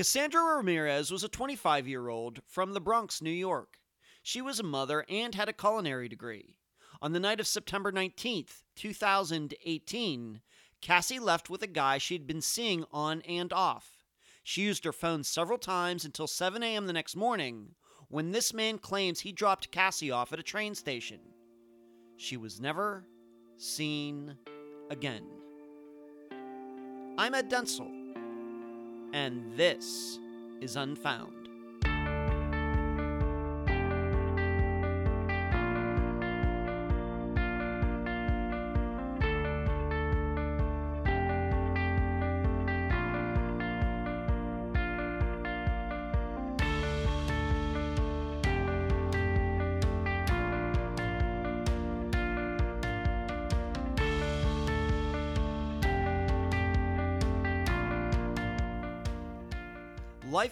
Cassandra Ramirez was a 25 year old from the Bronx, New York. She was a mother and had a culinary degree. On the night of September 19th, 2018, Cassie left with a guy she'd been seeing on and off. She used her phone several times until 7 a.m. the next morning when this man claims he dropped Cassie off at a train station. She was never seen again. I'm Ed Densel, and this is Unfound.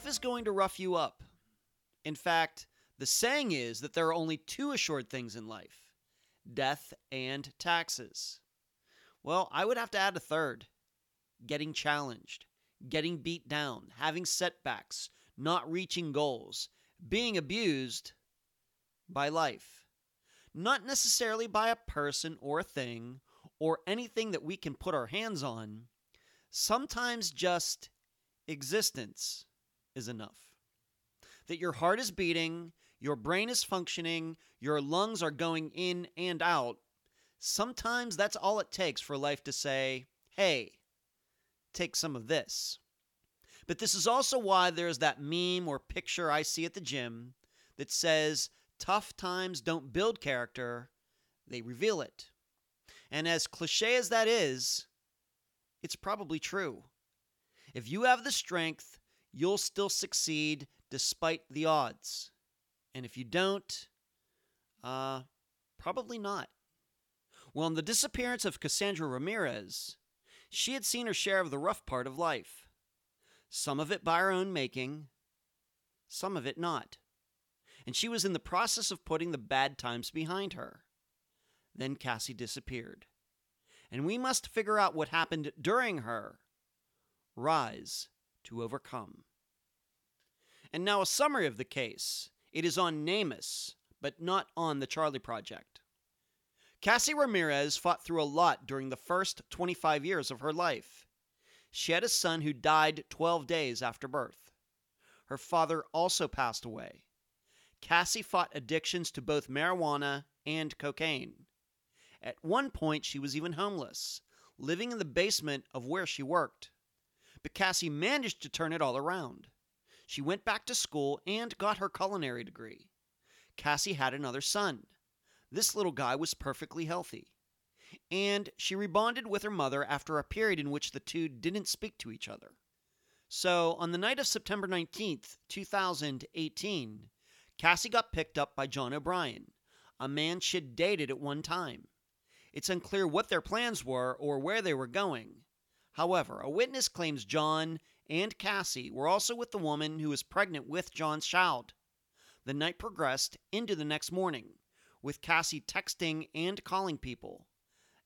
Is going to rough you up. In fact, the saying is that there are only two assured things in life death and taxes. Well, I would have to add a third getting challenged, getting beat down, having setbacks, not reaching goals, being abused by life. Not necessarily by a person or a thing or anything that we can put our hands on, sometimes just existence is enough. That your heart is beating, your brain is functioning, your lungs are going in and out. Sometimes that's all it takes for life to say, hey, take some of this. But this is also why there's that meme or picture I see at the gym that says, tough times don't build character, they reveal it. And as cliche as that is, it's probably true. If you have the strength you'll still succeed despite the odds. And if you don't, uh, probably not. Well, in the disappearance of Cassandra Ramirez, she had seen her share of the rough part of life. Some of it by her own making, some of it not. And she was in the process of putting the bad times behind her. Then Cassie disappeared. And we must figure out what happened during her rise to overcome. And now a summary of the case. It is on NamUs, but not on the Charlie Project. Cassie Ramirez fought through a lot during the first 25 years of her life. She had a son who died 12 days after birth. Her father also passed away. Cassie fought addictions to both marijuana and cocaine. At one point, she was even homeless, living in the basement of where she worked. But Cassie managed to turn it all around. She went back to school and got her culinary degree. Cassie had another son. This little guy was perfectly healthy. And she rebonded with her mother after a period in which the two didn't speak to each other. So, on the night of September 19th, 2018, Cassie got picked up by John O'Brien, a man she'd dated at one time. It's unclear what their plans were or where they were going, However, a witness claims John and Cassie were also with the woman who was pregnant with John's child. The night progressed into the next morning, with Cassie texting and calling people.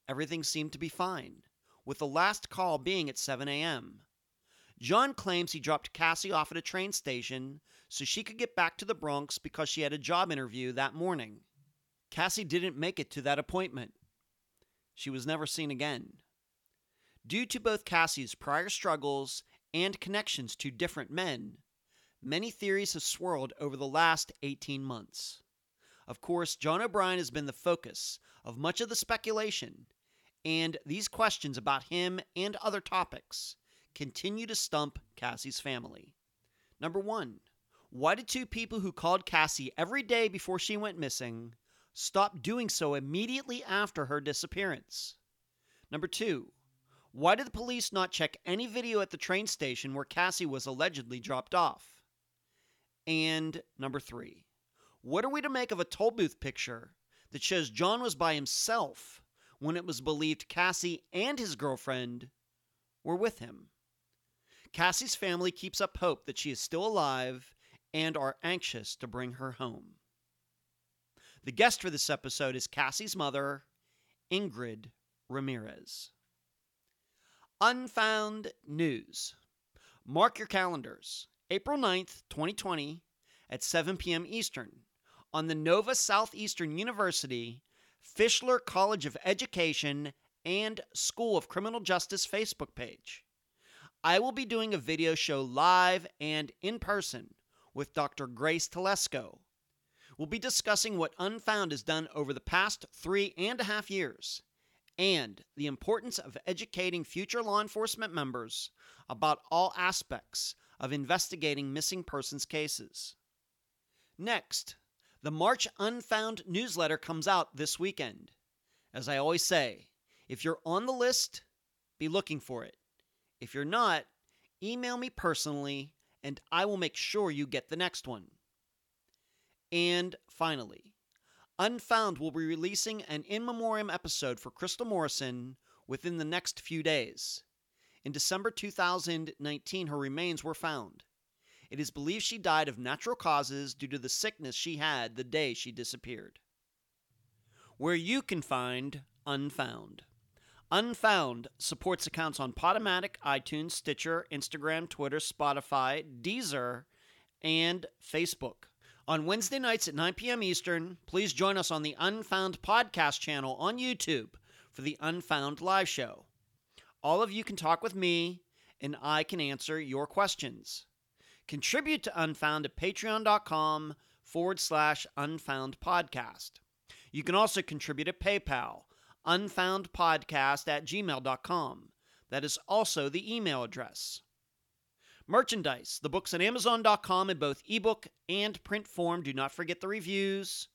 Everything seemed to be fine, with the last call being at 7 a.m. John claims he dropped Cassie off at a train station so she could get back to the Bronx because she had a job interview that morning. Cassie didn't make it to that appointment. She was never seen again. Due to both Cassie's prior struggles and connections to different men, many theories have swirled over the last 18 months. Of course, John O'Brien has been the focus of much of the speculation, and these questions about him and other topics continue to stump Cassie's family. Number one, why did two people who called Cassie every day before she went missing stop doing so immediately after her disappearance? Number two, why did the police not check any video at the train station where Cassie was allegedly dropped off? And number three, what are we to make of a toll booth picture that shows John was by himself when it was believed Cassie and his girlfriend were with him? Cassie's family keeps up hope that she is still alive and are anxious to bring her home. The guest for this episode is Cassie's mother, Ingrid Ramirez. Unfound News. Mark your calendars. April 9th, 2020, at 7 p.m. Eastern, on the Nova Southeastern University, Fischler College of Education, and School of Criminal Justice Facebook page. I will be doing a video show live and in person with Dr. Grace Telesco. We'll be discussing what Unfound has done over the past three and a half years and the importance of educating future law enforcement members about all aspects of investigating missing persons cases. Next, the March Unfound newsletter comes out this weekend. As I always say, if you're on the list, be looking for it. If you're not, email me personally and I will make sure you get the next one. And finally, Unfound will be releasing an in memoriam episode for Crystal Morrison within the next few days. In December 2019, her remains were found. It is believed she died of natural causes due to the sickness she had the day she disappeared. Where you can find Unfound. Unfound supports accounts on Podomatic, iTunes, Stitcher, Instagram, Twitter, Spotify, Deezer, and Facebook. On Wednesday nights at 9 p.m. Eastern, please join us on the Unfound podcast channel on YouTube for the Unfound live show. All of you can talk with me, and I can answer your questions. Contribute to Unfound at patreon.com forward slash unfound podcast. You can also contribute at PayPal, unfoundpodcast at gmail.com. That is also the email address. Merchandise. The books on Amazon.com in both ebook and print form. Do not forget the reviews.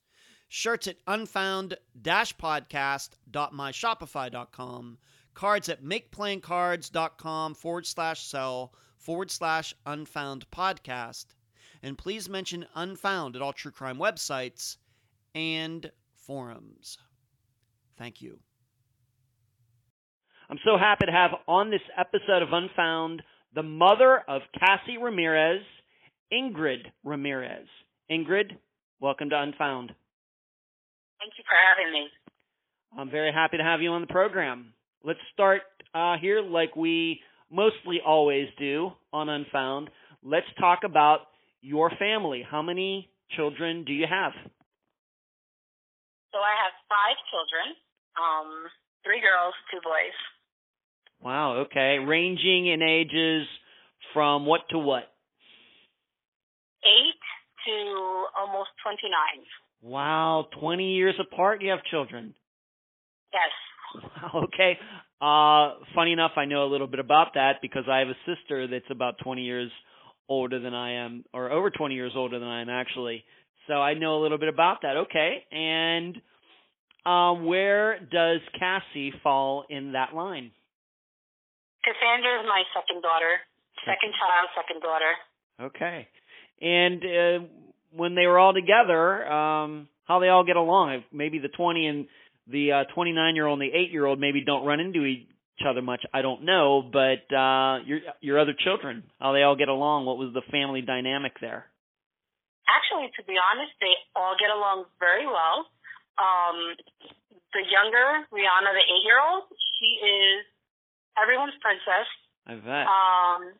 Shirts at unfound-podcast.myshopify.com. Cards at makeplayingcards.com forward slash sell forward slash unfound podcast. And please mention Unfound at all true crime websites and forums. Thank you. I'm so happy to have on this episode of Unfound the mother of Cassie Ramirez, Ingrid Ramirez. Ingrid, welcome to Unfound. Thank you for having me. I'm very happy to have you on the program. Let's start uh, here like we mostly always do on Unfound. Let's talk about your family. How many children do you have? So I have five children, um, three girls, two boys. Wow, okay. Ranging in ages from what to what? Eight to almost 29. Wow, 20 years apart you have children. Yes. Wow, okay. Uh funny enough, I know a little bit about that because I have a sister that's about 20 years older than I am or over 20 years older than I am actually. So I know a little bit about that. Okay. And um where does Cassie fall in that line? Cassandra is my second daughter. Second child, second daughter. Okay. And uh, when they were all together, um, how they all get along? Maybe the 20 and the 29 uh, year old and the 8 year old maybe don't run into each other much. I don't know, but uh, your your other children, how they all get along? What was the family dynamic there? Actually, to be honest, they all get along very well. Um, the younger Rihanna, the eight year old, she is everyone's princess. I bet. Um,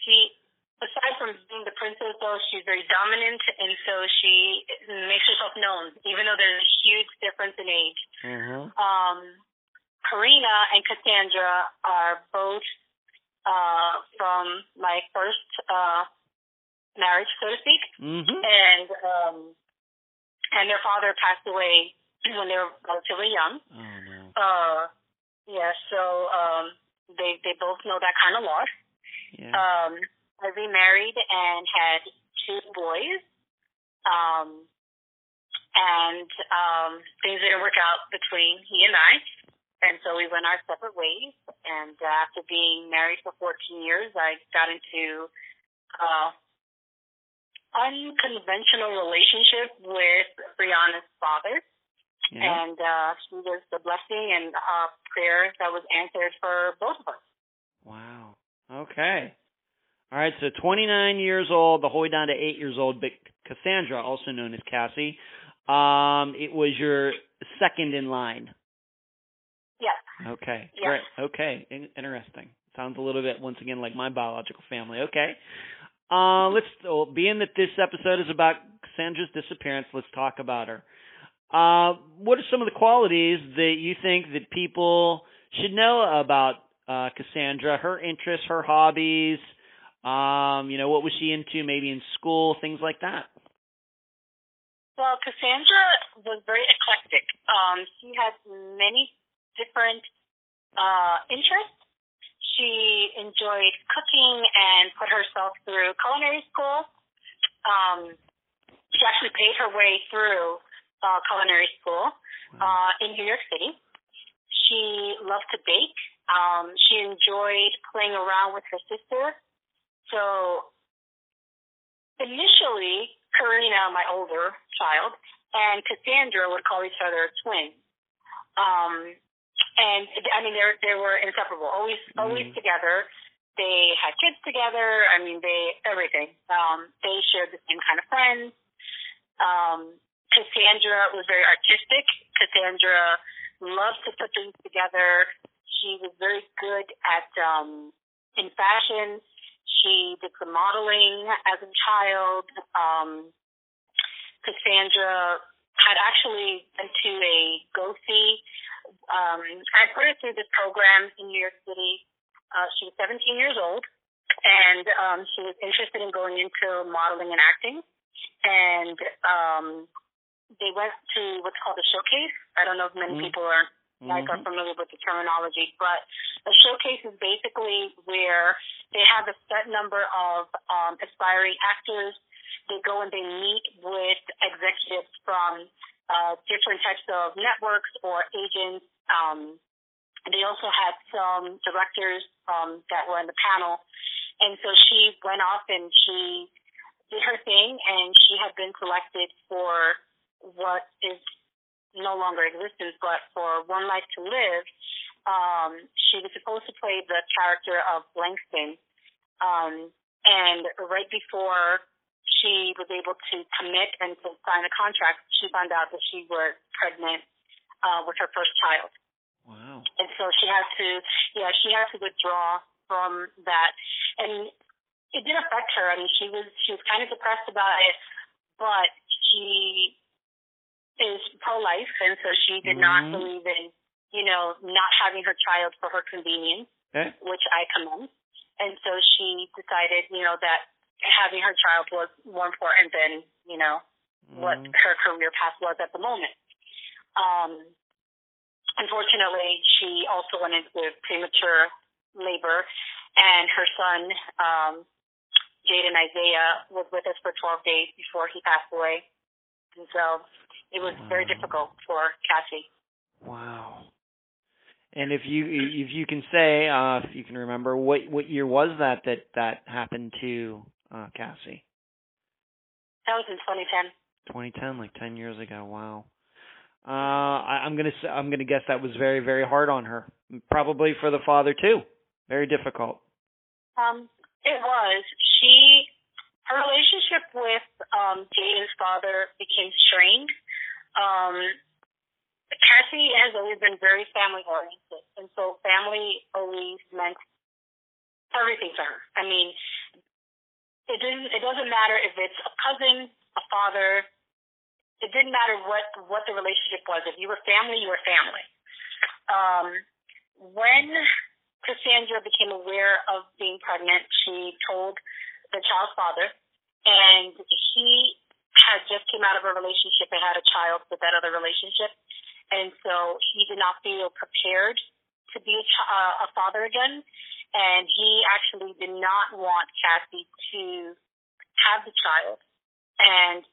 she, aside from being the princess, though, she's very dominant, and so she makes herself known, even though there's a huge difference in age. Mm-hmm. Um, Karina and Cassandra are both uh, from my first uh, marriage, so to speak, mm-hmm. and um, and their father passed away when they were relatively young. Oh no. Uh, yeah, so um, they they both know that kind of loss. Yeah. Um, I remarried and had two boys. Um, and um, things didn't work out between he and I, and so we went our separate ways. And uh, after being married for 14 years, I got into uh, unconventional relationship with Brianna's father. Yeah. And uh, she was the blessing and uh, prayer that was answered for both of us. Wow. Okay. All right. So 29 years old, the whole way down to eight years old, but Cassandra, also known as Cassie, um, it was your second in line. Yes. Okay. Yes. Great. Okay. In- interesting. Sounds a little bit once again like my biological family. Okay. Uh, let's well, being that this episode is about Cassandra's disappearance, let's talk about her. Uh, what are some of the qualities that you think that people should know about uh, Cassandra? Her interests, her hobbies. Um, you know, what was she into? Maybe in school, things like that. Well, Cassandra was very eclectic. Um, she had many different uh, interests. She enjoyed cooking and put herself through culinary school. Um, she actually paid her way through uh, culinary school uh, in New York City. She loved to bake. Um, she enjoyed playing around with her sister. So initially, Karina, my older child, and Cassandra would call each other twins. Um, and I mean, they they were inseparable, always always mm. together. They had kids together. I mean, they everything. Um, they shared the same kind of friends. Um, Cassandra was very artistic. Cassandra loved to put things together. She was very good at um, in fashion. She did some modeling as a child. Um, Cassandra had actually been to a go um, I put her through this program in New York City. Uh, she was 17 years old, and um, she was interested in going into modeling and acting. And um, they went to what's called a showcase. I don't know if many mm-hmm. people are like mm-hmm. are familiar with the terminology, but a showcase is basically where they have a set number of um, aspiring actors. They go and they meet with executives from uh, different types of networks or agents. Um, they also had some directors um, that were in the panel. And so she went off and she did her thing, and she had been selected for what is no longer existence, but for One Life to Live. Um, she was supposed to play the character of Langston. Um, and right before she was able to commit and to sign a contract, she found out that she was pregnant uh, with her first child. Wow. And so she had to, yeah, she had to withdraw from that. And it did affect her. I mean, she was, she was kind of depressed about it, but she is pro-life. And so she did mm-hmm. not believe in, you know, not having her child for her convenience, okay. which I commend. And so she decided, you know, that having her child was more important than you know mm. what her career path was at the moment. Um, unfortunately, she also went into premature labor, and her son, um, Jaden Isaiah, was with us for 12 days before he passed away, and so it was wow. very difficult for Cassie. Wow. And if you if you can say, uh, if you can remember, what what year was that that that happened to uh, Cassie? That was in 2010. 2010, like 10 years ago. Wow. Uh, I, I'm gonna I'm gonna guess that was very very hard on her. Probably for the father too. Very difficult. Um, it was. She her relationship with um Jaden's father became strained. Um, Cassie has always been very family oriented, and so family always meant everything to her. I mean, it didn't. It doesn't matter if it's a cousin, a father. It didn't matter what what the relationship was. If you were family, you were family. Um, when Cassandra became aware of being pregnant, she told the child's father, and he had just came out of a relationship and had a child with that other relationship, and so he did not feel prepared to be a, ch- uh, a father again and he actually did not want Cassie to have the child. And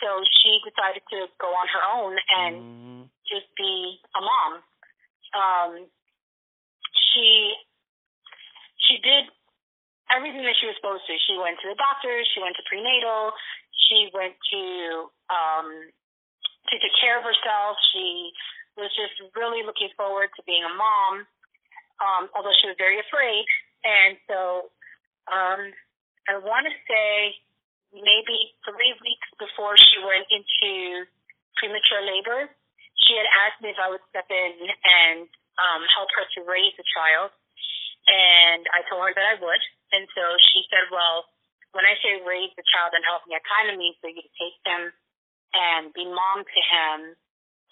so she decided to go on her own and mm. just be a mom. Um, she she did everything that she was supposed to. She went to the doctor. She went to prenatal. She went to um, to take care of herself. She was just really looking forward to being a mom um, although she was very afraid. And so um, I want to say maybe three weeks before she went into premature labor, she had asked me if I would step in and um, help her to raise the child. And I told her that I would. And so she said, well, when I say raise the child and help me, I kind of mean for you to take him and be mom to him.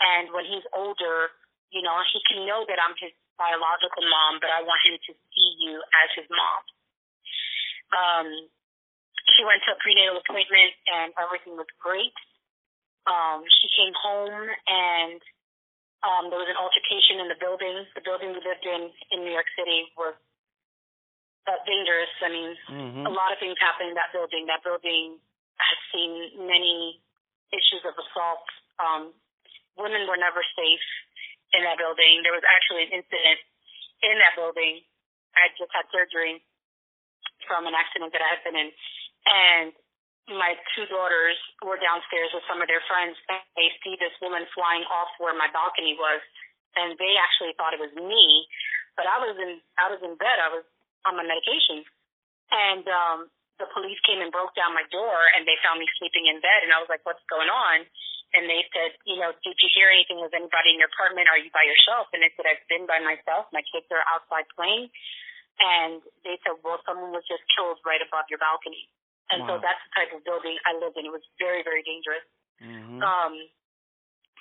And when he's older, you know, he can know that I'm his biological mom, but I want him to see you as his mom. Um, she went to a prenatal appointment and everything was great. Um, she came home and um, there was an altercation in the building. The building we lived in in New York City was uh, dangerous. I mean, Mm-hmm. a lot of things happened in that building. That building has seen many issues of assault. Um, women were never safe in that building. There was actually an incident in that building. I just had surgery from an accident that I had been in, and my two daughters were downstairs with some of their friends. And they see this woman flying off where my balcony was, and they actually thought it was me. But I was in I was in bed. I was on my medication, and um, the police came and broke down my door, and they found me sleeping in bed. And I was like, "What's going on?" And they said, "You know, did you hear anything? Was anybody in your apartment? Are you by yourself?" And I said, "I've been by myself. My kids are outside playing." And they said, "Well, someone was just killed right above your balcony." And Wow. so that's the type of building I lived in. It was very, very dangerous. Mm-hmm. Um,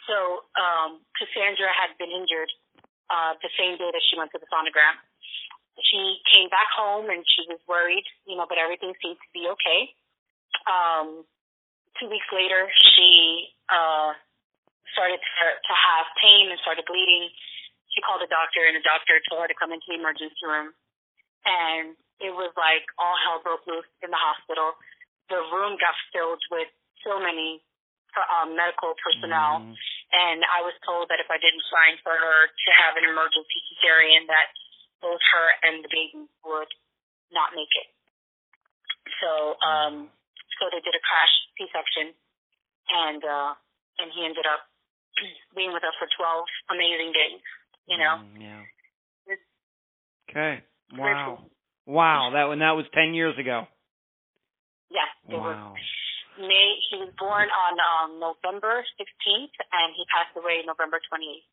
so um, Cassandra had been injured uh, the same day that she went to the sonogram. She came back home and she was worried, you know, but everything seemed to be okay. Um, two weeks later, she uh, started to, to have pain and started bleeding. She called the doctor, and the doctor told her to come into the emergency room. And it was like all hell broke loose in the hospital. The room got filled with so many um, medical personnel, Mhm. and I was told that if I didn't sign for her to have an emergency cesarean, that both her and the baby would not make it. So, um, so they did a crash C-section, and uh, and he ended up being with us for 12 amazing days. You know, Mm, yeah. It's Okay. Wow. cool. Wow. That when that was ten years ago. yeah, Wow. May. He was born on um, November 16th, and he passed away November 28th.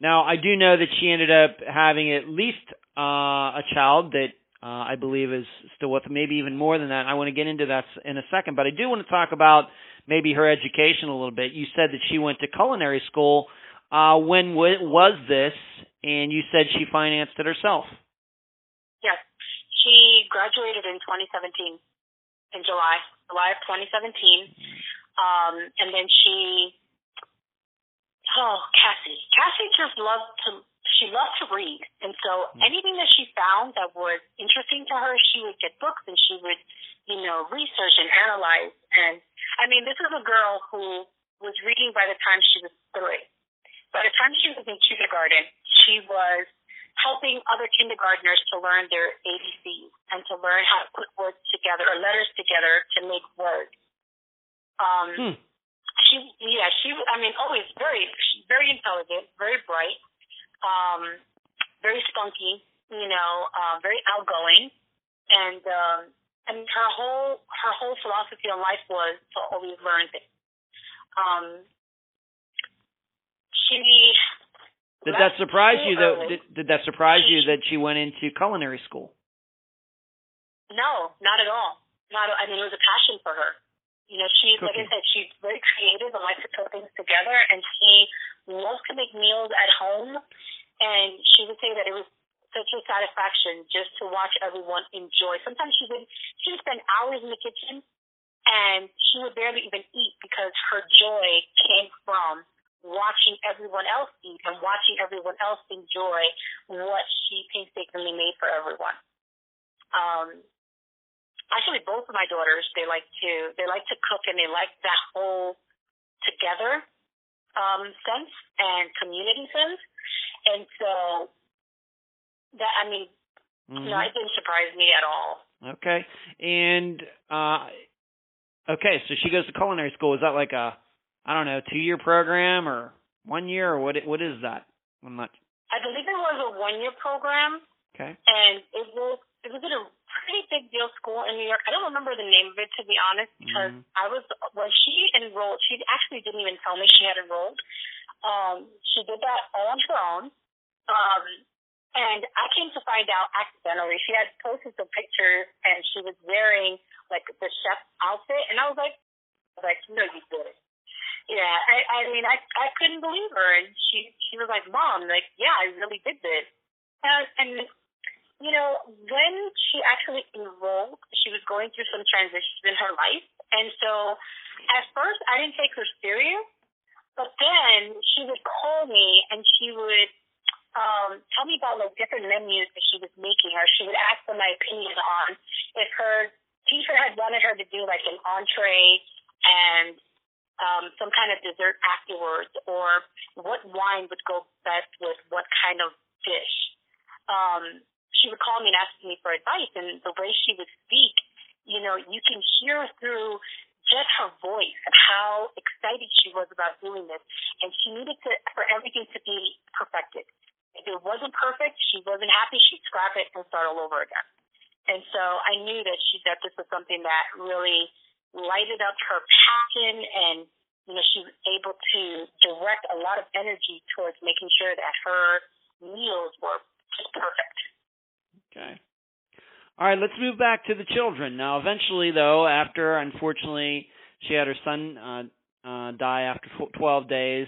Now I do know that she ended up having at least uh, a child that uh, I believe is still with, maybe even more than that. I want to get into that in a second, but I do want to talk about maybe her education a little bit. You said that she went to culinary school. Uh, when w- was this? And you said she financed it herself. Yes, she graduated in 2017, in July, July of 2017. Um, and then she, oh, Cassie, Cassie just loved to, she loved to read. And so Hmm. anything that she found that was interesting to her, she would get books and she would, you know, research and analyze. And I mean, this is a girl who was reading by the time she was three. By the time she was in kindergarten, she was helping other kindergartners to learn their ABCs and to learn how to put words together or letters together to make words. Um, Hmm. She, yeah, she, I mean, always very, she's very intelligent, very bright, um, very spunky, you know, uh, very outgoing, and um, and her whole her whole philosophy on life was to always learn things. Um, she Did that surprise you? Though, did, did that surprise you that she went into culinary school? No, not at all. Not. I mean, it was a passion for her. You know, she, like I said, she's very creative and likes to put things together, and she loves to make meals at home. And she would say that it was such a satisfaction just to watch everyone enjoy. Sometimes she would she would spend hours in the kitchen, and she would barely even eat because her joy came from watching everyone else eat and watching everyone else enjoy what she painstakingly made for everyone. Um, actually both of my daughters they like to they like to cook and they like that whole together um sense and community sense and so that i mean Mhm. no it didn't surprise me at all Okay. And uh okay, so she goes to culinary school. Is that like a I don't know, 2-year program or 1 year or what what is that? I'm not i believe it was a one year program Okay. and it was it was at a pretty big deal school in New York. I don't remember the name of it to be honest because Mhm. I was when she enrolled. She actually didn't even tell me she had enrolled. Um, she did that all on her own. Um, And I came to find out accidentally. She had posted some pictures and she was wearing like the chef outfit. And I was like, like, no, you did it. Yeah, I, I mean, I, I couldn't believe her. And she, she was like, mom, like, yeah, I really did this. And, and, you know, when she actually enrolled, she was going through some transitions in her life. And so at first I didn't take her serious, but then she would call me and she would um, tell me about like different menus that she was making, or she would ask for my opinion on if her teacher had wanted her to do like an entree and um, some kind of dessert afterwards, or what wine would go best with what kind of dish. Um, she would call me and ask me for advice, and the way she would speak, you know, you can hear through just her voice and how excited she was about doing this, and she needed to for everything to be perfected. If it wasn't perfect, she wasn't happy, she'd scrap it and start all over again. And so I knew that she that this was something that really lighted up her passion and you know, she was able to direct a lot of energy towards making sure that her meals were just perfect. Okay. All right, let's move back to the children. Now, eventually, though, after unfortunately she had her son uh, uh, die after 12 days,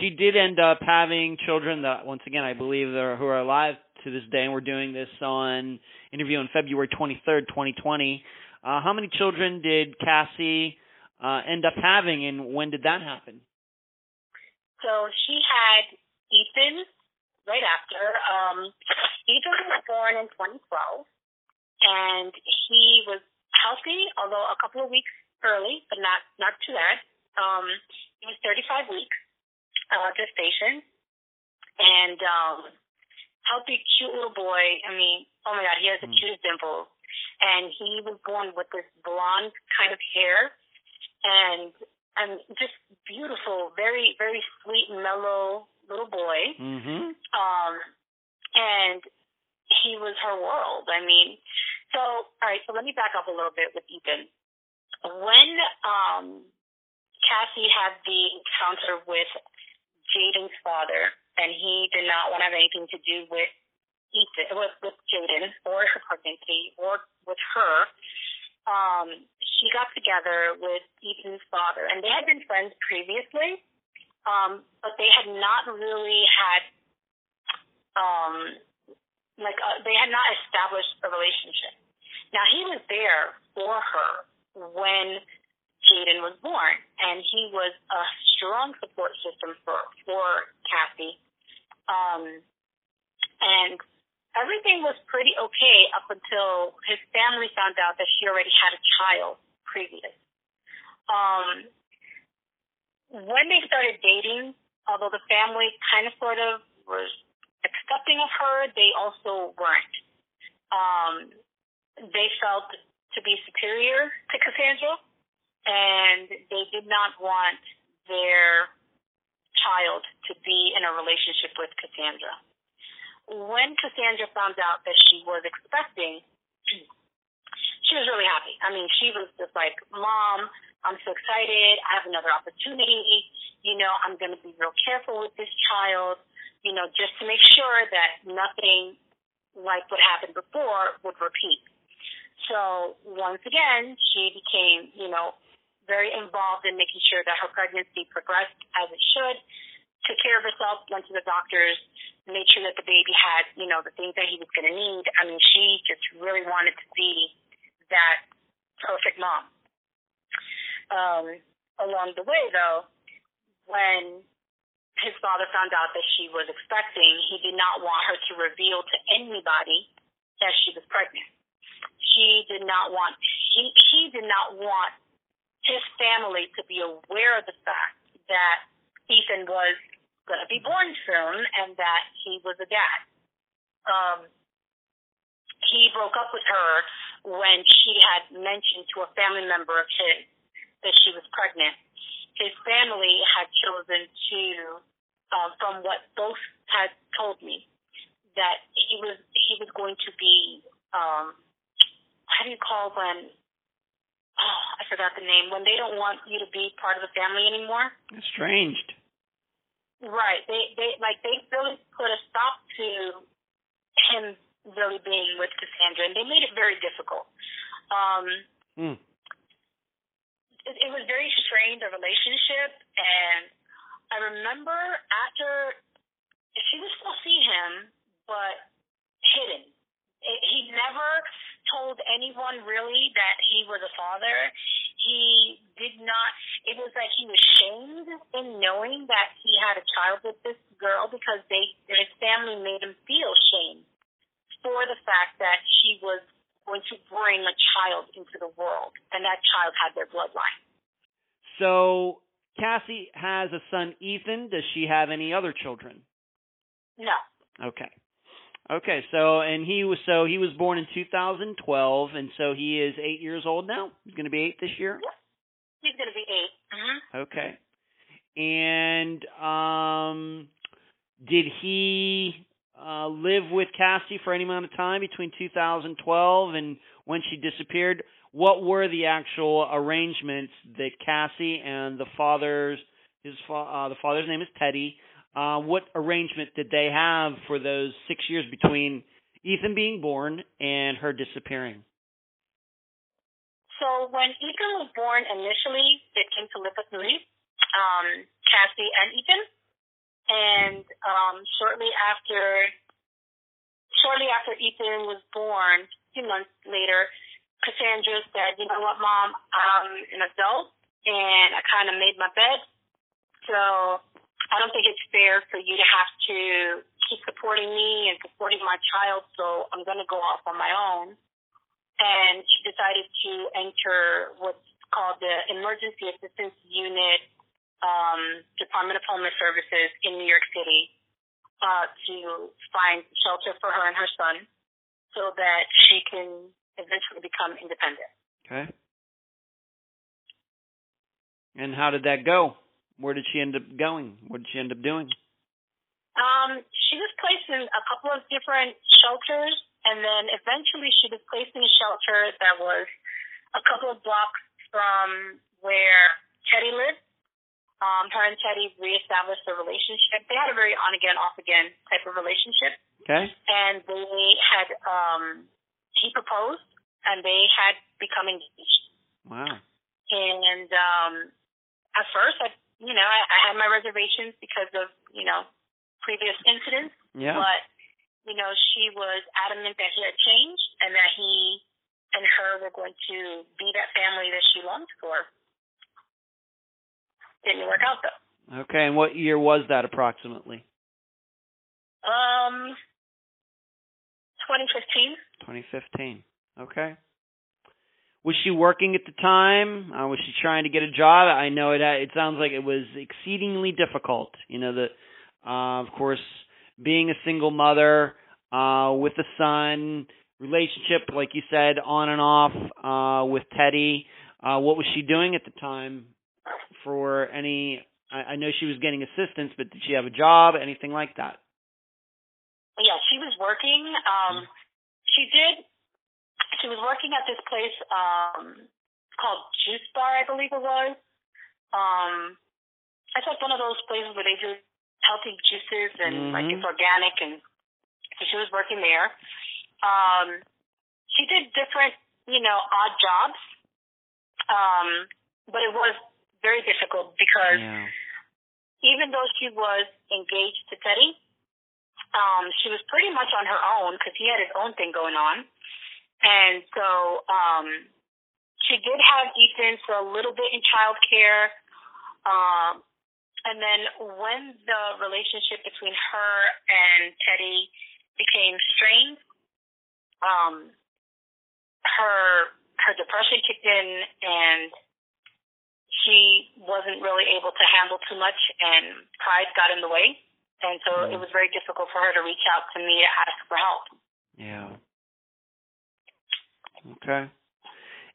she did end up having children that once again I believe are who are alive to this day and we're doing this on interview on February 23rd, 2020. Uh, how many children did Cassie uh, end up having and when did that happen? So she had Ethan right after. Um, Ethan was born in 2012 and he was healthy, although a couple of weeks early, but not, not too bad. Um, he was 35 weeks uh, gestation, and um, healthy, cute little boy. I mean, oh my God, he has the mm. cutest dimples, and he was born with this blonde kind of hair, and and just beautiful, very very sweet, mellow little boy. Mm-hmm. Um, and he was her world. I mean, so all right. So let me back up a little bit with Ethan. When um, Cassie had the encounter with Jaden's father, and he did not want to have anything to do with Ethan, with, with Jaden or her pregnancy or with her. Um, she got together with Ethan's father, and they had been friends previously, um, but they had not really had, um, like, uh, they had not established a relationship. Now he was there for her when Jaden was born, and he was a strong support system for for Cassie. Um, and everything was pretty okay up until his family found out that she already had a child previous. Um, when they started dating, although the family kind of sort of was accepting of her, they also weren't. Um, they felt to be superior to Cassandra and they did not want their child to be in a relationship with Cassandra. When Cassandra found out that she was expecting, she was really happy. I mean, she was just like, Mom, I'm so excited. I have another opportunity. You know, I'm going to be real careful with this child, you know, just to make sure that nothing like what happened before would repeat. So once again, she became, you know, very involved in making sure that her pregnancy progressed as it should, took care of herself, went to the doctors, made sure that the baby had, you know, the things that he was going to need. I mean, she just really wanted to be that perfect mom. Um, along the way, though, when his father found out that she was expecting, he did not want her to reveal to anybody that she was pregnant. She did not want he he did not want his family to be aware of the fact that Ethan was going to be born soon and that he was a dad. Um, he broke up with her when she had mentioned to a family member of his that she was pregnant. His family had chosen to, uh, from what both had told me, that he was he was going to be um, how do you call when oh, I forgot the name, when they don't want you to be part of the family anymore. Estranged. Right. They they like they really put a stop to him really being with Cassandra, and they made it very difficult. Um, Mm. It, it was very strained, the relationship, and I remember after she would still see him, but hidden. It, he never told anyone really that he was a father. He did not. It was like he was shamed in knowing that he had a child with this girl because they his family made him feel shame for the fact that she was going to bring a child into the world, and that child had their bloodline. So Cassie has a son, Ethan. Does she have any other children? No. Okay. Okay, so and he was so he was born in 2012, and so he is eight years old now. He's going to be eight this year. He's going to be 8 Mm-hmm. Okay. And um, did he uh, live with Cassie for any amount of time between 2012 and when she disappeared? What were the actual arrangements that Cassie and the father's his fa- uh, the father's name is Teddy? Uh, what arrangement did they have for those six years between Ethan being born and her disappearing? So when Ethan was born initially, they came to live with me, um, Cassie and Ethan. And um, shortly after, shortly after Ethan was born, a few months later, Cassandra said, "You know what, Mom? I'm an adult, and I kind of made my bed. So I don't think it's fair for you to have to keep supporting me and supporting my child. So I'm going to go off on my own." and she decided to enter what's called the Emergency Assistance Unit, um, Department of Homeless Services in New York City, uh, to find shelter for her and her son so that she can eventually become independent. Okay. And how did that go? Where did she end up going? What did she end up doing? Um, she was placed in a couple of different shelters, and then eventually she was placed in a shelter that was a couple of blocks from where Teddy lived. Um, her and Teddy reestablished their relationship. They had a very on again, off again type of relationship, Okay. and they had um, he proposed, and they had become engaged. Wow. And um, at first, I, you know, I, I had my reservations because of you know previous incidents, Yeah. but you know, she was adamant that he had changed and that he and her were going to be that family that she longed for. Didn't work out though. Okay. And what year was that approximately? Um, 2015. 2015. Okay. Was she working at the time? Uh, was she trying to get a job? I know it. It sounds like it was exceedingly difficult. You know, the uh, of course, being a single mother uh, with a son, relationship, like you said, on and off uh, with Teddy. Uh, what was she doing at the time for any? I, I know she was getting assistance, but did she have a job? Anything like that? Yeah, she was working. Um, she did. She was working at this place um, called Juice Bar, I believe it was. Um, it's like one of those places where they do healthy juices and like Mhm. it's organic, and so she was working there. Um, she did different, you know, odd jobs, um, but it was very difficult because Yeah. even though she was engaged to Teddy, um, she was pretty much on her own because he had his own thing going on. And so um, she did have Ethan for a little bit in childcare. Um, and then when the relationship between her and Teddy became strained, um, her her depression kicked in and she wasn't really able to handle too much and pride got in the way. And so it was very difficult for her to reach out to me to ask for help. Yeah. Okay.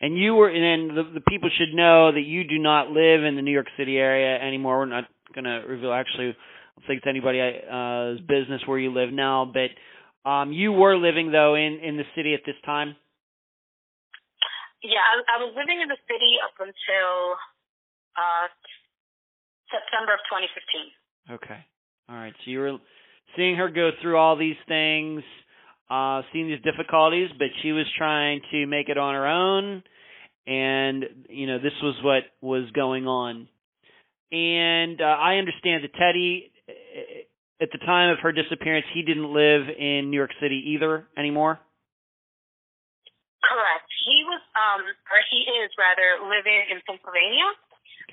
And you were, and then the, the people should know that you do not live in the New York City area anymore. We're not going to reveal actually, I don't think it's anybody's uh, business where you live now, but um, you were living though in in the city at this time. Yeah, I, I was living in the city up until uh, September of 2015. Okay. All right. So you were seeing her go through all these things. uh, seeing these difficulties, but she was trying to make it on her own, and you know this was what was going on. And uh, I understand that Teddy, uh, at the time of her disappearance, he didn't live in New York City either anymore. Correct. He was, um, or he is rather, living in Pennsylvania.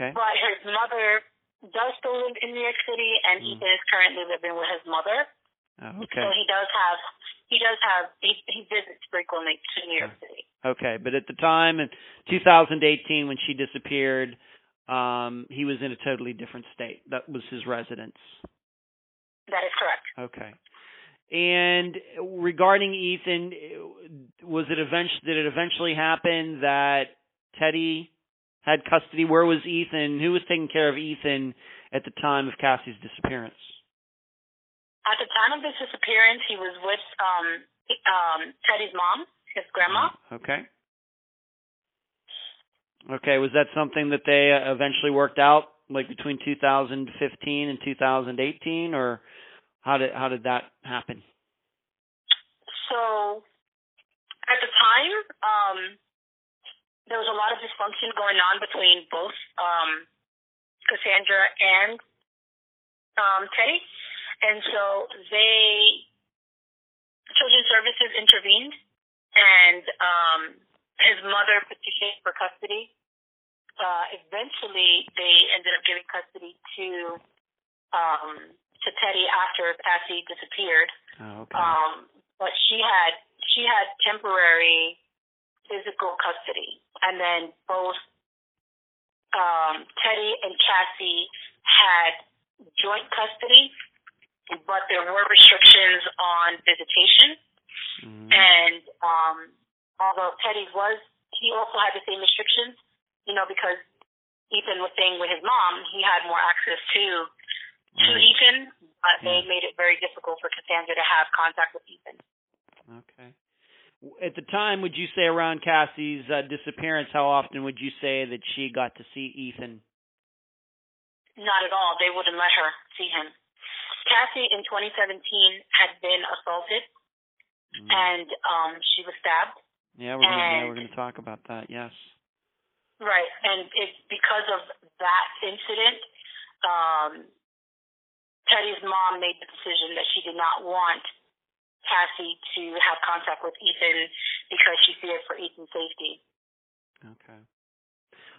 Okay. But his mother does still live in New York City, and mm. Ethan is currently living with his mother. Oh, okay. So he does have he does have he, he visits frequently to New York City. Okay, but at the time in 2018 when she disappeared, um, he was in a totally different state. That was his residence. That is correct. Okay. And regarding Ethan, was it eventually did it eventually happen that Teddy had custody? Where was Ethan? Who was taking care of Ethan at the time of Cassie's disappearance? At the time of his disappearance, he was with um, um, Teddy's mom, his grandma. Okay. Okay, was that something that they uh, eventually worked out, like between 2015 and 2018, or how did how did that happen? So, at the time, um, there was a lot of dysfunction going on between both um, Cassandra and um, Teddy. And so they, Children's Services intervened, and um, his mother petitioned for custody. Uh, eventually, they ended up giving custody to um, to Teddy after Cassie disappeared. Oh, okay. Um, but she had she had temporary physical custody, and then both um, Teddy and Cassie had joint custody but there were restrictions on visitation. Mm-hmm. And um, although Teddy was, he also had the same restrictions, you know, because Ethan was staying with his mom, he had more access to to right. Ethan, but yeah. they made it very difficult for Cassandra to have contact with Ethan. Okay. At the time, would you say around Cassie's uh, disappearance, how often would you say that she got to see Ethan? Not at all. They wouldn't let her see him. Cassie in 2017 had been assaulted mm. and um, she was stabbed. Yeah, we're gonna, yeah, we're going to talk about that. Yes. Right, and it's because of that incident. Um, Teddy's mom made the decision that she did not want Cassie to have contact with Ethan because she feared for Ethan's safety. Okay.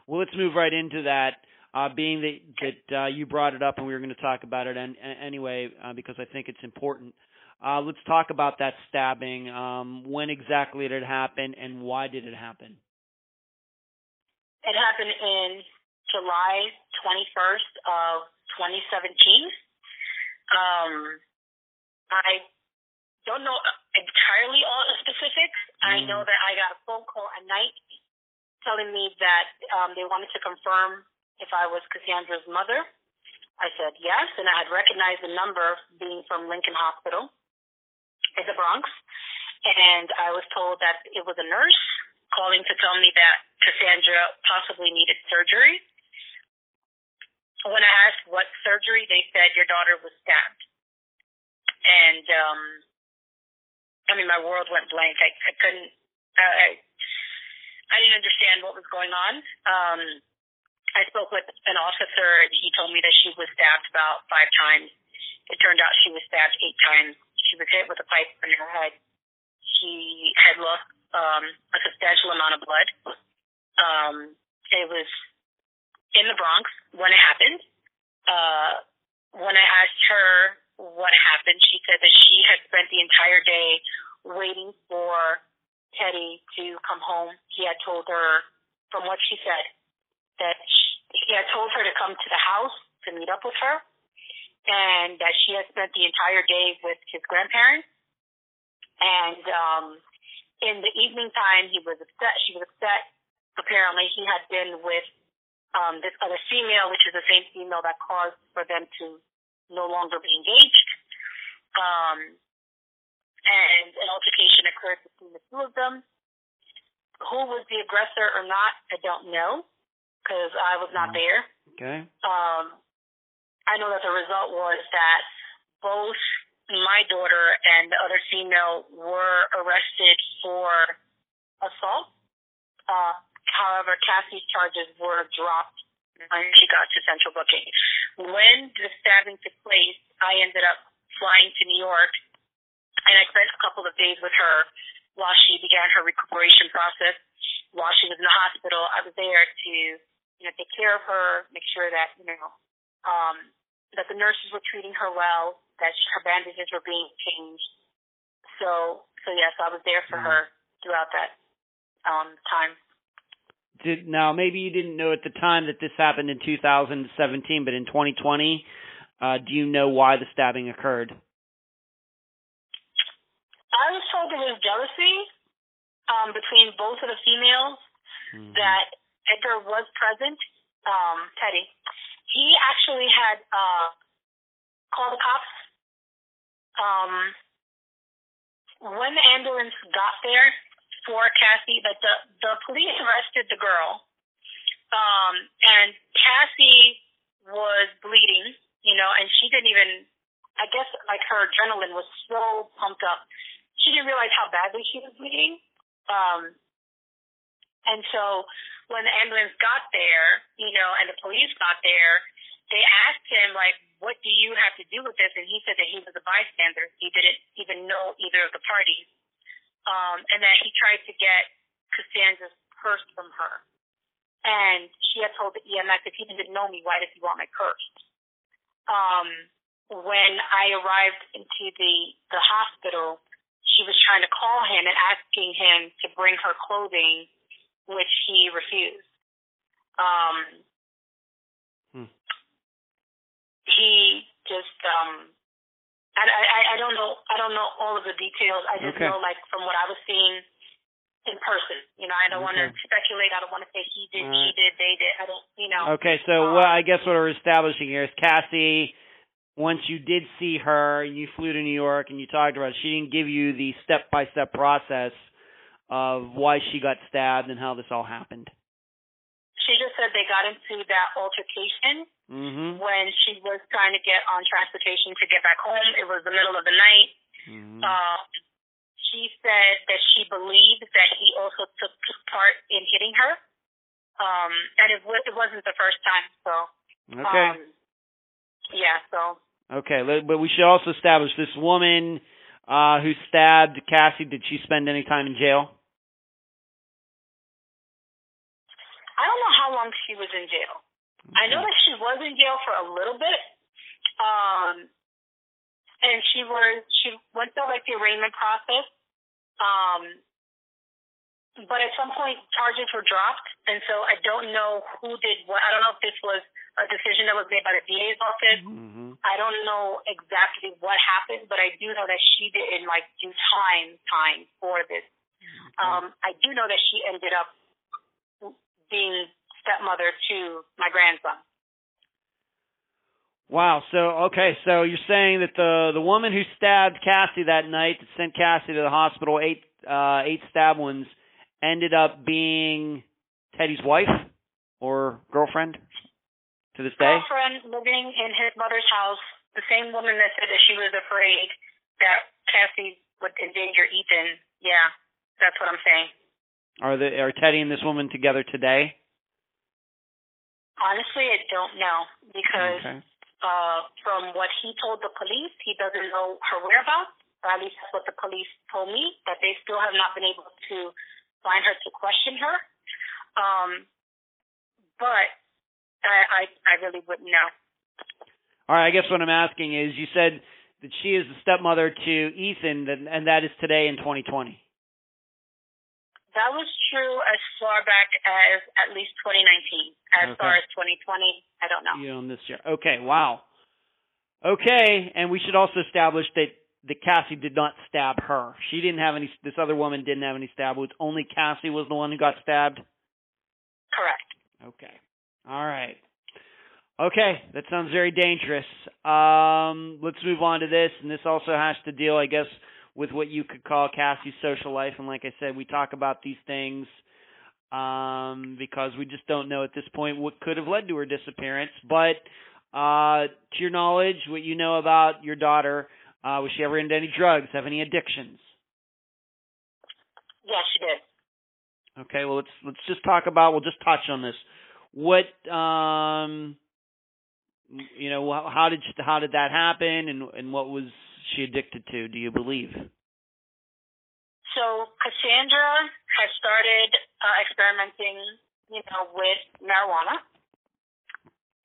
Well, let's move right into that uh, being that that uh, you brought it up and we were going to talk about it an, anyway uh, because I think it's important. Uh, let's talk about that stabbing. Um, when exactly did it happen, and why did it happen? It happened in July 21st of 2017. Um, I don't know entirely all the specifics. Mm. I know that I got a phone call at night telling me that um, they wanted to confirm if I was Cassandra's mother. I said yes, and I had recognized the number being from Lincoln Hospital in the Bronx. And I was told that it was a nurse calling to tell me that Cassandra possibly needed surgery. When I asked what surgery, they said your daughter was stabbed. And um, I mean, my world went blank. I, I couldn't. I I didn't understand what was going on. Um, I spoke with an officer and he told me that she was stabbed about five times. It turned out she was stabbed eight times. She was hit with a pipe in her head. She had lost um, a substantial amount of blood. Um, it was in the Bronx when it happened. Uh, when I asked her what happened, she said that she had spent the entire day waiting for Teddy to come home. He had told her, from what she said, that he had told her to come to the house to meet up with her, and that she had spent the entire day with his grandparents. And um, in the evening time, he was upset. She was upset. Apparently, he had been with um, this other female, which is the same female that caused for them to no longer be engaged. Um, and an altercation occurred between the two of them. Who was the aggressor or not, I don't know because I was not mm-hmm. there. Okay. Um, I know that the result was that both my daughter and the other female were arrested for assault. Uh, however, Cassie's charges were dropped when she got to central booking. When the stabbing took place, I ended up flying to New York and I spent a couple of days with her while she began her recuperation process. While she was in the hospital, I was there to, you know, take care of her, make sure that, you know, um, that the nurses were treating her well, that her bandages were being changed. So, so yes, I was there for mm-hmm. her throughout that um, time. Did now maybe you didn't know at the time that this happened in 2017, but in 2020, uh, do you know why the stabbing occurred? I was told it was jealousy um, between both of the females. Mm-hmm. That Edgar was present. Um, Teddy, he actually had uh, called the cops. Um, when the ambulance got there for Cassie, but the the police arrested the girl, um, and Cassie was bleeding. You know, and she didn't even. I guess like her adrenaline was so pumped up she didn't realize how badly she was bleeding. Um, and so when the ambulance got there, you know, and the police got there, they asked him, like, what do you have to do with this? And he said that he was a bystander. He didn't even know either of the parties. Um, and that he tried to get Cassandra's purse from her. And she had told the EMS, if he didn't know me, why does he want my purse? Um, when I arrived into the, the hospital, she was trying to call him and asking him to bring her clothing, which he refused. Um, hmm. He just, um, I, I, I don't know, I don't know all of the details. I just okay. know, like, from what I was seeing in person. You know, I don't okay. want to speculate. I don't want to say he did, right. she did, they did. I don't, you know. Okay, so um, what I guess what we're establishing here is Cassie once you did see her and you flew to New York and you talked to her, she didn't give you the step by step process of why she got stabbed and how this all happened. She just said they got into that altercation mm-hmm. when she was trying to get on transportation to get back home. It was the middle of the night. Mm-hmm. Uh, she said that she believed that he also took part in hitting her. Um, and it, w- it wasn't the first time, so. Okay. Um, yeah, so. Okay, but we should also establish this woman uh, who stabbed Cassie. Did she spend any time in jail? I don't know how long she was in jail. Okay. I know that she was in jail for a little bit. Um, and she was she went through like the arraignment process. Um, but at some point charges were dropped, and so I don't know who did what. I don't know if this was a decision that was made by the DA's office. Mm-hmm. I don't know exactly what happened, but I do know that she didn't like do time time for this. Okay. Um, I do know that she ended up being stepmother to my grandson. Wow. So okay. So you're saying that the the woman who stabbed Cassie that night, that sent Cassie to the hospital, eight uh, eight stab wounds ended up being Teddy's wife or girlfriend to this day? Girlfriend living in his mother's house. The same woman that said that she was afraid that Cassie would endanger Ethan. Yeah, that's what I'm saying. Are the are Teddy and this woman together today? Honestly, I don't know because okay. uh, from what he told the police, he doesn't know her whereabouts. Or at least that's what the police told me. That they still have not been able to find her to question her. Um, but I, I, I really wouldn't know. All right, I guess what I'm asking is, you said that she is the stepmother to Ethan, and that is today in 2020. That was true as far back as at least 2019. As okay. far as 2020, I don't know. You on this year? Okay. Wow. Okay, and we should also establish that that Cassie did not stab her. She didn't have any. This other woman didn't have any stab wounds. Only Cassie was the one who got stabbed. Correct. Okay. All right. Okay, that sounds very dangerous. Um, let's move on to this, and this also has to deal, I guess, with what you could call Cassie's social life. And like I said, we talk about these things um, because we just don't know at this point what could have led to her disappearance. But uh, to your knowledge, what you know about your daughter, Uh, was she ever into any drugs? Have any addictions? Yes, she did. Okay, well let's let's just talk about. We'll just touch on this. What um, you know, how did how did that happen, and and what was she addicted to? Do you believe? So Cassandra had started uh, experimenting, you know, with marijuana,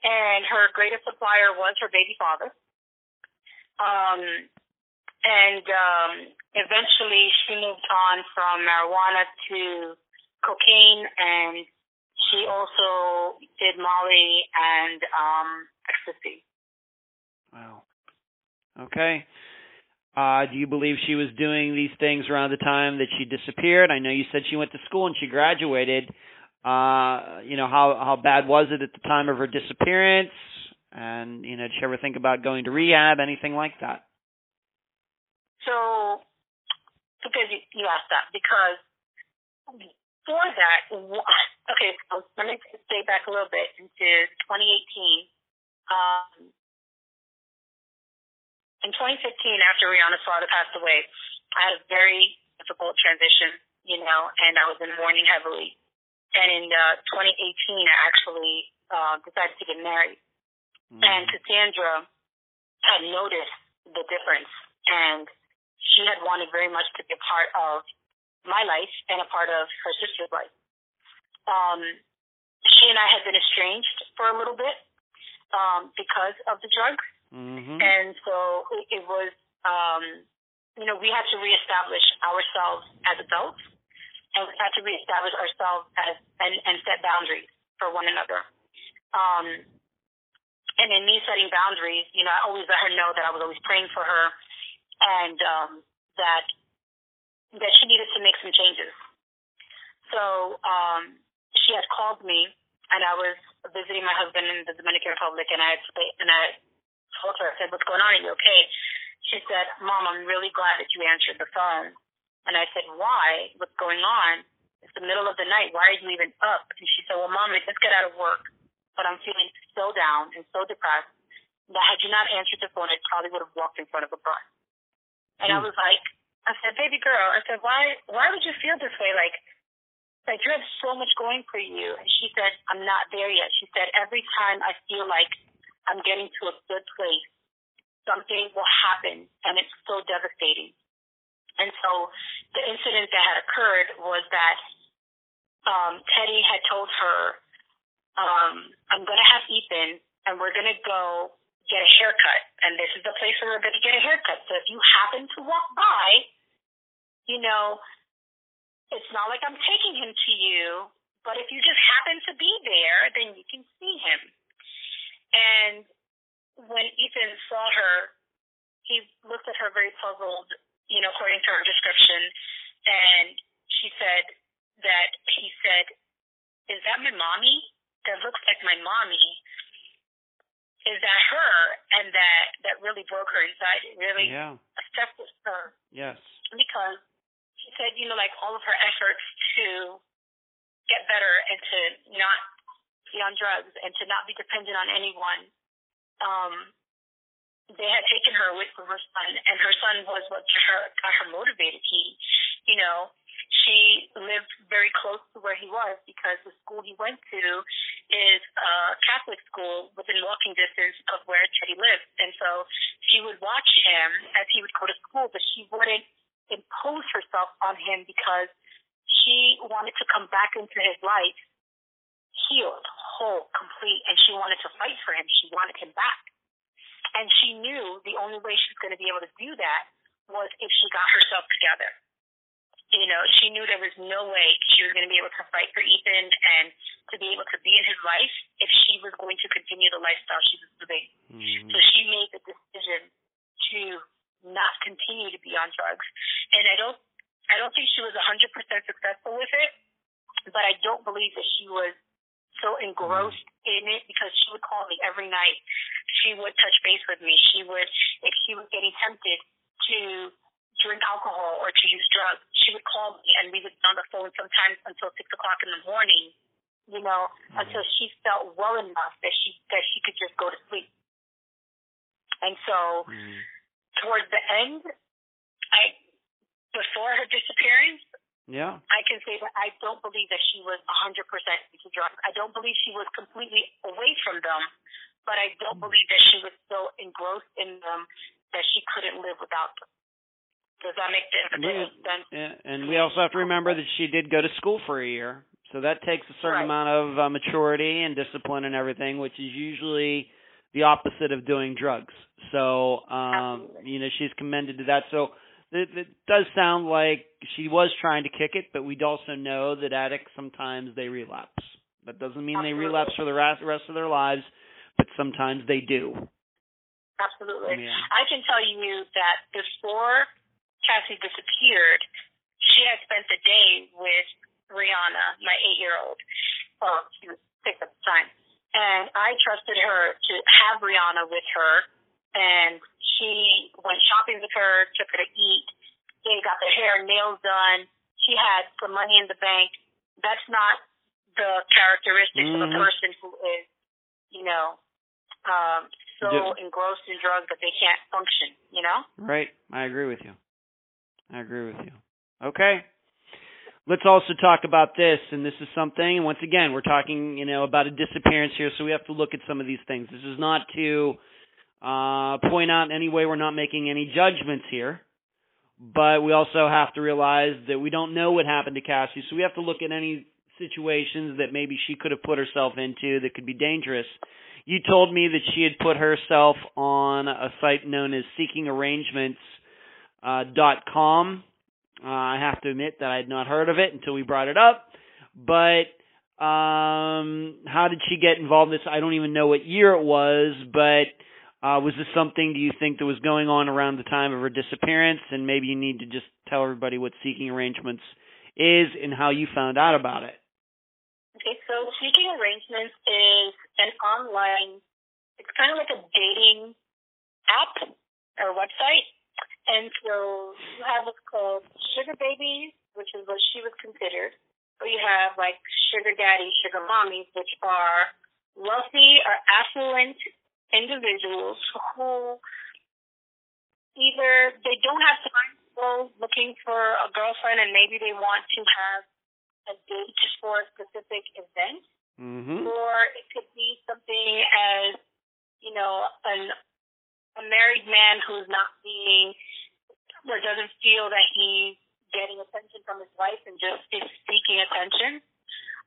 and her greatest supplier was her baby father. Um, and um, eventually she moved on from marijuana to cocaine, and she also did Molly and um, ecstasy. Wow. Okay. Uh, do you believe she was doing these things around the time that she disappeared? I know you said she went to school and she graduated. Uh, you know, how how bad was it at the time of her disappearance? And you know, did she ever think about going to rehab, anything like that? So, because you, you asked that, because for that, okay, so let me stay back a little bit into 2018. Um, in 2015, after Rihanna's father passed away, I had a very difficult transition, you know, and I was in mourning heavily. And in uh, 2018, I actually uh, decided to get married. Mm-hmm. And Cassandra had noticed the difference, and she had wanted very much to be a part of my life and a part of her sister's life. Um, she and I had been estranged for a little bit um, because of the drugs, mm-hmm. and so it, was, um, you know, we had to reestablish ourselves as adults, and we had to reestablish ourselves as and, and set boundaries for one another. Um, and in me setting boundaries, you know, I always let her know that I was always praying for her and um, that that she needed to make some changes. So um, she had called me, and I was visiting my husband in the Dominican Republic, and I had and I told her, I said, "What's going on? Are you okay?" She said, "Mom, I'm really glad that you answered the phone." And I said, "Why? What's going on? It's the middle of the night. Why are you even up?" And she said, "Well, Mom, I just got out of work." but I'm feeling so down and so depressed that had you not answered the phone, I probably would have walked in front of a bus. And I hmm. was like, I said, baby girl, I said, why, why would you feel this way? Like, like you have so much going for you. And she said, I'm not there yet. She said, every time I feel like I'm getting to a good place, something will happen and it's so devastating. And so the incident that had occurred was that um, Teddy had told her um, I'm going to have Ethan and we're going to go get a haircut. And this is the place where we're going to get a haircut. So if you happen to walk by, you know, it's not like I'm taking him to you, but if you just happen to be there, then you can see him. And when Ethan saw her, he looked at her very puzzled, you know, according to her description. And she said that he said, Is that my mommy? that looks like my mommy is that her and that that really broke her inside it really yeah. affected her yes because she said you know like all of her efforts to get better and to not be on drugs and to not be dependent on anyone um they had taken her away from her son and her son was what her got her motivated he you know she lived very close to where he was because the school he went to is a Catholic school within walking distance of where Teddy lived. And so she would watch him as he would go to school, but she wouldn't impose herself on him because she wanted to come back into his life healed, whole, complete, and she wanted to fight for him. She wanted him back. And she knew the only way she was going to be able to do that was if she got herself together you know, she knew there was no way she was going to be able to fight for Ethan and to be able to be in his life if she was going to continue the lifestyle she was living. Mm-hmm. So she made the decision to not continue to be on drugs. And I don't, I don't think she was 100% successful with it, but I don't believe that she was engrossed in it because she would call me every night. She would touch base with me. She would, if she was getting tempted to drink alcohol or to use drugs, she would call me and we would be on the phone sometimes until six o'clock in the morning, you know, mm-hmm. until she felt well enough that she that she could just go to sleep. And so mm-hmm. towards the end, I before her disappearance, yeah. I can say that I don't believe that she was 100% drugs. I don't believe she was completely away from them, but I don't Hmm. believe that she was so engrossed in them that she couldn't live without them. Does that make sense? Yeah, and we also have to remember that she did go to school for a year, so that takes a certain Right. amount of uh, maturity and discipline and everything, which is usually the opposite of doing drugs. So, um, Absolutely. you know, she's commended to that. So, it, it does sound like she was trying to kick it, but we also know that addicts sometimes they relapse. That doesn't mean they relapse for the rest, of their lives, but sometimes they do. Absolutely. Yeah. I can tell you that before Cassie disappeared, she had spent the day with Rihanna, my eight-year-old. Well, she was six at the time, and I trusted her to have Rihanna with her, and she went shopping with her, took her to eat. They got their hair and nails done. She had some money in the bank. That's not the characteristics of a Mhm. person who is, you know, um, so Yeah. engrossed in drugs that they can't function. You know. Right. I agree with you. I agree with you. Okay. Let's also talk about this, and this is something. And once again, we're talking, you know, about a disappearance here, so we have to look at some of these things. This is not to uh, point out in any way we're not making any judgments here, but we also have to realize that we don't know what happened to Cassie, so we have to look at any situations that maybe she could have put herself into that could be dangerous. You told me that she had put herself on a site known as seekingarrangements uh, dot com. Uh, I have to admit that I had not heard of it until we brought it up. But um, how did she get involved in this? I don't even know what year it was, but uh, was this something do you think that was going on around the time of her disappearance? And maybe you need to just tell everybody what seeking arrangements is and how you found out about it. Okay, so Seeking Arrangements is an online, it's kind of like a dating app or website. And so you have what's called Sugar Babies, which is what she was considered. Or you have like Sugar Daddy, Sugar Mommies, which are wealthy or affluent individuals who either they don't have time to go looking for a girlfriend and maybe they want to have a date for a specific event, Mm-hmm. or it could be something as, you know, an a married man who's not being or doesn't feel that he's getting attention from his wife and just is seeking attention.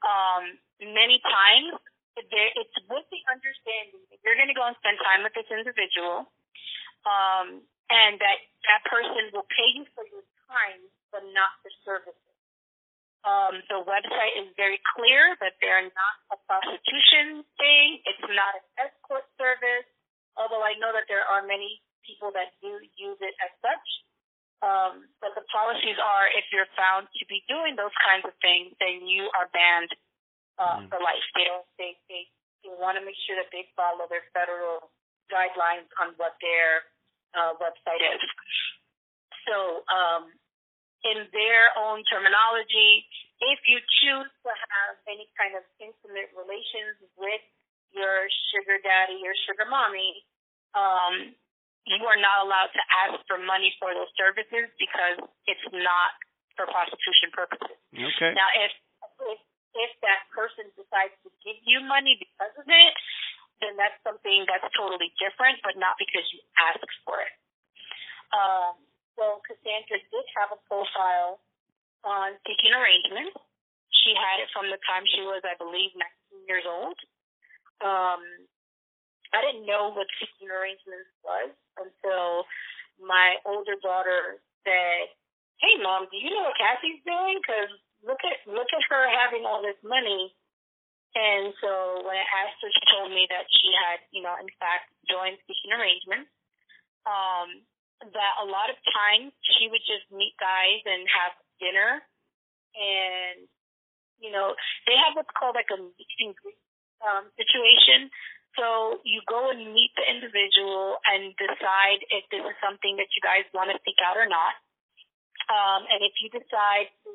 Um, many times there, it's with the understanding that you're going to go and spend time with this individual, um, and that that person will pay you for your time, but not for services. Um, the website is very clear that they're not a prostitution thing. It's not an escort service, although I know that there are many people that do use it as such. Um, but the policies are if you're found to be doing those kinds of things, then you are banned uh, Mm. for life. They don't. They they, they want to make sure that they follow their federal guidelines on what their uh, website is. So, um, in their own terminology, if you choose to have any kind of intimate relations with your sugar daddy or sugar mommy, um, you are not allowed to ask for money for those services because it's not for prostitution purposes. Okay. Now, if if if that person decides to give you money because of it, then that's something that's totally different, but not because you asked for it. Um, so Cassandra did have a profile on Seeking Arrangements. She had it from the time she was, I believe, 19 years old. Um, I didn't know what Seeking Arrangements was until my older daughter said, "Hey, mom, do you know what Cassie's doing? Because look at look at her having all this money." And so when I asked her, she told me that she had, you know, in fact, joined Seeking Arrangements. Um, that a lot of times she would just meet guys and have dinner, and you know, they have what's called like a meet and greet um, situation. So you go and meet the individual and decide if this is something that you guys want to seek out or not. Um, and if you decide to,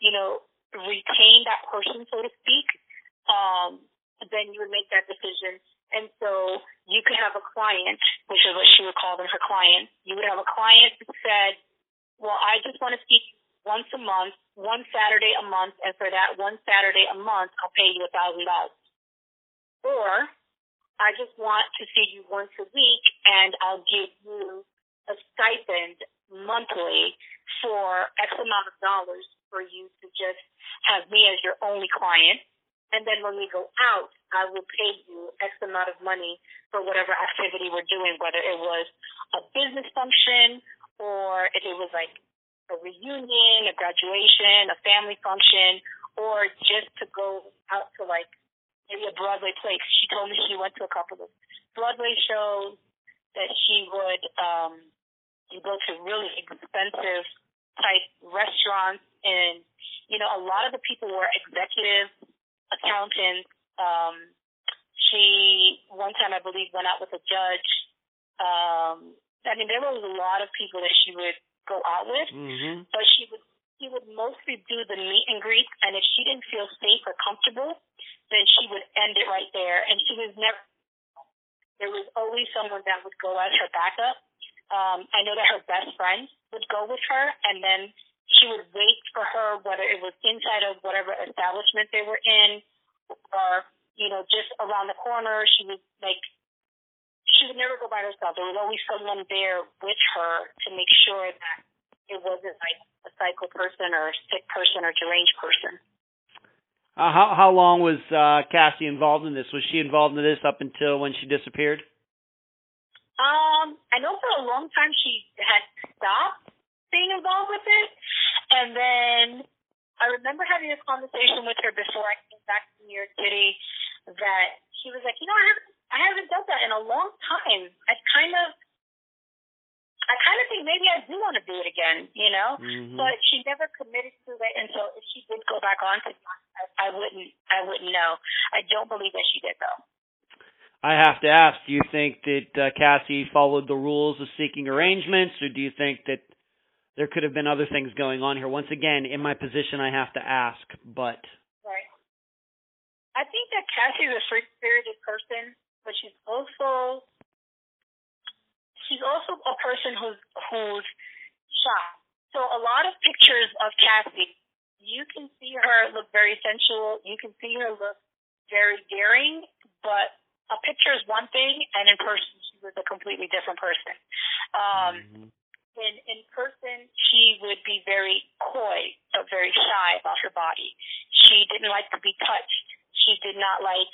you know, retain that person, so to speak, um, then you would make that decision. And so you could have a client which is what she would call them her clients. You would have a client who said, Well, I just want to speak once a month, one Saturday a month, and for that one Saturday a month, I'll pay you a thousand dollars. Or I just want to see you once a week and I'll give you a stipend monthly for X amount of dollars for you to just have me as your only client. And then when we go out, I will pay you X amount of money for whatever activity we're doing, whether it was a business function or if it was like a reunion, a graduation, a family function, or just to go out to like maybe a Broadway play. She told me she went to a couple of Broadway shows that she would um go to really expensive type restaurants and you know a lot of the people were executives accountant. Um, she one time I believe went out with a judge. Um, I mean, there was a lot of people that she would go out with, Mm-hmm. but she would she would mostly do the meet and greet. And if she didn't feel safe or comfortable, then she would end it right there. And she was never. There was always someone that would go as her backup. Um, I know that her best friend would go with her, and then she would wait for her, whether it was inside of whatever establishment they were in, or you know, just around the corner. She would like. She would never go by herself. There was always someone there with her to make sure that it wasn't like a psycho person or a sick person or deranged person. Uh, how how long was uh, Cassie involved in this? Was she involved in this up until when she disappeared? Um, I know for a long time she had stopped being involved with it, and then I remember having a conversation with her before I came back to New York City that she was like, you know, I haven't I haven't done that in a long time. I kind of I kind of think maybe I do want to do it again, you know. Mhm. But she never committed to it, and so if she did go back on to, I, I wouldn't, I wouldn't know. I don't believe that she did though. I have to ask: Do you think that uh, Cassie followed the rules of seeking arrangements, or do you think that there could have been other things going on here? Once again, in my position, I have to ask, but Right. I think that Cassie's a free spirited person, but she's also she's also a person who's who's shy. So a lot of pictures of Cassie, you can see her look very sensual. You can see her look very daring, but a picture is one thing, and in person she was a completely different person. Um, Mhm. In in person she would be very coy but very shy about her body. She didn't like to be touched. She did not like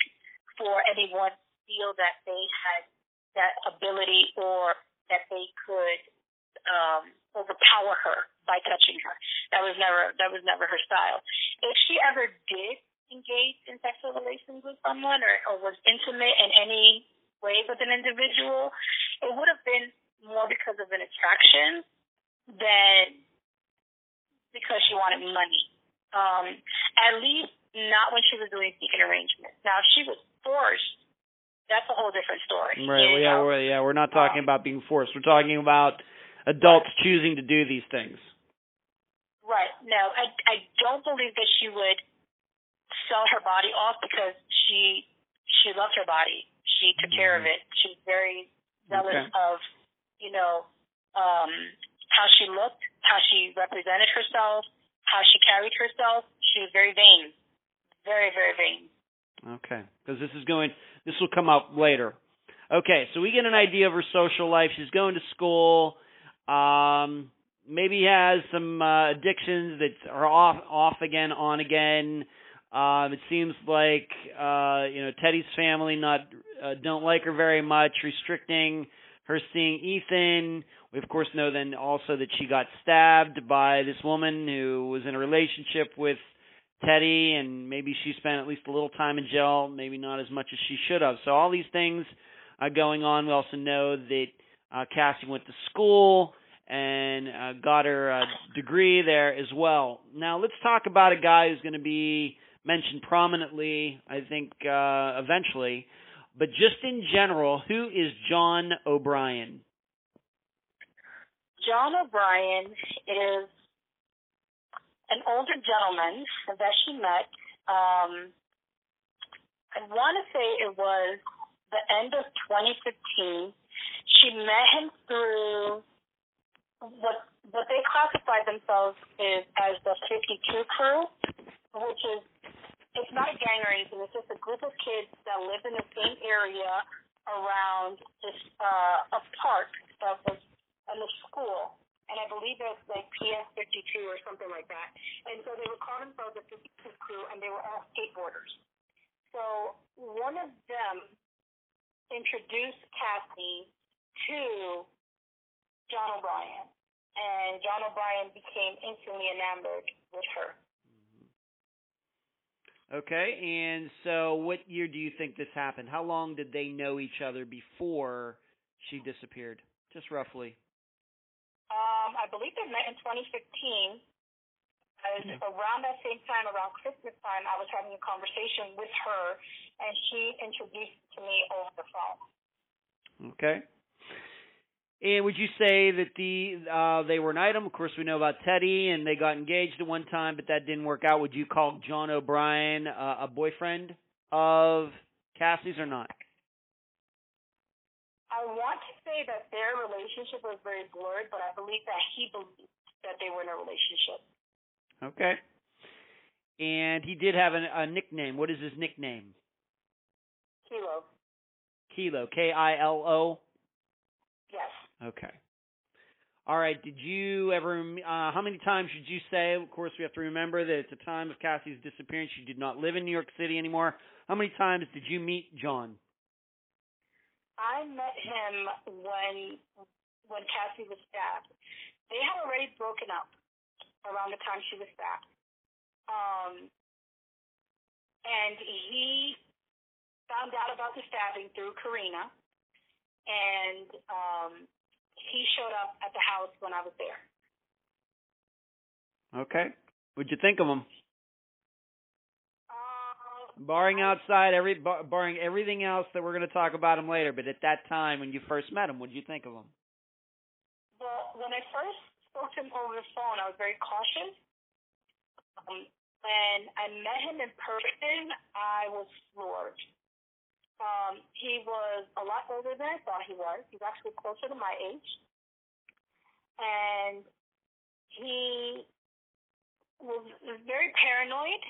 for anyone to feel that they had that ability or that they could um overpower her by touching her. That was never that was never her style. If she ever did engage in sexual relations with someone or, or was intimate in any way with an individual, it would have been more because of an attraction than because she wanted money. Um, at least not when she was doing seeking arrangements. Now, if she was forced, that's a whole different story. right? you Yeah, know? we're, yeah. We're not talking about being forced. We're talking about adults choosing to do these things. Right. No, I I don't believe that she would sell her body off because she she loved her body. She took care of it. She was very zealous Okay. of, you know, um how she looked, how she represented herself, how she carried herself. She was very vain. Very, very vain. Okay, because this is going, this will come up later. Okay, so we get an idea of her social life. She's going to school. Um, maybe has some uh, addictions that are off, off again, on again. Um, it seems like uh, you know Teddy's family not uh, don't like her very much, restricting her seeing Ethan. We of course know then also that she got stabbed by this woman who was in a relationship with Teddy, and maybe she spent at least a little time in jail, maybe not as much as she should have. So all these things are going on. We also know that uh, Cassie went to school and uh, got her uh, degree there as well. Now let's talk about a guy who's going to be mentioned prominently, I think, uh, eventually. But just in general, who is John O'Brien? John O'Brien is an older gentleman that she met. Um, I want to say it was the end of 2015. she met him through what what they classify themselves is as the 52 crew, which is it's not a gang or anything. It's just a group of kids that live in the same area around this uh, a park that was in the school, and I believe it's like PS 52 or something like that. And so they would call themselves the 52 crew, and they were all skateboarders. So one of them introduced Cassie to John O'Brien, and John O'Brien became instantly enamored with her. Okay, and so what year do you think this happened? How long did they know each other before she disappeared? Just roughly. Um, I believe they met in 2015. As around that same time, around Christmas time, I was having a conversation with her, and she introduced to me over the phone. Okay. And would you say that the uh they were an item? Of course, we know about Teddy, and they got engaged at one time, but that didn't work out. Would you call John O'Brien uh, a boyfriend of Cassie's or not? I want to say that their relationship was very blurred, but I believe that he believed that they were in a relationship. Okay. And he did have a, a nickname. What is his nickname? Kilo. Kilo. K I L O. Yes. Okay. All right. Did you ever? Uh, how many times should you say? Of course, we have to remember that at the time of Cassie's disappearance, she did not live in New York City anymore. How many times did you meet John? I met him when when Cassie was stabbed. They had already broken up around the time she was stabbed. Um, and he found out about the stabbing through Karina, and um, he showed up at the house when I was there. Okay. What'd you think of him? Uh, Barring outside every bar, barring everything else that we're going to talk about him later, but at that time when you first met him, what did you think of him? well, when I first spoke to him over the phone, I was very cautious. Um, when I met him in person, I was floored. Um, he was a lot older than I thought he was. He's actually closer to my age. And he was, was very paranoid.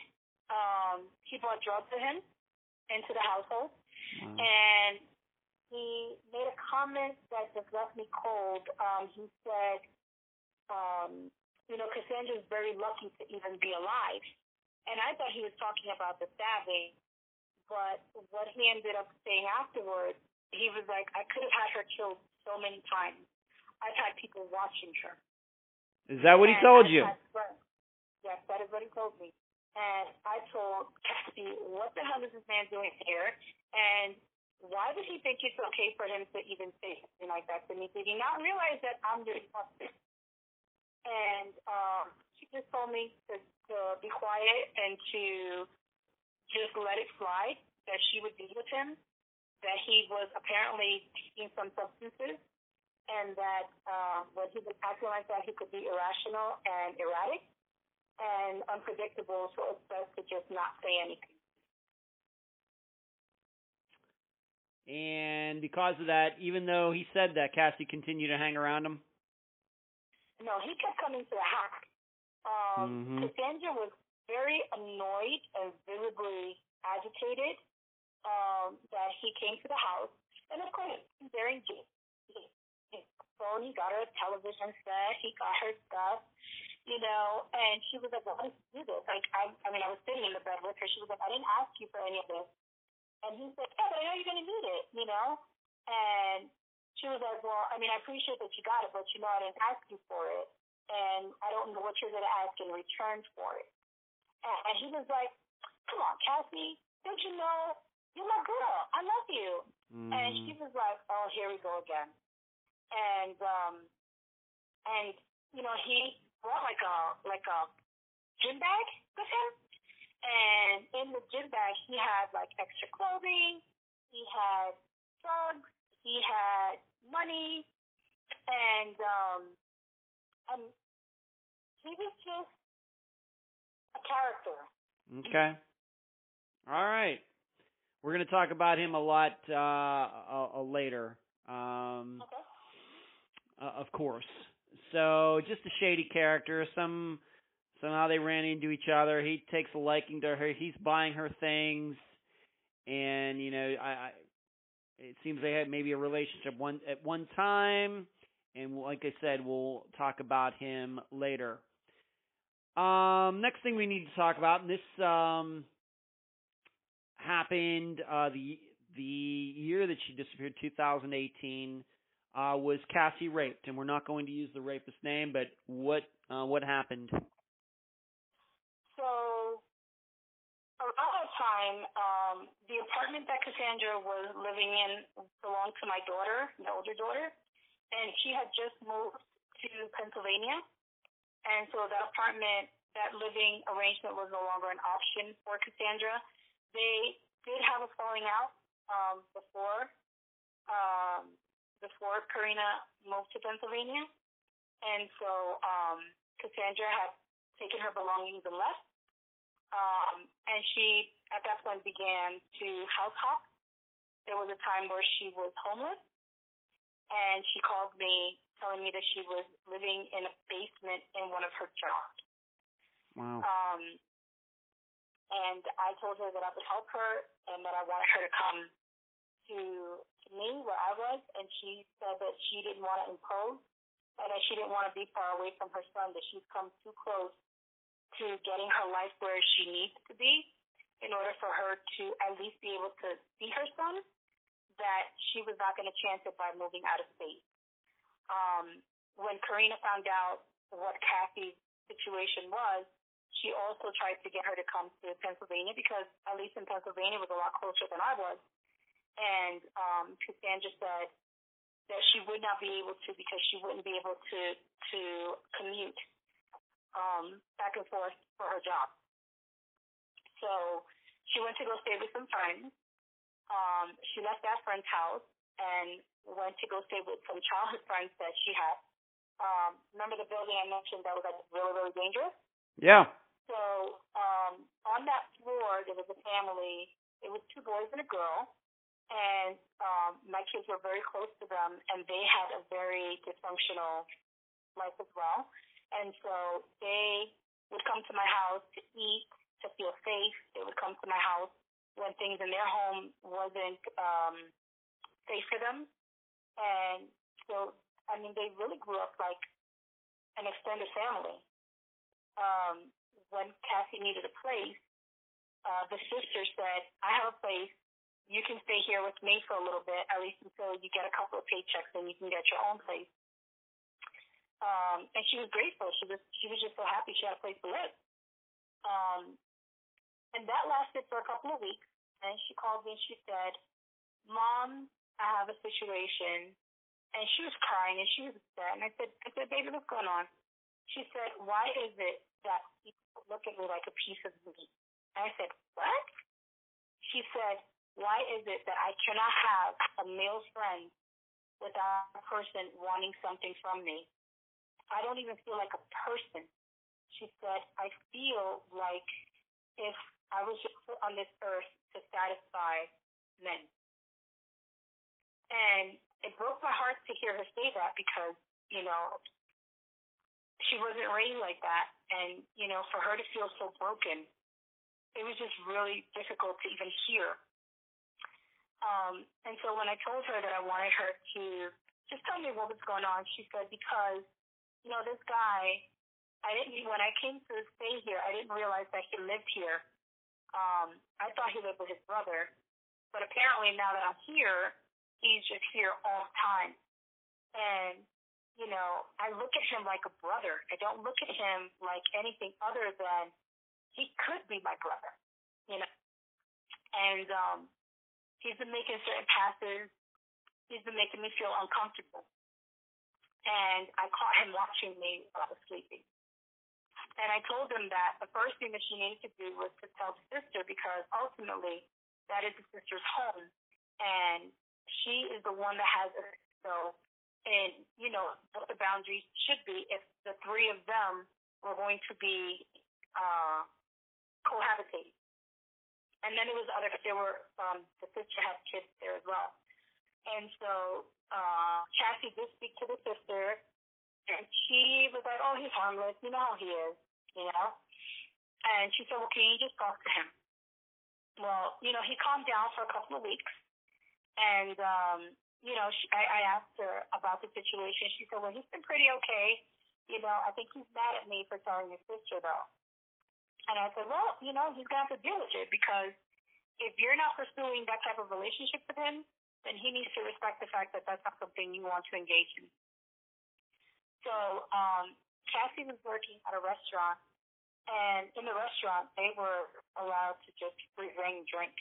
Um, he brought drugs with him into the household. Wow. And he made a comment that just left me cold. Um, he said, um, you know, Cassandra's very lucky to even be alive. And I thought he was talking about the stabbing, but what he ended up saying afterwards, he was like, I could have had her killed so many times. I've had people watching her. Is that what he told I've you? Yes, that is what he told me. And I told Cassie, what the hell is this man doing here? And why does he think it's okay for him to even say something like that to me? Did he not realize that I'm doing something? And um, she just told me to, to be quiet and to just let it slide, that she would be with him, that he was apparently taking some substances, and that uh, when he was acting like that, he could be irrational and erratic and unpredictable, so it's best to just not say anything. And because of that, even though he said that, Cassie continued to hang around him. No, he kept coming to the house. Um, Mhm. Cassandra was very annoyed and visibly agitated um, that he came to the house. And of course, he's very engaged. Phone, he got her a television set, he got her stuff, you know, and she was like, well, why did you do this? Like, I, I mean, I was sitting in the bed with her. She was like, I didn't ask you for any of this. And he said, yeah, but I know you're going to need it, you know? And she was like, well, I mean, I appreciate that you got it, but you know, I didn't ask you for it. And I don't know what you're going to ask in return for it. And, he was like, come on, Cassie, don't you know? You're my girl. I love you. And she was like, oh, here we go again. And, um, and, you know, he brought like a, like a gym bag with him. And in the gym bag, he had like extra clothing. He had drugs. He had money. And, um, and he was just a character. Okay. All right. We're going to talk about him a lot uh, uh, uh, later. Um, Okay. uh, of course. So just a shady character. Some somehow they ran into each other. He takes a liking to her. He's buying her things, and you know, I, I it seems they had maybe a relationship one at one time. And like I said, we'll talk about him later. Um, next thing we need to talk about, and this um, happened uh, the the year that she disappeared, 2018 uh, was Cassie raped, and we're not going to use the rapist name, but what uh, what happened? So around that time, um, the apartment that Cassandra was living in belonged to my daughter, my older daughter, and she had just moved to Pennsylvania, and so that apartment, that living arrangement was no longer an option for Cassandra. They did have a falling out um, before. Um, before Karina moved to Pennsylvania. And so um, Cassandra had taken her belongings and left. Um, and she, at that point, began to house hop. There was a time where she was homeless. And she called me telling me that she was living in a basement in one of her jobs. Wow. Um, and I told her that I would help her and that I wanted her to come to, to me where I was, and she said that she didn't want to impose and that she didn't want to be far away from her son, that she's come too close to getting her life where she needs to be in order for her to at least be able to see her son, that she was not going to chance it by moving out of state. Um, when Karina found out what Cassie's situation was, she also tried to get her to come to Pennsylvania because at least in Pennsylvania was a lot closer than I was and um, Cassandra said that she would not be able to because she wouldn't be able to to commute um, back and forth for her job. So she went to go stay with some friends. Um, she left that friend's house and went to go stay with some childhood friends that she had. Um, remember the building I mentioned that was like really really dangerous? Yeah. So um, on that floor there was a family. It was two boys and a girl and um, my kids were very close to them, and they had a very dysfunctional life as well. And so they would come to my house to eat, to feel safe. They would come to my house when things in their home wasn't um, safe for them. And so, I mean, they really grew up like an extended family. Um, when Cassie needed a place, uh, the sister said, I have a place you can stay here with me for a little bit, at least until you get a couple of paychecks and you can get your own place. Um, and she was grateful. She was she was just so happy she had a place to live. Um, and that lasted for a couple of weeks. And she called me and she said, "Mom, I have a situation." And she was crying and she was upset. And I said, "I said, baby, what's going on?" She said, "Why is it that people look at me like a piece of meat?" And I said, "What?" She said, why is it that I cannot have a male friend without a person wanting something from me? I don't even feel like a person. She said, I feel like if I was just put on this earth to satisfy men. And it broke my heart to hear her say that because, you know, she wasn't raised like that. And, you know, for her to feel so broken, it was just really difficult to even hear. Um, and so when I told her that I wanted her to just tell me what was going on, she said, because, you know, this guy, I didn't, when I came to stay here, I didn't realize that he lived here. Um, I thought he lived with his brother, but apparently now that I'm here, he's just here all the time. And, you know, I look at him like a brother. I don't look at him like anything other than he could be my brother, you know. And um, He's been making certain passes. He's been making me feel uncomfortable. And I caught him watching me while I was sleeping. And I told him that the first thing that she needed to do was to tell the sister because ultimately that is the sister's home. And she is the one that has a so and you know what the boundaries should be if the three of them were going to be uh cohabitating. And then it was other, there were, um, the sister had kids there as well. And so uh, Cassie did speak to the sister, and she was like, "Oh, he's harmless. You know how he is, you know." And she said, "Well, can you just talk to him?" Well, you know, he calmed down for a couple of weeks, and um, you know, she, I, I asked her about the situation. She said, "Well, he's been pretty okay. You know, I think he's mad at me for telling his sister, though." And I said, "Well, you know, he's have to deal with it because if you're not pursuing that type of relationship with him, then he needs to respect the fact that that's not something you want to engage in. So um, Cassie was working at a restaurant, and in the restaurant, they were allowed to just reign drink.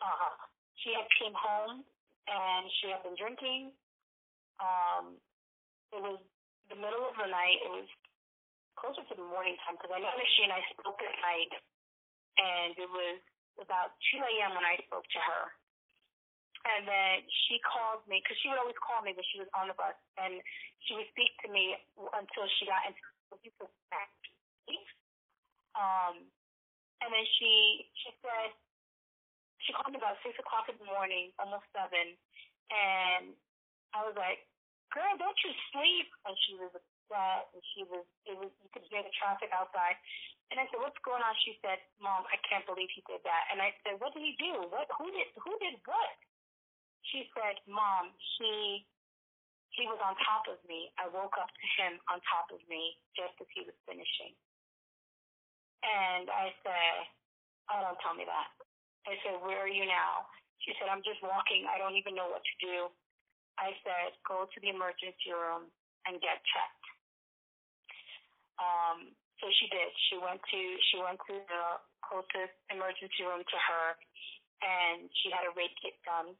Uh, she had came home and she had been drinking. Um, it was the middle of the night. It was closer to the morning time because I know that she and I spoke at night, and it was about 2 a.m. when I spoke to her. And then she called me because she would always call me when she was on the bus, and she would speak to me until she got into the um, and then she she said she called me about six o'clock in the morning, almost seven, and I was like, "Girl, don't you sleep?" And she was upset, and she was it was you could hear the traffic outside. And I said, "What's going on?" She said, "Mom, I can't believe he did that." And I said, "What did he do? What? Who did? Who did what?" She said, Mom, he he was on top of me. I woke up to him on top of me just as he was finishing. And I said, Oh, don't tell me that. I said, Where are you now? She said, I'm just walking. I don't even know what to do. I said, Go to the emergency room and get checked. Um, so she did. She went to she went to the closest emergency room to her and she had a rape kit done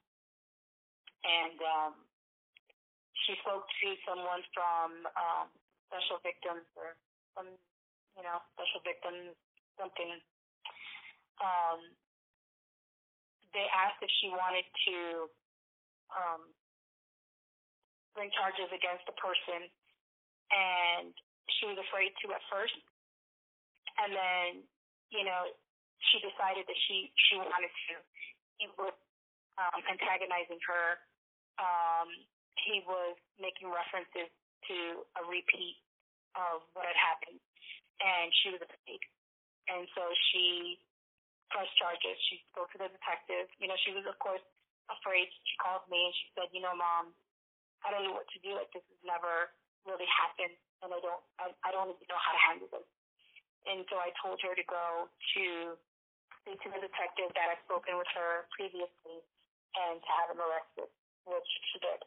and um, she spoke to someone from um, special victims or some, you know, special victims something. Um, they asked if she wanted to um, bring charges against the person, and she was afraid to at first. And then, you know, she decided that she she wanted to. He was um, antagonizing her um, he was making references to a repeat of what had happened, and she was afraid. And so she pressed charges. She spoke to the detective. You know, she was of course afraid. She called me and she said, "You know, mom, I don't know what to do. Like this has never really happened, and I don't, I, I don't even know how to handle this." And so I told her to go to speak to the detective that had spoken with her previously and to have him arrested which she did.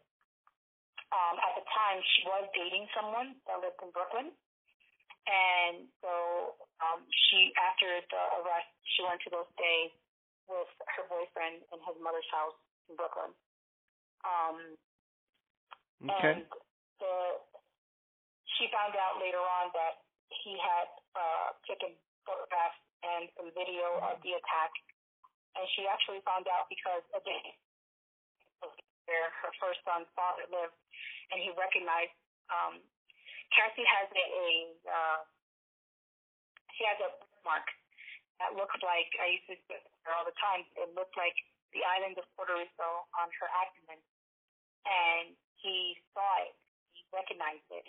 Um, at the time, she was dating someone that lived in Brooklyn. And so um, she, after the arrest, she went to go stay with her boyfriend in his mother's house in Brooklyn. Um, okay. And the, she found out later on that he had uh, taken photographs and some video of the attack. And she actually found out because, again, where her first son's father lived, and he recognized. Um, Cassie has a, a uh, she has a mark that looks like I used to say her all the time. It looked like the island of Puerto Rico on her abdomen, and he saw it. He recognized it.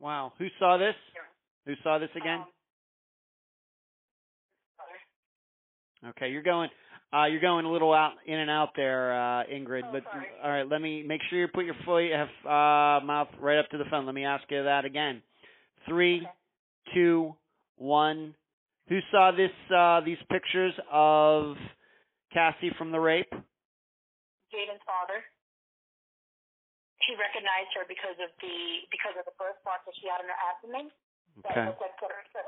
Wow. Who saw this? Who saw this again? Um, okay, you're going. Uh, you're going a little out in and out there, uh, Ingrid. Oh, but sorry. all right, let me make sure you put your foot, uh, mouth right up to the phone. Let me ask you that again. Three, Okay. two, one. Who saw this? Uh, these pictures of Cassie from the rape? Jaden's father. He recognized her because of the because of the birthmark that she had on her abdomen. That Okay. looked like Puerto Rico.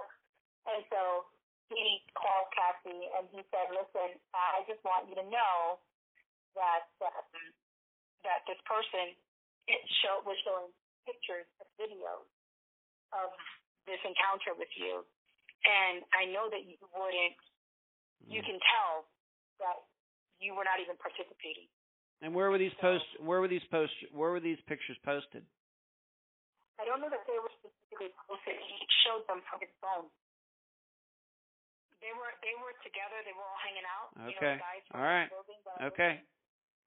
And so he called Cassie and he said, "Listen, I just want you to know that um, that this person it show was showing pictures, videos of this encounter with you, and I know that you wouldn't. You can tell that you were not even participating." And where were these posts? Where were these posts? Where were these pictures posted? I don't know that they were specifically posted. He showed them from his phone. They were they were together. They were all hanging out. You Okay. know, guys All right. building Okay.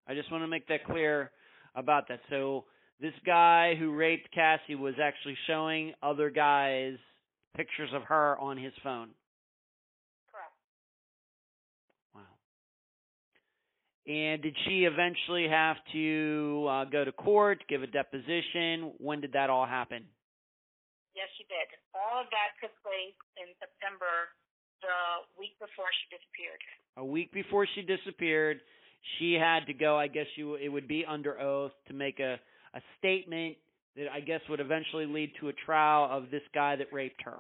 I just want to make that clear about that. So this guy who raped Cassie was actually showing other guys pictures of her on his phone. Correct. Wow. And did she eventually have to uh, go to court, give a deposition? When did that all happen? Yes, she did. All of that took place in September, the week before she disappeared. A week before she disappeared, she had to go. I guess you it would be under oath to make a a statement that I guess would eventually lead to a trial of this guy that raped her.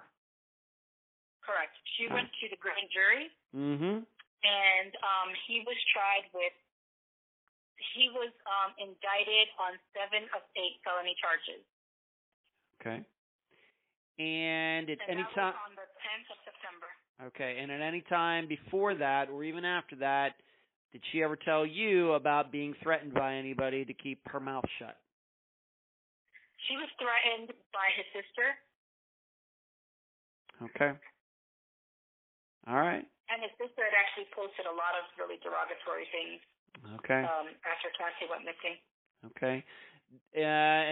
Correct. She went to the grand jury, Mm-hmm. and um, he was tried with. He was um, indicted on seven of eight felony charges. Okay. And at And any time, on the 10th of September. Okay, and at any time before that, or even after that, did she ever tell you about being threatened by anybody to keep her mouth shut? She was threatened by his sister, Okay. All right. and his sister had actually posted a lot of really derogatory things Okay. um, after Cassie went missing. Okay. Uh,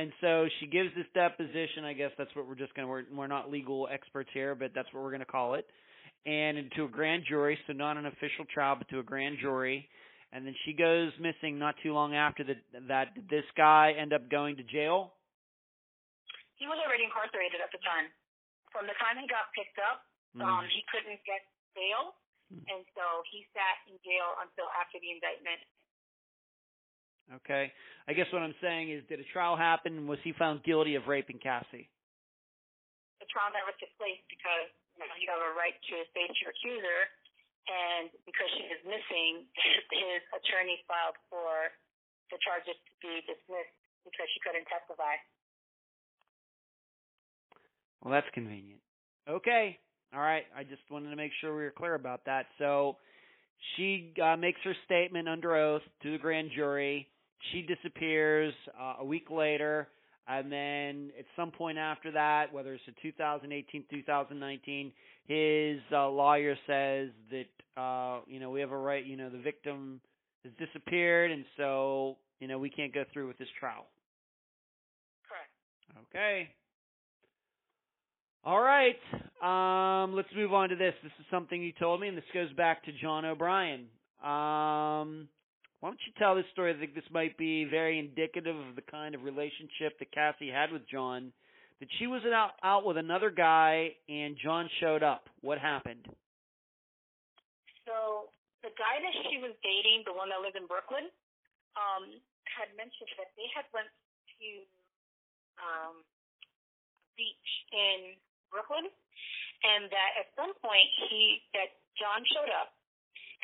and so she gives this deposition. I guess that's what we're just going to, we're, we're not legal experts here, but that's what we're going to call it. And into a grand jury, so not an official trial, but to a grand jury. And then she goes missing not too long after the, that. Did this guy end up going to jail? He was already incarcerated at the time. From the time he got picked up, um, he couldn't get bail, Hmm. and so he sat in jail until after the indictment. Okay. I guess what I'm saying is, did a trial happen? Was he found guilty of raping Cassie? The trial never took place because you, know, you have a right to face your accuser, and because she is missing, his attorney filed for the charges to be dismissed because she couldn't testify. Well, that's convenient. Okay. All right. I just wanted to make sure we were clear about that. So she uh, makes her statement under oath to the grand jury. She disappears uh, a week later. And then at some point after that, whether it's in 2018, 2019, his uh, lawyer says that, uh, you know, we have a right, you know, the victim has disappeared and so, you know, we can't go through with this trial. Correct. Okay. All right. Um, let's move on to this. This is something you told me, and this goes back to John O'Brien. Um, why don't you tell this story? I think this might be very indicative of the kind of relationship that Cassie had with John. That she was out out with another guy, and John showed up. What happened? So the guy that she was dating, the one that lived in Brooklyn, um, had mentioned that they had went to um, beach in Brooklyn, and that at some point he that John showed up,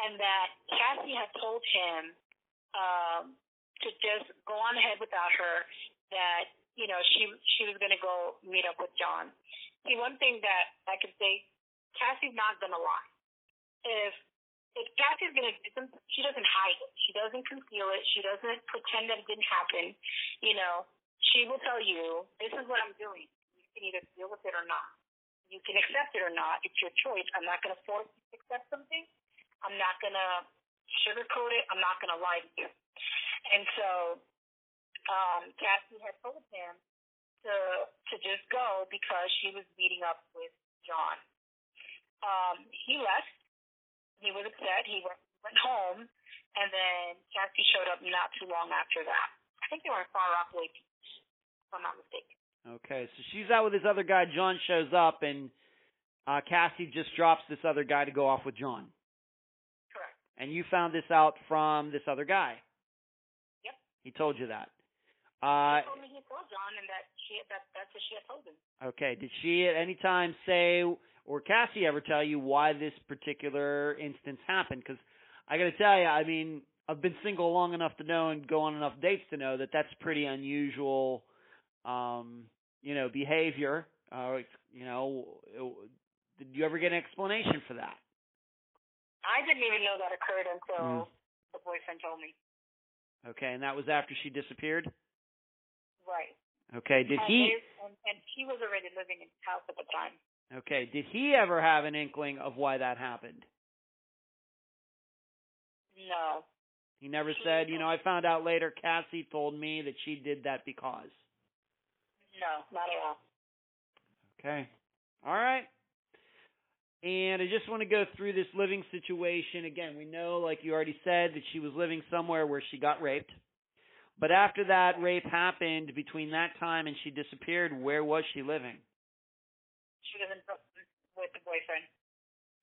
and that Cassie had told him um, to just go on ahead without her. That you know she she was going to go meet up with John. See, one thing that I could say, Cassie's not going to lie. If if Cassie's going to do something, she doesn't hide it. She doesn't conceal it. She doesn't pretend that it didn't happen. You know, she will tell you, this is what I'm doing. You can either deal with it or not. You can accept it or not. It's your choice. I'm not going to force you to accept something. I'm not going to sugarcoat it. I'm not going to lie to you. And so, um, Cassie had told him to to just go because she was meeting up with John. Um, he left. He was upset. He went, went home, and then Cassie showed up not too long after that. I think they were in Far Rockaway Beach, if I'm not mistaken. Okay, so she's out with this other guy. John shows up, and uh, Cassie just drops this other guy to go off with John. And you found this out from this other guy. Yep. He told you that. He Uh, told me he told John, and that she that that's what she had told him. okay. Did she at any time say, or Cassie ever tell you why this particular instance happened? Because I got to tell you, I mean, I've been single long enough to know and go on enough dates to know that that's pretty unusual, um, you know, behavior. Uh, you know, did you ever get an explanation for that? I didn't even know that occurred until Mm. the boyfriend told me. Okay, and that was after she disappeared. Right. Okay, did and he? and, and he was already living in his house at the time. Okay. Did he ever have an inkling of why that happened? No. He never said, you know, I found out later Cassie told me that she did that because. No, not at all. Okay. All right. And I just want to go through this living situation. Again, we know, like you already said, that she was living somewhere where she got raped. But after that rape happened, between that time and she disappeared, where was she living? She was in Brooklyn with the boyfriend.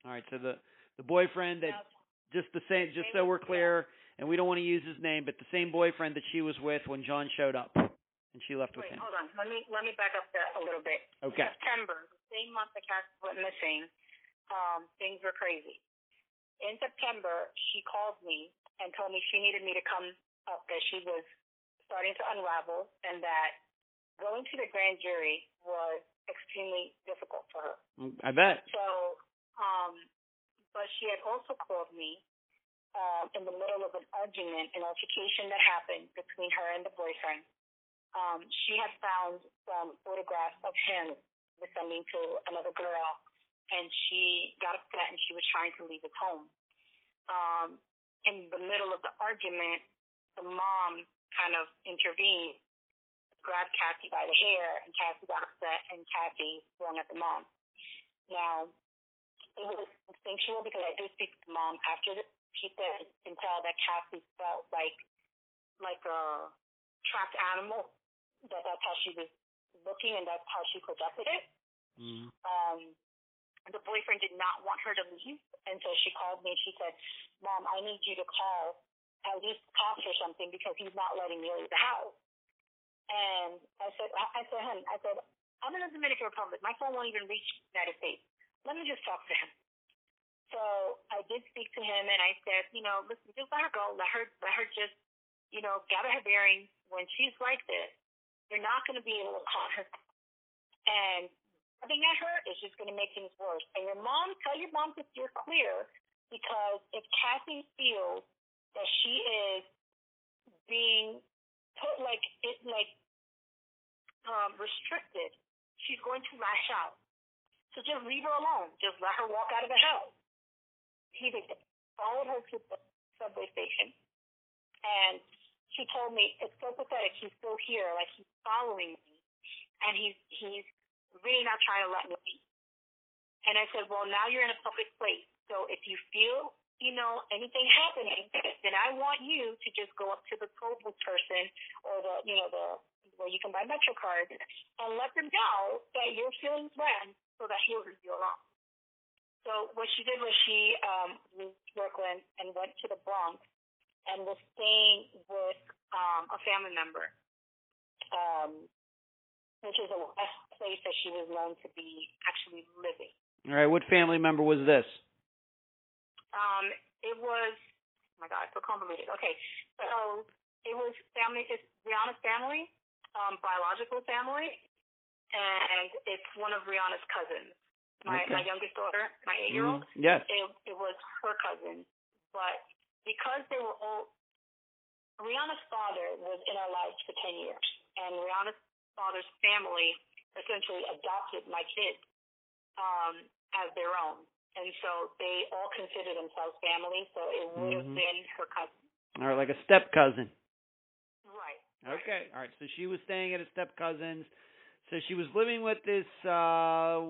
All right, so the the boyfriend that just the same, just so we're clear, and we don't want to use his name, but the same boyfriend that she was with when John showed up, and she left with Wait, him. hold on. Let me let me back up there a little bit. Okay. September, the same month the Cassie went missing, um, things were crazy. In September, she called me and told me she needed me to come up, that she was starting to unravel, and that going to the grand jury was extremely difficult for her. Mm, I bet. So, um, but she had also called me um, in the middle of an argument, an altercation that happened between her and the boyfriend. Um, she had found some photographs of him descending to another girl, and she got upset and she was trying to leave his home. Um, in the middle of the argument, the mom kind of intervened, grabbed Cassie by the hair, and Cassie got upset, and Cassie swung at the mom. Now, it was instinctual because I did speak to the mom after this. She said you can tell that Cassie felt like like a trapped animal. That that's how she was looking and that's how she projected it. Mm. Um, the boyfriend did not want her to leave, and so she called me she said, "Mom, I need you to call at least cops or something because he's not letting me leave the house." And I said, I I said, hun, I said, I'm in the Dominican Republic. My phone won't even reach the United States. Let me just talk to him. So I did speak to him and I said, you know, listen, just let her go. Let her, let her just, you know, gather her bearings. When she's like this, you're not going to be able to call her. And rubbing at her is just going to make things worse. And your mom, tell your mom to steer clear because if Cassie feels that she is being put like it like um restricted, she's going to lash out. So just leave her alone. Just let her walk out of the house. He did followed her to the subway station and she told me it's so pathetic, he's still here, like he's following me and he's he's really not trying to let me be. And I said, Well now you're in a public place. So if you feel you know, anything happening, then I want you to just go up to the toll booth person or the, you know, the where you can buy MetroCard and let them know that you're feeling threatened so that he'll leave you alone. So what she did was she um, to Brooklyn and went to the Bronx and was staying with um, a family member, um, which is a west place that she was known to be actually living. All right. What family member was this? Um, it was, oh my God, so convoluted. Okay, so it was family, it's Rihanna's family, um, biological family, and it's one of Rihanna's cousins. My Okay. my youngest daughter, my eight year old, Mm, Yes. it it was her cousin, but because they were all, Rihanna's father was in our lives for ten years, and Rihanna's father's family essentially adopted my kids um, as their own, and so they all consider themselves family. So it would have Mhm. been her cousin, right, like a step cousin. right? Okay. All right. So she was staying at a step cousin's. So she was living with this uh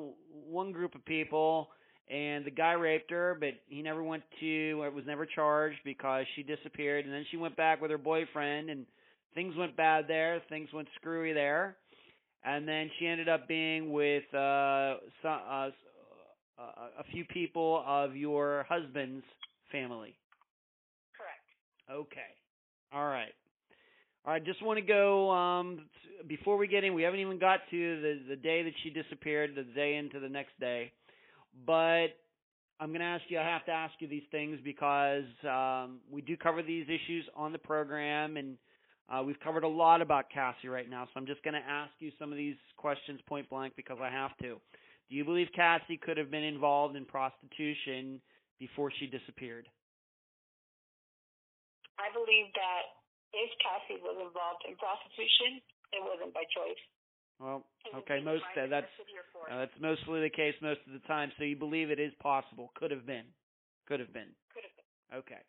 one group of people and the guy raped her, but he never went to it was never charged because she disappeared and then she went back with her boyfriend and things went bad there, things went screwy there. And then she ended up being with uh some uh, uh a few people of your husband's family. Correct. Okay. All right. All right. Just want to go um, before we get in. We haven't even got to the the day that she disappeared, the day into the next day. But I'm going to ask you. I have to ask you these things because um, we do cover these issues on the program, and uh, we've covered a lot about Cassie right now. So I'm just going to ask you some of these questions point blank because I have to. Do you believe Cassie could have been involved in prostitution before she disappeared? I believe that if Cassie was involved in prostitution, it wasn't by choice. Well, okay, most either that's City or Florida. uh, that's mostly the case most of the time. So you believe it is possible? Could have been. Could have been. Could have been. Okay.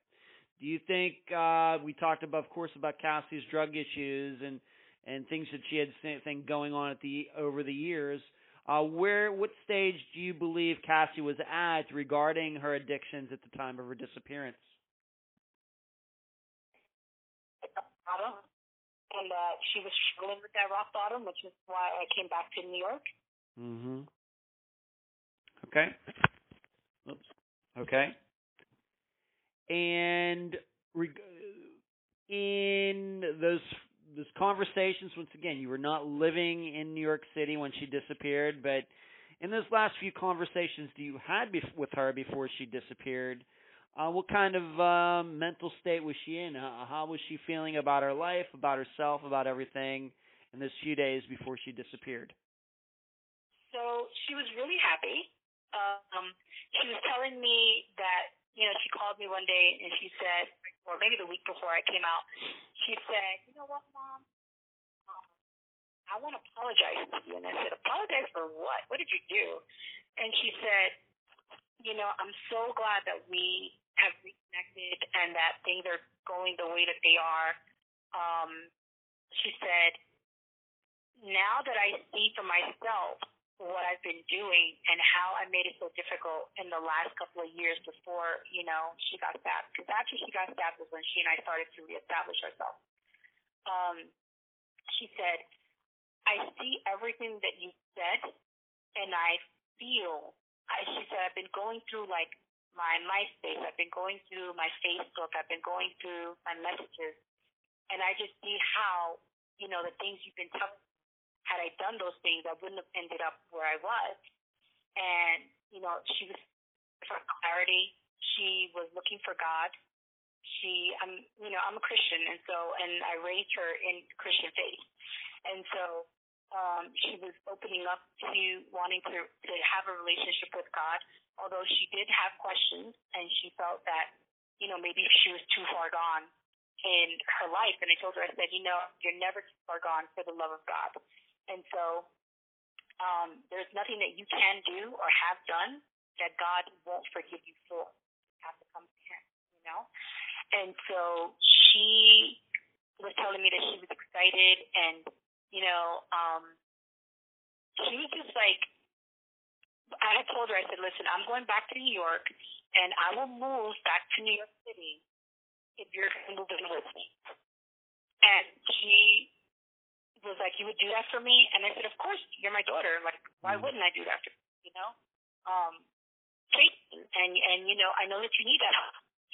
Do you think uh we talked about of course about Cassie's drug issues and and things that she had thing going on at the over the years? Uh where what stage do you believe Cassie was at regarding her addictions at the time of her disappearance? bottom, and uh, she was struggling with that rock bottom, which is why I came back to New York. Mhm. Okay. Oops. Okay. And in those those conversations, once again, you were not living in New York City when she disappeared, but in those last few conversations that you had with her before she disappeared, uh, what kind of uh, mental state was she in? How, how was she feeling about her life, about herself, about everything in those few days before she disappeared? So she was really happy. Um, she was telling me that, you know, she called me one day and she said, or maybe the week before I came out, she said, you know what, Mom? Um, I want to apologize to you. And I said, apologize for what? What did you do? And she said, you know, I'm so glad that we have reconnected and that things are going the way that they are. Um, she said, now that I see for myself what I've been doing and how I made it so difficult in the last couple of years before, you know, she got stabbed. Because after she got stabbed was when she and I started to reestablish ourselves. Um, she said, I see everything that you said and I feel, I, she said, I've been going through like my MySpace, I've been going through my Facebook, I've been going through my messages, and I just see how, you know, the things you've been had I done those things, I wouldn't have ended up where I was. And, you know, she was for clarity. She was looking for God. She, I'm, you know, I'm a Christian, and so, and I raised her in Christian faith. And so, um, she was opening up to wanting to, to have a relationship with God, although she did have questions and she felt that, you know, maybe she was too far gone in her life. And I told her, I said, you know, you're never too far gone for the love of God. And so um, there's nothing that you can do or have done that God won't forgive you for. You have to come to Him, you know? And so she was telling me that she was excited and, you know, um, she was just like, I had told her, I said, listen, I'm going back to New York and I will move back to New York City if you're in with me. And she was like, you would do that for me? And I said, of course, you're my daughter. Like, why Mm. wouldn't I do that for you, you know? Um, and, and, you know, I know that you need that,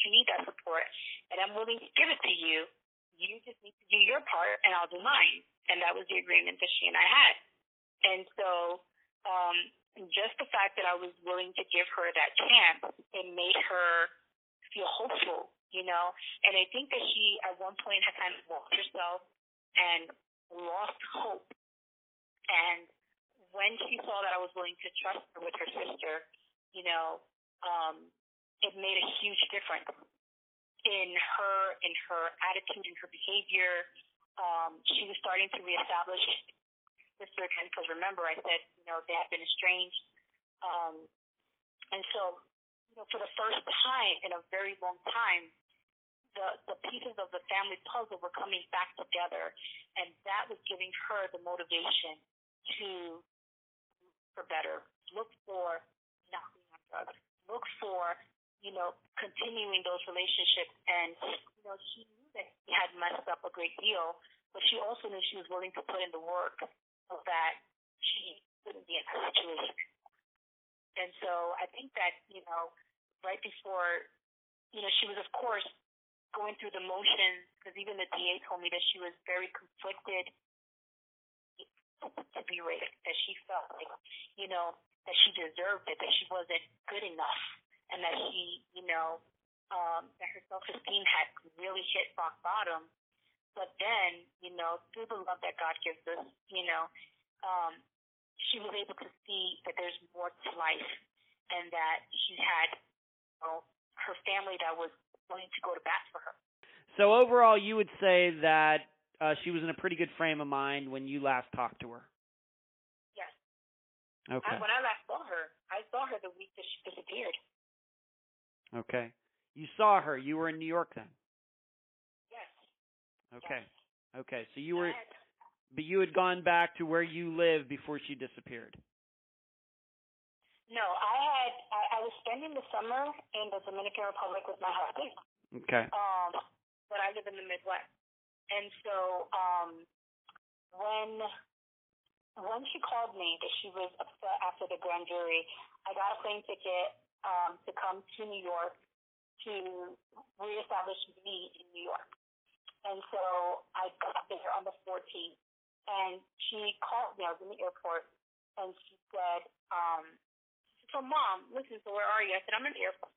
you need that support and I'm willing to give it to you. You just need to do your part and I'll do mine. And that was the agreement that she and I had. And so, um, just the fact that I was willing to give her that chance, it made her feel hopeful, you know? And I think that she, at one point, had kind of lost herself and lost hope. And when she saw that I was willing to trust her with her sister, you know, um, it made a huge difference in her, in her attitude, in her behavior. Um, she was starting to reestablish sister again because remember I said, you know, they had been estranged. Um, and so, you know, for the first time in a very long time, the, the pieces of the family puzzle were coming back together. And that was giving her the motivation to for better, look for not being on drugs, look for, you know, continuing those relationships. And, you know, she knew that she had messed up a great deal, but she also knew she was willing to put in the work of that she wouldn't be in that situation. And so I think that, you know, right before, you know, she was, of course, going through the motions, because even the DA told me that she was very conflicted to be raped, that she felt like, you know, that she deserved it, that she wasn't good enough, and that she, you know, um, that her self-esteem had really hit rock bottom. But then, you know, through the love that God gives us, you know, um, she was able to see that there's more to life and that she had, you know, her family that was willing to go to bat for her. So overall, you would say that uh, she was in a pretty good frame of mind when you last talked to her. Yes. Okay. I, when I last saw her, I saw her the week that she disappeared. Okay. You saw her. You were in New York then. Yes. Okay. Yes. Okay. So you were, but you had gone back to where you lived before she disappeared. No, I had. I, I was spending the summer in the Dominican Republic with my husband. Okay. um, but I live in the Midwest. And so um, when when she called me that she was upset after the grand jury, I got a plane ticket um, to come to New York to reestablish me in New York. And so I got there on the 14th, and she called me. I was in the airport, and she said, um, "So, mom, listen. So where are you?" I said, "I'm in the airport,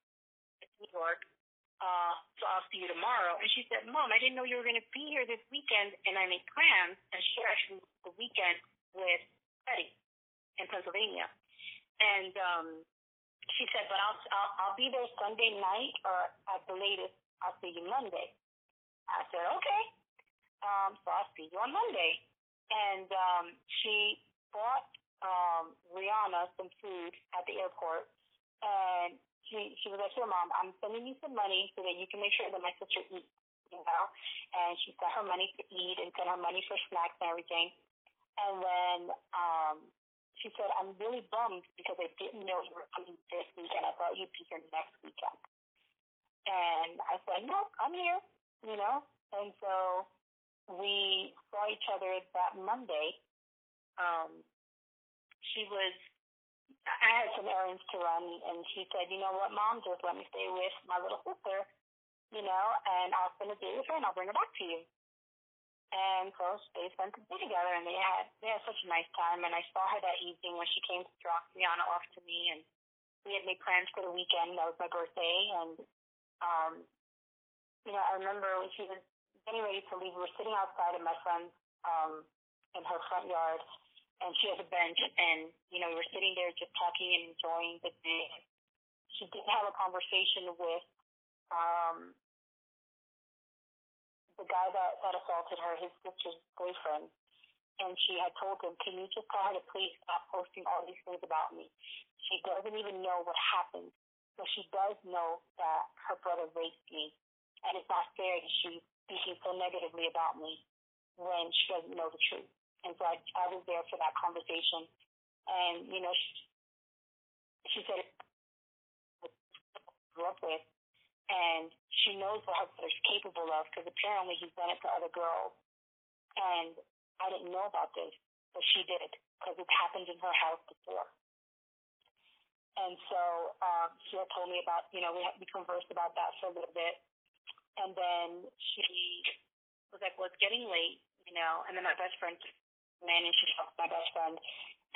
in New York." uh, so I'll see you tomorrow. And she said, Mom, I didn't know you were going to be here this weekend, and I made plans. And she actually the weekend with Betty in Pennsylvania. And um, she said, but I'll, I'll I'll be there Sunday night, or at the latest, I'll see you Monday. I said, okay. Um, so I'll see you on Monday. And um, she bought um, Rihanna some food at the airport, and she she was like, "Here, mom, I'm sending you some money so that you can make sure that my sister eats." You know, and she sent her money to eat and sent her money for snacks and everything. And then um, she said, "I'm really bummed because I didn't know you were coming this weekend. I thought you'd be here next weekend." And I said, "No, I'm here." You know, and so we saw each other that Monday. Um, she was I had some errands to run, and she said, "You know what, Mom? Just let me stay with my little sister, you know, and I'll spend a day with her, and I'll bring her back to you." And so they spent the day together, and they had they had such a nice time. And I saw her that evening when she came to drop Rihanna off to me, and we had made plans for the weekend. That was my birthday, and um, you know, I remember when she was getting ready to leave, we were sitting outside in my friend's um, in her front yard and she has a bench and you know we were sitting there just talking and enjoying the day. She did have a conversation with um the guy that that assaulted her his sister's boyfriend and she had told him can you just tell her to please stop posting all these things about me? She doesn't even know what happened but she does know that her brother raped me and it's not fair that she's speaking so negatively about me when she doesn't know the truth and so I, I was there for that conversation. And, you know, she, she said, grew up with, and she knows what her brother's capable of because apparently he's done it to other girls. And I didn't know about this, but she did because it's happened in her house before. And so um, she had told me about, you know, we, had, we conversed about that for a little bit. And then she was like, well, it's getting late, you know. And then my best friend man and she talked to my best friend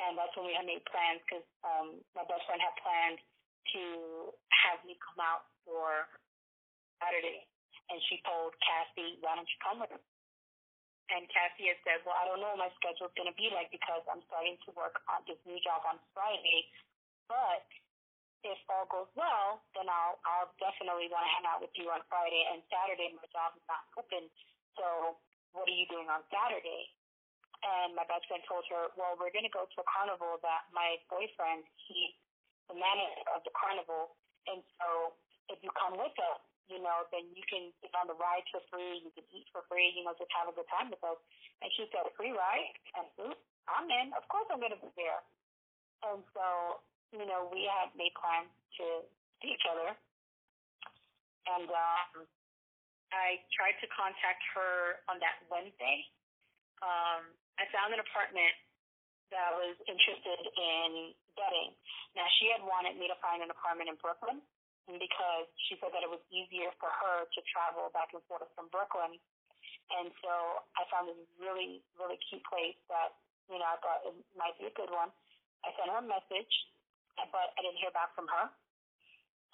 and that's when we had made plans because um my best friend had planned to have me come out for Saturday and she told Cassie, why don't you come with her? And Cassie had said, well, I don't know what my schedule's going to be like because I'm starting to work on this new job on Friday, but if all goes well, then I'll I'll definitely want to hang out with you on Friday and Saturday. My job is not open, so what are you doing on Saturday? And my best friend told her, well, we're going to go to a carnival that my boyfriend, he's the manager of the carnival. And so if you come with us, you know, then you can get on the ride for free, you can eat for free, you know, just have a good time with us. And she said, free ride and food? I'm in. Of course I'm going to be there. And so, you know, we had made plans to see each other. And um, I tried to contact her on that Wednesday. Um, I found an apartment that was interested in getting. Now, she had wanted me to find an apartment in Brooklyn because she said that it was easier for her to travel back and forth from Brooklyn. And so I found this really, really cute place that, you know, I thought it might be a good one. I sent her a message, but I didn't hear back from her.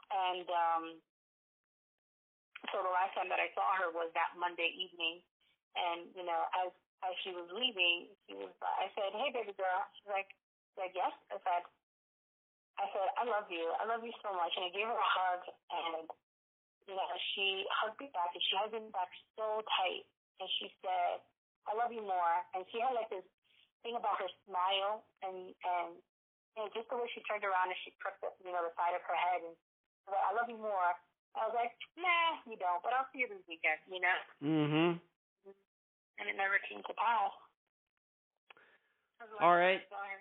And um, so the last time that I saw her was that Monday evening. And, you know, as as she was leaving, she was. I said, "Hey, baby girl." She's like, "Like yes." I said, "I said I love you. I love you so much." And I gave her a hug, and you know, she hugged me back, and she hugged me back so tight, and she said, "I love you more." And she had like this thing about her smile, and and you know, just the way she turned around and she crooked, you know, the side of her head and like, I love you more. I was like, nah, you don't, but I'll see you this weekend, you know? Mm-hmm. And it never came to pass. That was the All right. time I saw her.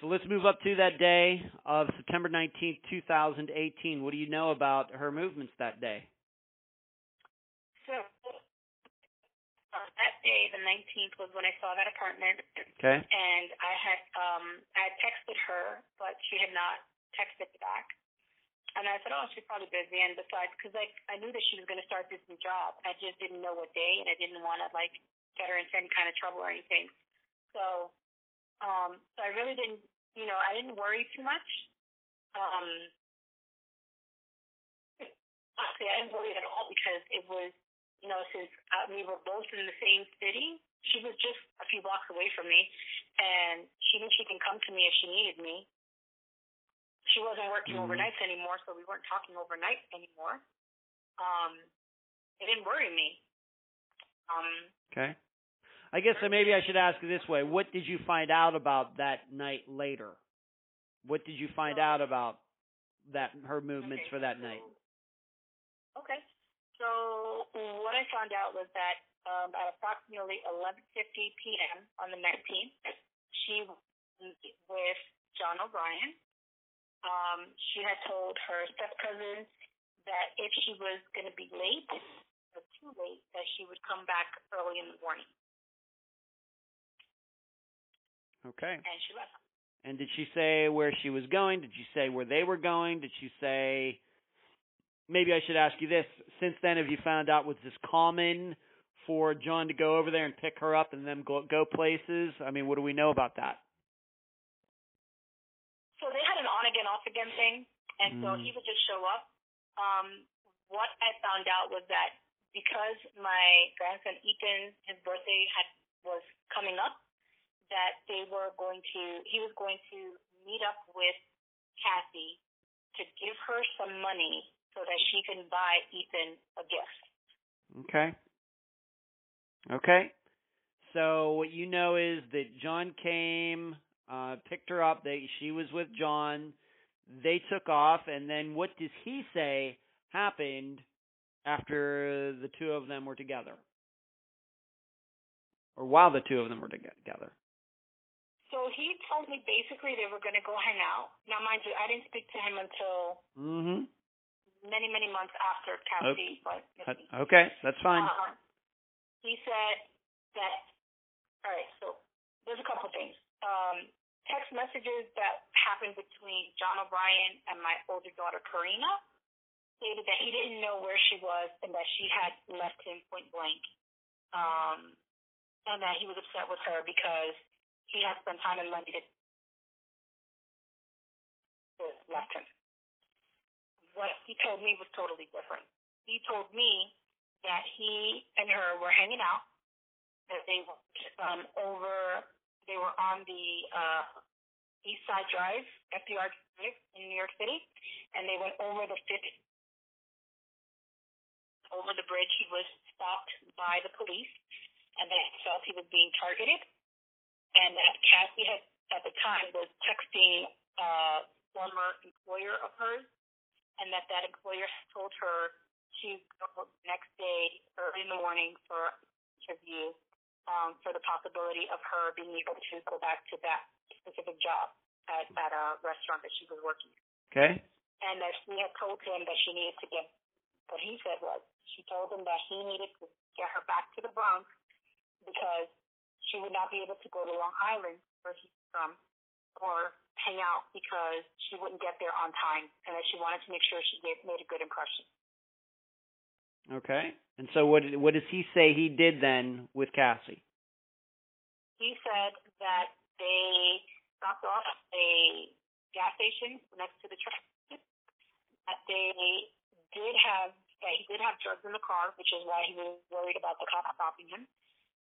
So let's move up to that day of September 19th, 2018. What do you know about her movements that day? So, uh, that day, the 19th, was when I saw that apartment. Okay. and I had um I had texted her, but she had not texted back. And I said, oh, she's probably busy. And besides, because like I knew that she was going to start this new job, I just didn't know what day, and I didn't want to like get her into any kind of trouble or anything. So, um, so I really didn't, you know, I didn't worry too much. Um, honestly, I didn't worry at all because it was, you know, since uh, we were both in the same city, she was just a few blocks away from me, and she knew she can come to me if she needed me. She wasn't working Mhm. overnights anymore, so we weren't talking overnight anymore. Um, it didn't worry me. Um, Okay. I guess uh, maybe I should ask it this way. What did you find out about that night later? What did you find out about that her movements Okay, for that so- night? Okay. So what I found out was that um, at approximately 11:50 p.m. on the 19th, she was with John O'Brien. Um, she had told her step cousin that if she was going to be late or too late, that she would come back early in the morning, Okay. and she left. And did she say where she was going? Did she say where they were going? Did she say maybe I should ask you this. Since then have you found out was this common for John to go over there and pick her up and then go go places? I mean, what do we know about that? Off again thing, and so Mm. he would just show up. Um, what I found out was that because my grandson Ethan, his birthday had was coming up, that they were going to, he was going to meet up with Cassie to give her some money so that she can buy Ethan a gift. Okay. Okay. So what you know is that John came, uh, picked her up. They she was with John. They took off, and then what does he say happened after the two of them were together, or while the two of them were together? So he told me basically they were going to go hang out. Now, mind you, I didn't speak to him until Mm-hmm. many, many months after Cassie went missing. Okay, that's fine. Uh, he said that, all right, so there's a couple things. Um, text messages that happened between John O'Brien and my older daughter, Karina, stated that he didn't know where she was and that she had left him point blank. Um, and that he was upset with her because he had spent time money to to left him. What he told me was totally different. He told me that he and her were hanging out, that they were um, over, they were on the uh, East Side Drive, FDR Drive in New York City, and they went over the fifth, over the bridge. He was stopped by the police, and they felt he was being targeted, and that Cassie had at the time was texting a former employer of hers, and that that employer told her to go the next day early in the morning for an interview um, for the possibility of her being able to go back to that specific job at, at a restaurant that she was working. Okay. And that she had told him that she needed to get, what he said was, she told him that he needed to get her back to the Bronx because she would not be able to go to Long Island, where he's from, or hang out because she wouldn't get there on time, and that she wanted to make sure she gave, made a good impression. Okay. And so what what does he say he did then with Cassie? He said that they stopped off a gas station next to the train. That they did have that he did have drugs in the car, which is why he was worried about the cops stopping him,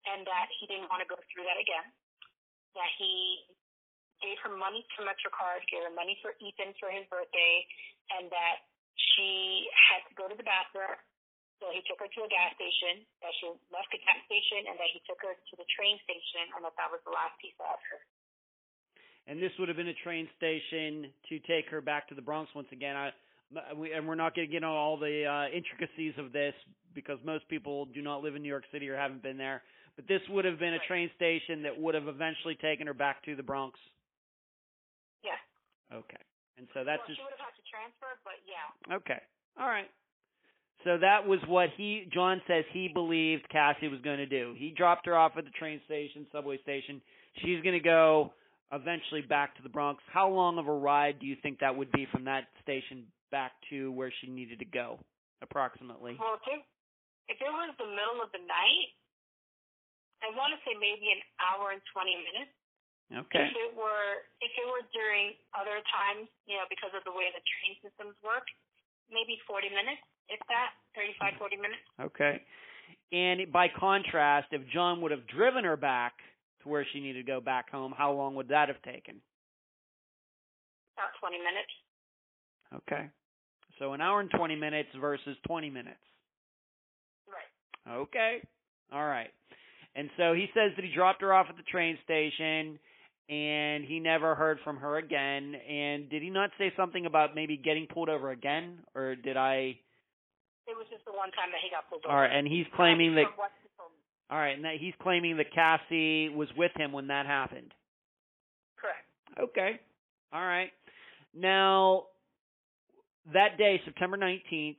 and that he didn't want to go through that again. That he gave her money to MetroCard, gave her money for Ethan for his birthday, and that she had to go to the bathroom. So he took her to a gas station, that she left the gas station, and that he took her to the train station, and that that was the last he saw of her. and this would have been a train station to take her back to the Bronx once again. I, we, and we're not going to get on all the uh, intricacies of this because most people do not live in New York City or haven't been there. But this would have been a train station that would have eventually taken her back to the Bronx. Yeah. Okay. And so that's well, just she would have had to transfer, but yeah. okay. All right. So that was what he John says he believed Cassie was going to do. He dropped her off at the train station, subway station. She's going to go eventually back to the Bronx. How long of a ride do you think that would be from that station back to where she needed to go, approximately? Well, if it, if it was the middle of the night, I want to say maybe an hour and twenty minutes. Okay. If it were if it were during other times, you know, because of the way the train systems work, maybe 40 minutes, if that, 35, 40 minutes. Okay. And by contrast, if John would have driven her back to where she needed to go back home, how long would that have taken? About 20 minutes. Okay. So an hour and 20 minutes versus 20 minutes. Right. Okay. All right. And so he says that he dropped her off at the train station and he never heard from her again. And did he not say something about maybe getting pulled over again or did I It was just the one time that he got pulled over. All right, and he's claiming that From what he told me. All right, and that he's claiming that Cassie was with him when that happened. Correct. Okay. All right. Now, that day, September 19th,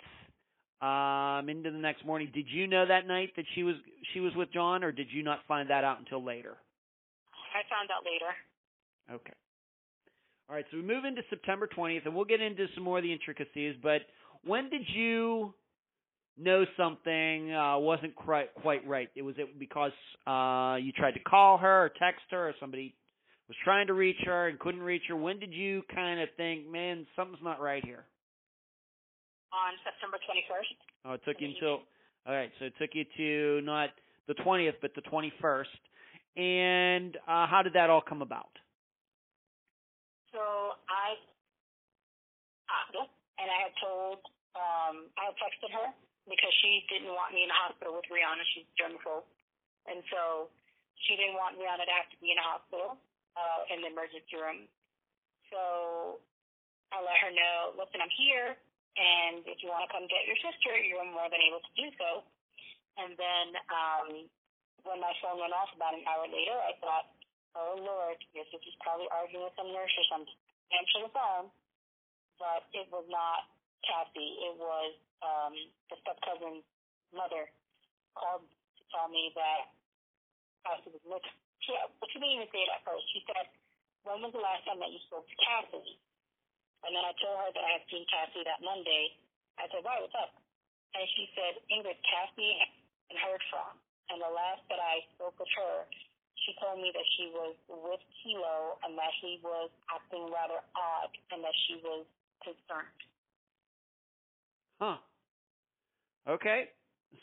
um, into the next morning, did you know that night that she was she was with John, or did you not find that out until later? I found out later. Okay. All right, so we move into September 20th, and we'll get into some more of the intricacies. But when did you know something uh, wasn't quite quite right? It was it because uh, you tried to call her or text her, or somebody was trying to reach her and couldn't reach her. When did you kind of think, man, something's not right here? On September 21st. Oh, it took you until all right. So it took you to not the 20th, but the 21st. And uh, how did that all come about? So I and I had told, um, I had texted her because she didn't want me in the hospital with Rihanna. She's germaphobe. And so she didn't want Rihanna to have to be in a hospital uh, in the emergency room. So I let her know, listen, I'm here, and if you want to come get your sister, you're more than able to do so. And then um, when my phone went off about an hour later, I thought, oh Lord, your sister's probably arguing with some nurse or something. Answer the phone, but it was not Cassie. It was um, the step cousin's mother called to tell me that Cassie was missing. She, she didn't even say it at first. She said, when was the last time that you spoke to Cassie? And then I told her that I had seen Cassie that Monday. I said, why, what's up? And she said, Ingrid, Cassie and heard from. And the last that I spoke with her, she told me that she was with Kilo and that he was acting rather odd and that she was concerned. Huh. Okay.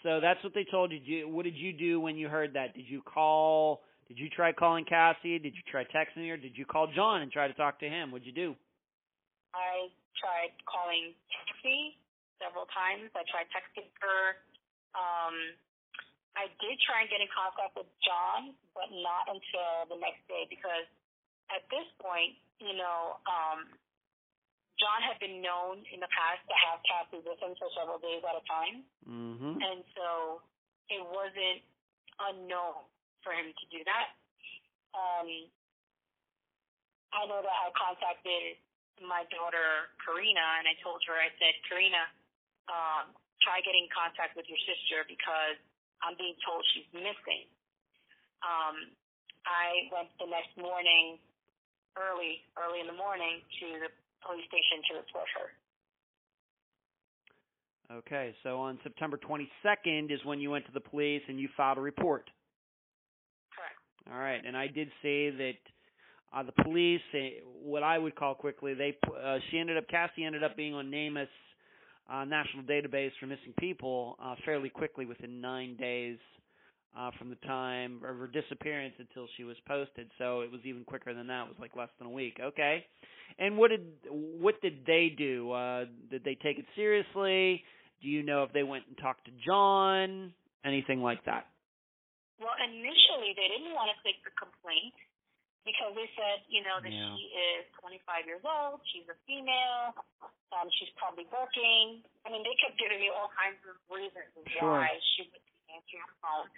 So that's what they told you. What did you do when you heard that? Did you call? Did you try calling Cassie? Did you try texting her? Did you call John and try to talk to him? What'd you do? I tried calling Cassie several times. I tried texting her. Um, I did try and get in contact with John, but not until the next day because at this point, you know, um, John had been known in the past to have Cassie with him for several days at a time. Mm-hmm. And so it wasn't unknown for him to do that. Um, I know that I contacted my daughter Karina and I told her, I said, Karina, um, try getting in contact with your sister because I'm being told she's missing. Um, I went the next morning, early, early in the morning, to the police station to report her. Okay, so on September 22nd is when you went to the police and you filed a report. Correct. All right, and I did say that uh, the police, eh, what I would call quickly, they uh, she ended up Cassie ended up being on NamUs uh, national database for missing people uh, fairly quickly within nine days uh, from the time of her disappearance until she was posted. So it was even quicker than that. It was like less than a week. Okay, and what did what did they do? Uh, did they take it seriously? Do you know if they went and talked to John? Anything like that? Well, initially they didn't want to take the complaint because they said, you know, that Yeah. she is 25 years old, she's a female, um, she's probably working. I mean, they kept giving me all kinds of reasons Sure. why she wouldn't be answering her phone.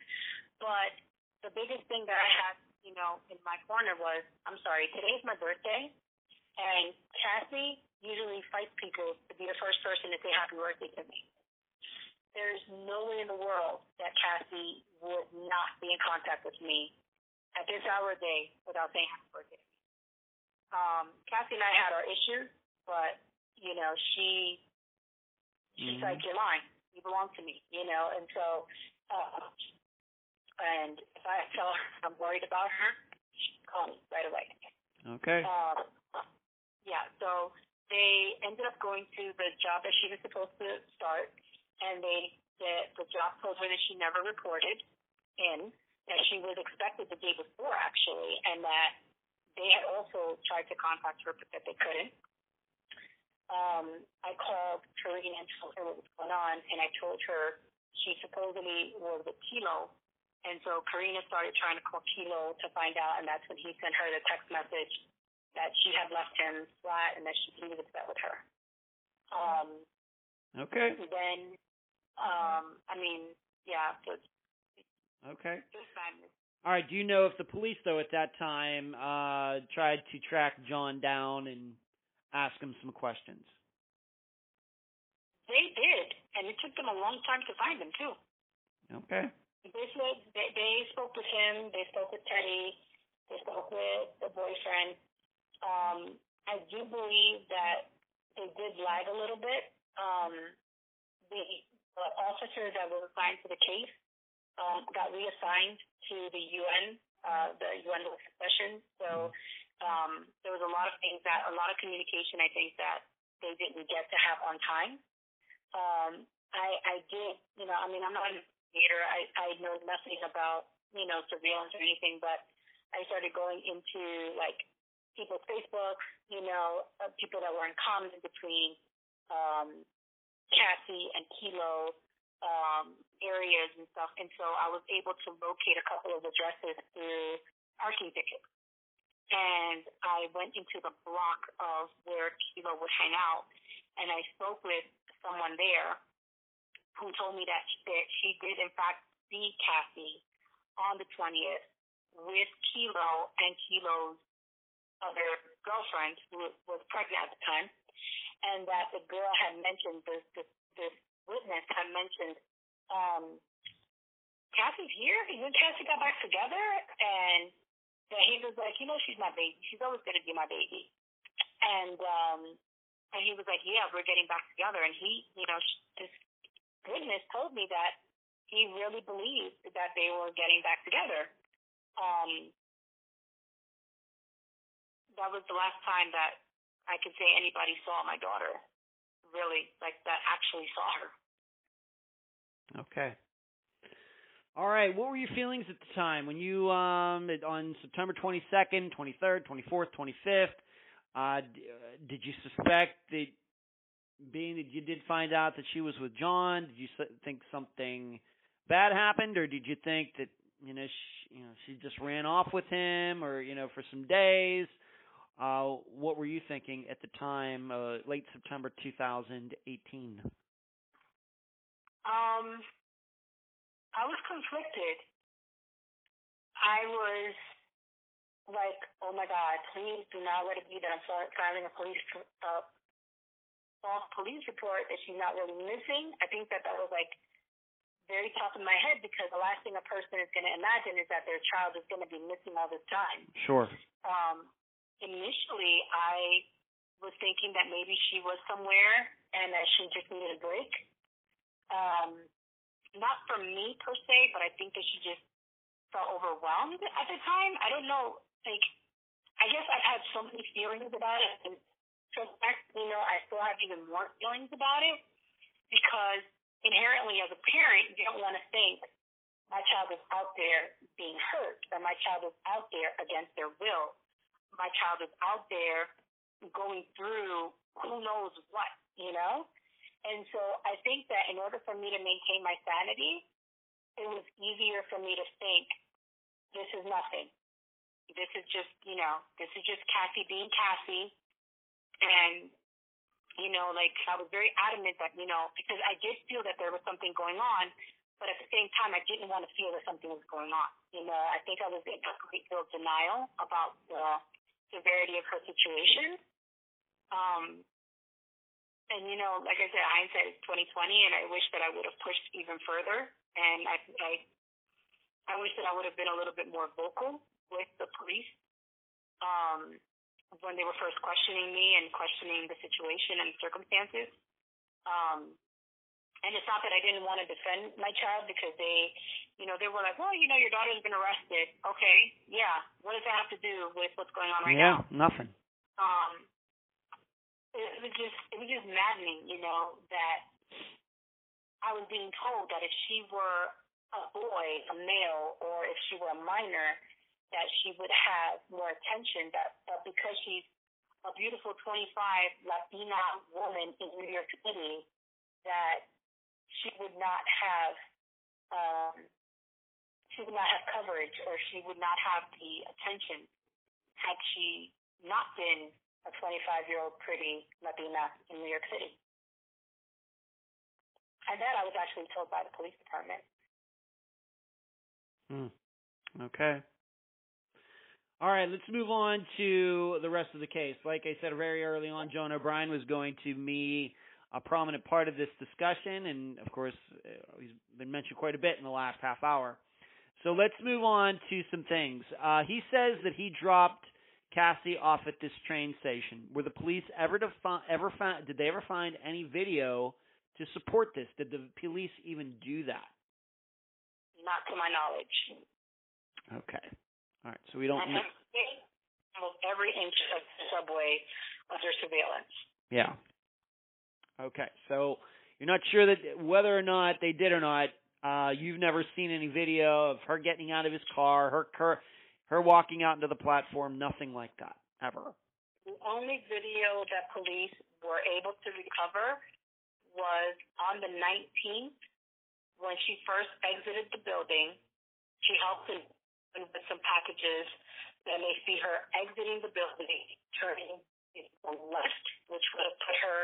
But the biggest thing that I had, you know, in my corner was, I'm sorry, today's my birthday, and Cassie usually fights people to be the first person to say happy birthday to me. There's no way in the world that Cassie would not be in contact with me at this hour of day without saying happy birthday. Um, Cassie and I had our issues, but you know, she she's Mhm. like, You're mine. You belong to me, you know, and so uh and if I tell her I'm worried about her, she call me right away. Okay. Um, yeah, so they ended up going to the job that she was supposed to start, and they the, the job told her that she never reported in, that she was expected the day before actually, and that they had also tried to contact her but that they couldn't. Um, I called Karina and told her what was going on, and I told her she supposedly was with Kilo, and so Karina started trying to call Kilo to find out, and that's when he sent her the text message that she had left him flat and that she he was upset with her. Um, Okay. then, um, I mean, yeah, so Okay. just madness. All right. Do you know if the police, though, at that time, uh, tried to track John down and ask him some questions? They did, and it took them a long time to find him too. Okay. They said they, they spoke with him. They spoke with Teddy. They spoke with the boyfriend. Um, I do believe that they did lag a little bit. Um, the, the officer that was assigned to the case um, got reassigned to the UN, uh, the UN session. So um, there was a lot of things that, a lot of communication. I think that they didn't get to have on time. Um, I, I did, you know, I mean, I'm not an investigator. I, I know nothing about, you know, surveillance or anything, but I started going into like people's Facebooks, you know, uh, people that were in common between um, Cassie and Kilo um, areas and stuff. And so I was able to locate a couple of addresses through parking tickets. And I went into the block of where Kilo would hang out, and I spoke with someone there who told me that, that she did, in fact, see Cassie on the 20th with Kilo and Kilo's other girlfriend, who was pregnant at the time, and that the girl had mentioned, this, this, this witness had mentioned, um, Cassie's here? You and Cassie got back together? And that he was like, you know, she's my baby. She's always to be my baby. And, um, and he was like, yeah, we're getting back together. And he, you know, this witness told me that he really believed that they were getting back together. Um, that was the last time that I could say anybody saw my daughter, really, like that actually saw her. Okay. All right. What were your feelings at the time when you um on September 22nd, 23rd, 24th, 25th? Uh, did you suspect that being that you did find out that she was with John, did you think something bad happened, or did you think that you know she, you know she just ran off with him, or you know for some days? Uh, what were you thinking at the time, uh, late September 2018? Um, I was conflicted. I was like, oh my God, please do not let it be that I'm fi- filing a police uh, false police report that she's not really missing. I think that that was like very top of my head because the last thing a person is going to imagine is that their child is going to be missing all this time. Sure. Um, initially, I was thinking that maybe she was somewhere and that she just needed a break. Um, not from me per se, but I think that she just felt overwhelmed at the time. I don't know. Like, I guess I've had so many feelings about it, and so you know, I still have even more feelings about it because inherently, as a parent, you don't want to think my child is out there being hurt, or my child is out there against their will. My child is out there going through who knows what, you know. And so I think that in order for me to maintain my sanity, it was easier for me to think, this is nothing. this is just, you know, this is just Cassie being Cassie. And, you know, like I was very adamant that, you know, because I did feel that there was something going on, but at the same time, I didn't want to feel that something was going on. You know, I think I was in a great deal of denial about the severity of her situation. Um, and you know, like I said, hindsight is twenty twenty, and I wish that I would have pushed even further. And I, I, I wish that I would have been a little bit more vocal with the police um, when they were first questioning me and questioning the situation and circumstances. Um, and it's not that I didn't want to defend my child because they, you know, they were like, well, you know, your daughter's been arrested. Okay, yeah. What does that have to do with what's going on right yeah, now? Yeah, nothing. Um, it was just it was just maddening, you know, that I was being told that if she were a boy, a male, or if she were a minor, that she would have more attention. That, that because she's a beautiful 25 Latina woman in New York City, that she would not have um, she would not have coverage or she would not have the attention had she not been a 25 year old pretty Latina in New York City. And that I was actually told by the police department. Hmm. Okay. All right, let's move on to the rest of the case. Like I said very early on, John O'Brien was going to be a prominent part of this discussion, and of course, uh, he's been mentioned quite a bit in the last half hour. So let's move on to some things. Uh, he says that he dropped Cassie off at this train station. Were the police ever to fi- ever find? Did they ever find any video to support this? Did the police even do that? Not to my knowledge. Okay. All right. So we don't. Almost every inch of the subway under surveillance. Yeah. Okay. So you're not sure that whether or not they did or not. Uh, you've never seen any video of her getting out of his car, her her her walking out into the platform, nothing like that ever. The only video that police were able to recover was on the 19th when she first exited the building. She helped him with some packages. and they see her exiting the building, turning left, which would have put her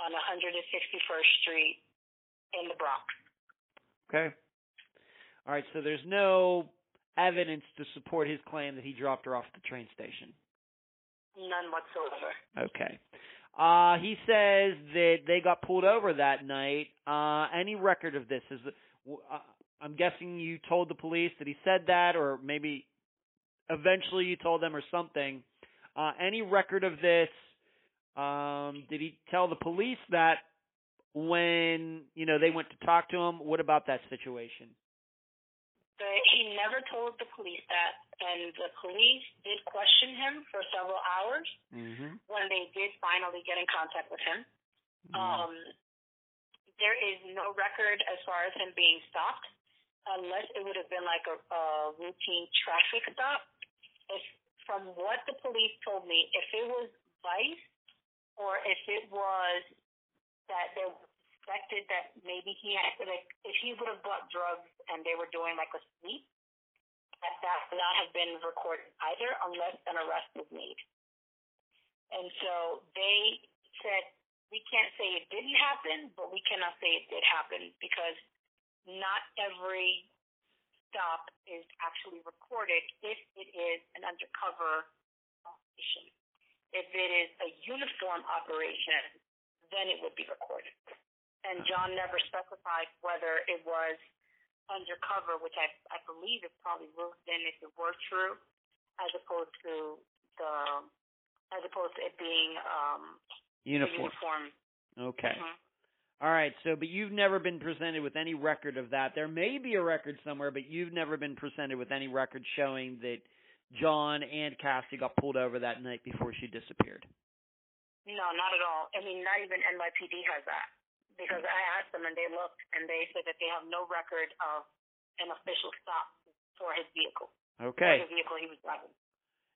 on 161st Street in the Bronx. Okay. All right. So there's no evidence to support his claim that he dropped her off at the train station. None whatsoever. Okay. Uh, he says that they got pulled over that night. Uh, any record of this is? Uh, I'm guessing you told the police that he said that, or maybe eventually you told them or something. Uh, any record of this? Um, did he tell the police that when you know they went to talk to him? What about that situation? But he never told the police that, and the police did question him for several hours mm-hmm. when they did finally get in contact with him. Mm-hmm. Um, there is no record as far as him being stopped, unless it would have been like a, a routine traffic stop. If from what the police told me, if it was vice or if it was that there suspected that maybe he had like if he would have bought drugs and they were doing like a sweep, that that would not have been recorded either unless an arrest was made. And so they said we can't say it didn't happen, but we cannot say it did happen because not every stop is actually recorded if it is an undercover operation. If it is a uniform operation, then it would be recorded and John never specified whether it was undercover, which I, I believe it probably would have been if it were true, as opposed to the as opposed to it being um, uniform. uniform. Okay. Mm-hmm. All right. So, but you've never been presented with any record of that. There may be a record somewhere, but you've never been presented with any record showing that John and Cassie got pulled over that night before she disappeared. No, not at all. I mean, not even NYPD has that because I asked them and they looked and they said that they have no record of an official stop for his vehicle. Okay. the vehicle he was driving.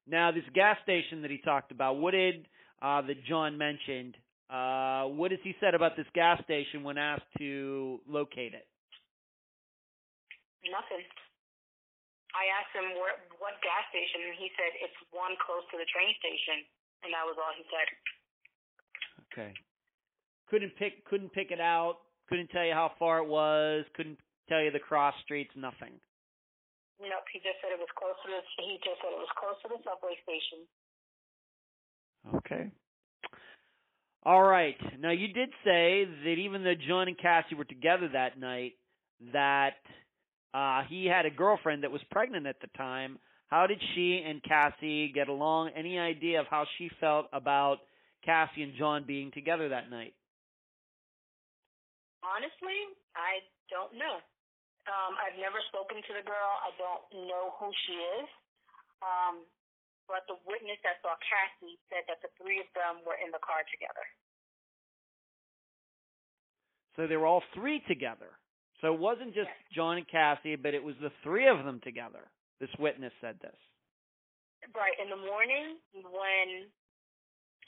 Now, this gas station that he talked about, what did uh, that John mentioned? Uh, what has he said about this gas station when asked to locate it? Nothing. I asked him where, what gas station, and he said it's one close to the train station, and that was all he said. Okay. Couldn't pick couldn't pick it out. Couldn't tell you how far it was. Couldn't tell you the cross streets. Nothing. Nope, he just said it was close to the. He just said it was close to the subway station. Okay. All right. Now you did say that even though John and Cassie were together that night, that uh, he had a girlfriend that was pregnant at the time. How did she and Cassie get along? Any idea of how she felt about Cassie and John being together that night? Honestly, I don't know. Um, I've never spoken to the girl. I don't know who she is. Um, but the witness that saw Cassie said that the three of them were in the car together. So they were all three together. So it wasn't just. John and Cassie, but it was the three of them together. This witness said this. Right in the morning, when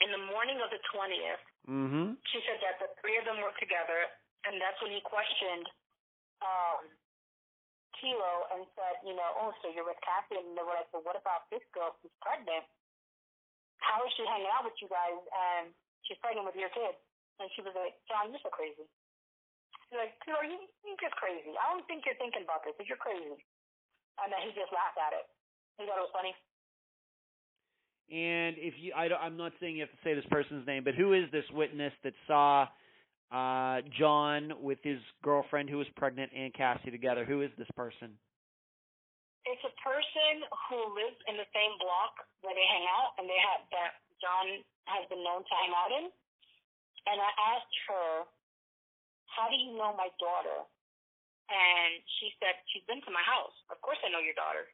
in the morning of the twentieth, Mm-hmm. she said that the three of them were together, and that's when he questioned um, Kilo and said, you know, oh, so you're with Cassie, and they were like, well, what about this girl who's pregnant? How is she hanging out with you guys, and she's pregnant with your kid? And she was like, John, you're so crazy. Like, you, think you're just crazy. I don't think you're thinking about this, but you're crazy. And then he just laughed at it. He thought it was funny. And if you, I don't, I'm not saying you have to say this person's name, but who is this witness that saw uh, John with his girlfriend who was pregnant and Cassie together? Who is this person? It's a person who lives in the same block where they hang out, and they have that John has been known to hang out in. And I asked her, "How do you know my daughter?" And she said, "She's been to my house. Of course, I know your daughter."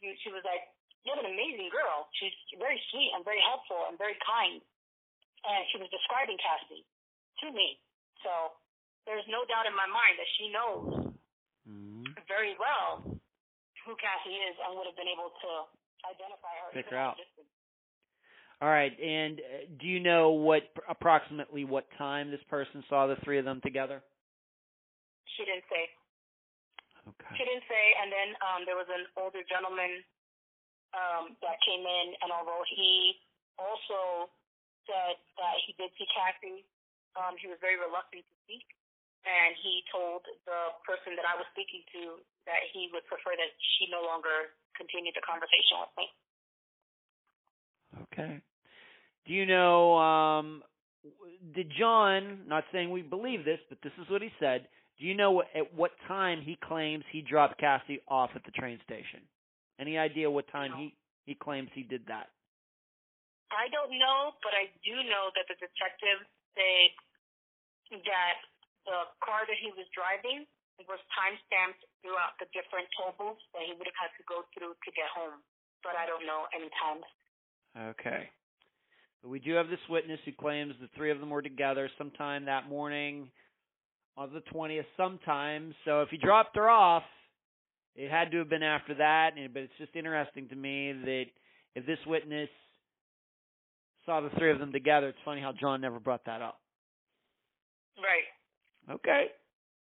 She she was like, "You have an amazing girl. She's very sweet and very helpful and very kind." And she was describing Cassie to me. So there's no doubt in my mind that she knows Mm-hmm. very well who Cassie is and would have been able to identify her. Pick her out. distance. All right, and uh, do you know what approximately what time this person saw the three of them together? She didn't say. Okay. She didn't say. And then um, there was an older gentleman um, that came in, and although he also said that he did see Cassie, um, he was very reluctant to speak. And he told the person that I was speaking to that he would prefer that she no longer continue the conversation with me. Okay. Do you know, um, did John, not saying we believe this, but this is what he said, do you know what, at what time he claims he dropped Cassie off at the train station? Any idea what time No. he, he claims he did that? I don't know, but I do know that the detectives say that the car that he was driving was time stamped throughout the different toll booths that he would have had to go through to get home. But I don't know any times. Okay. But we do have this witness who claims the three of them were together sometime that morning on the 20th sometime. So if he dropped her off, it had to have been after that. But it's just interesting to me that if this witness saw the three of them together, it's funny how John never brought that up. Right. Okay.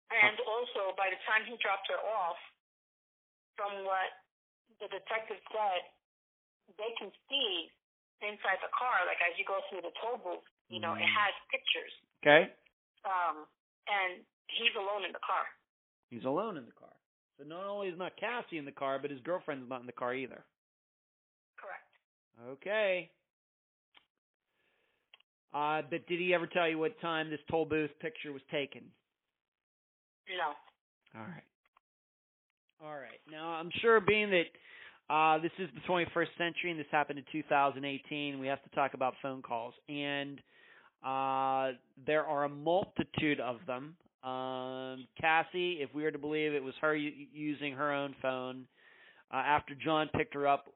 And also, by the time he dropped her off, from what the detective said, they can see inside the car, like as you go through the toll booth, you know, it Mm. has pictures. Okay. Um, and he's alone in the car. He's alone in the car. So not only is not Cassie in the car, but his girlfriend's not in the car either. Correct. Okay. Uh, but did he ever tell you what time this toll booth picture was taken? No. All right. All right. Now, I'm sure being that uh, this is the 21st century and this happened in 2018, we have to talk about phone calls. And uh, there are a multitude of them. Um, Cassie, if we were to believe it was her u- using her own phone, uh, after John picked her up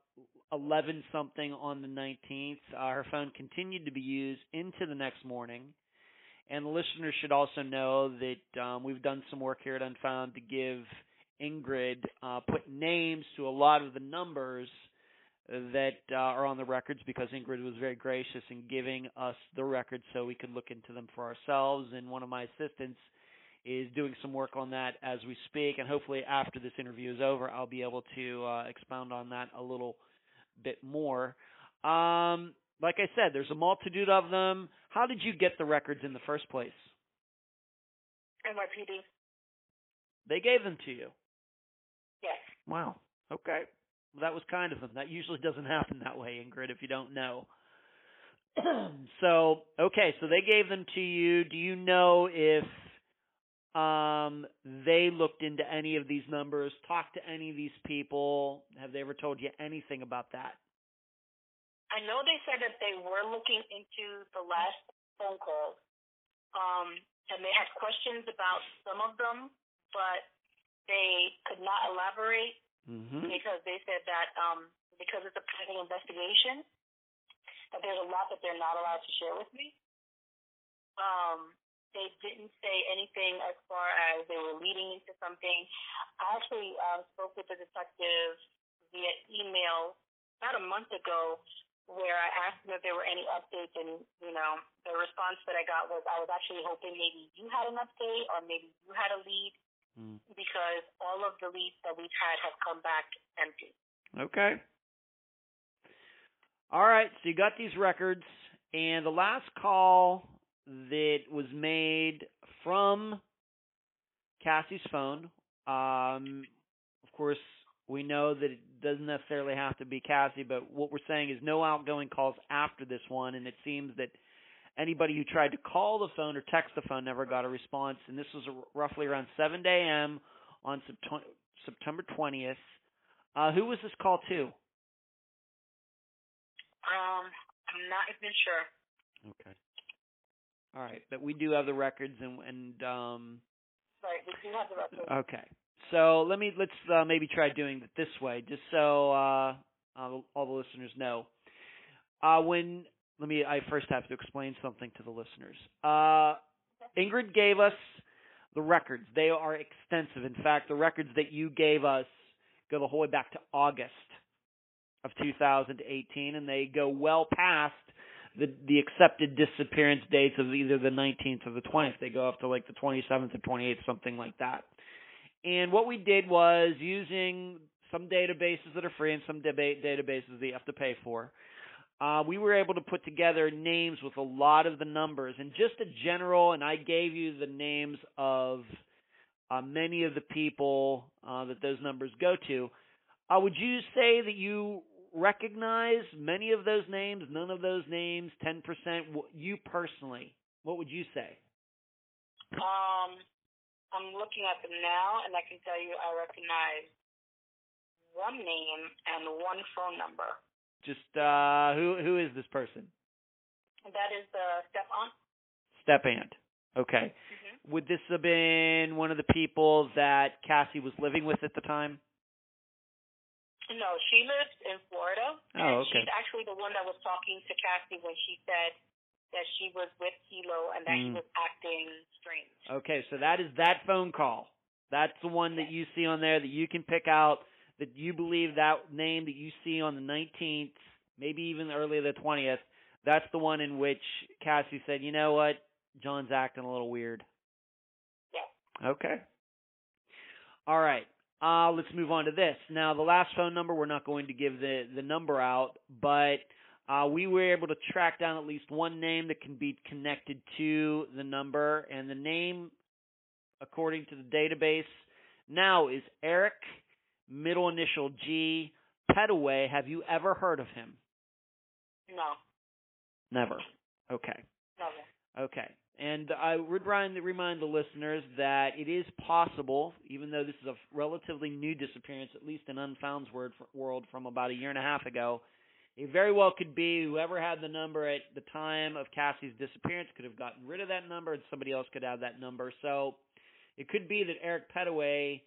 11 something on the 19th, uh, her phone continued to be used into the next morning. And the listeners should also know that um, we've done some work here at Unfound to give Ingrid, uh, put names to a lot of the numbers that uh, are on the records because Ingrid was very gracious in giving us the records so we could look into them for ourselves. And one of my assistants is doing some work on that as we speak, and hopefully after this interview is over, I'll be able to uh, expound on that a little bit more. Um, like I said, there's a multitude of them. How did you get the records in the first place? NYPD. They gave them to you. Yes. Wow. Okay. Well, that was kind of them. That usually doesn't happen that way, Ingrid, if you don't know. so, okay, so they gave them to you. Do you know if um they looked into any of these numbers, talked to any of these people? Have they ever told you anything about that? I know they said that they were looking into the last phone calls. Um, and they had questions about some of them, but they could not elaborate Mm-hmm. because they said that um, because it's a pending investigation, that there's a lot that they're not allowed to share with me. Um, they didn't say anything as far as they were leading into something. I actually um, spoke with the detective via email about a month ago where I asked them if there were any updates and, you know, the response that I got was I was actually hoping maybe you had an update or maybe you had a lead Mm. because all of the leads that we've had have come back empty. Okay. All right, so you got these records, and the last call that was made from Cassie's phone, um, of course, we know that it doesn't necessarily have to be Cassie, but what we're saying is no outgoing calls after this one, and it seems that anybody who tried to call the phone or text the phone never got a response, and this was roughly around 7 a.m. on September 20th. Uh, who was this call to? Um, I'm not even sure. Okay. All right, but we do have the records, and and um, Right, we do have the record. okay. So let me let's uh, maybe try doing it this way, just so uh, uh, all the listeners know. Uh, when let me, I first have to explain something to the listeners. Uh, Ingrid gave us the records. They are extensive. In fact, the records that you gave us go the whole way back to August of 2018, and they go well past the the accepted disappearance dates of either the 19th or the 20th. They go up to like the 27th or 28th, something like that. And what we did was using some databases that are free and some debate databases that you have to pay for. Uh, we were able to put together names with a lot of the numbers and just a general, and I gave you the names of uh, many of the people uh, that those numbers go to. Uh, would you say that you recognize many of those names, none of those names, 10%? You personally, what would you say? Um, I'm looking at them now, and I can tell you I recognize one name and one phone number. Just uh, who who is this person? That is the step aunt. Step aunt. Okay. Mm-hmm. Would this have been one of the people that Cassie was living with at the time? No, she lives in Florida. Oh, and okay. She's actually the one that was talking to Cassie when she said that she was with Kilo and that he Mm. was acting strange. Okay, so that is that phone call. That's the one that you see on there that you can pick out that you believe that name that you see on the 19th, maybe even earlier the 20th, that's the one in which Cassie said, "You know what? John's acting a little weird." Yeah. Okay. All right. Uh, let's move on to this. Now, the last phone number, we're not going to give the, the number out, but uh, we were able to track down at least one name that can be connected to the number, and the name, according to the database, now is Eric, middle initial G, Petaway. Have you ever heard of him? No, Never. Okay. never. Okay. And I would remind, remind the listeners that it is possible, even though this is a relatively new disappearance, at least in Unfound's word, world from about a year and a half ago, it very well could be whoever had the number at the time of Cassie's disappearance could have gotten rid of that number and somebody else could have that number. So it could be that Eric Petaway,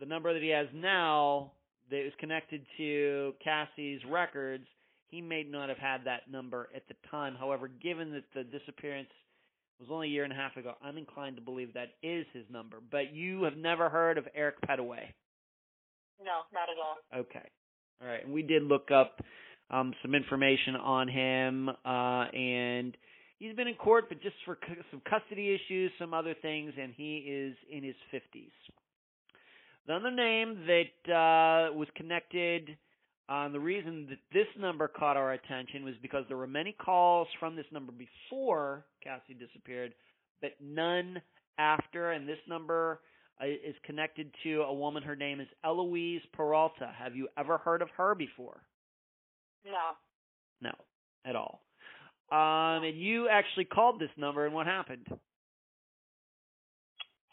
the number that he has now that is connected to Cassie's records, he may not have had that number at the time. However, given that the disappearance was only a year and a half ago, I'm inclined to believe that is his number. But you have never heard of Eric Petaway. No, not at all. Okay. All right. And we did look up um, some information on him, uh, and he's been in court, but just for some custody issues, some other things, and he is in his 50s. The other name that uh, was connected, um, the reason that this number caught our attention was because there were many calls from this number before Cassie disappeared, but none after, and this number uh, is connected to a woman. Her name is Eloise Peralta. Have you ever heard of her before? No. No, at all. Um, and you actually called this number, and what happened?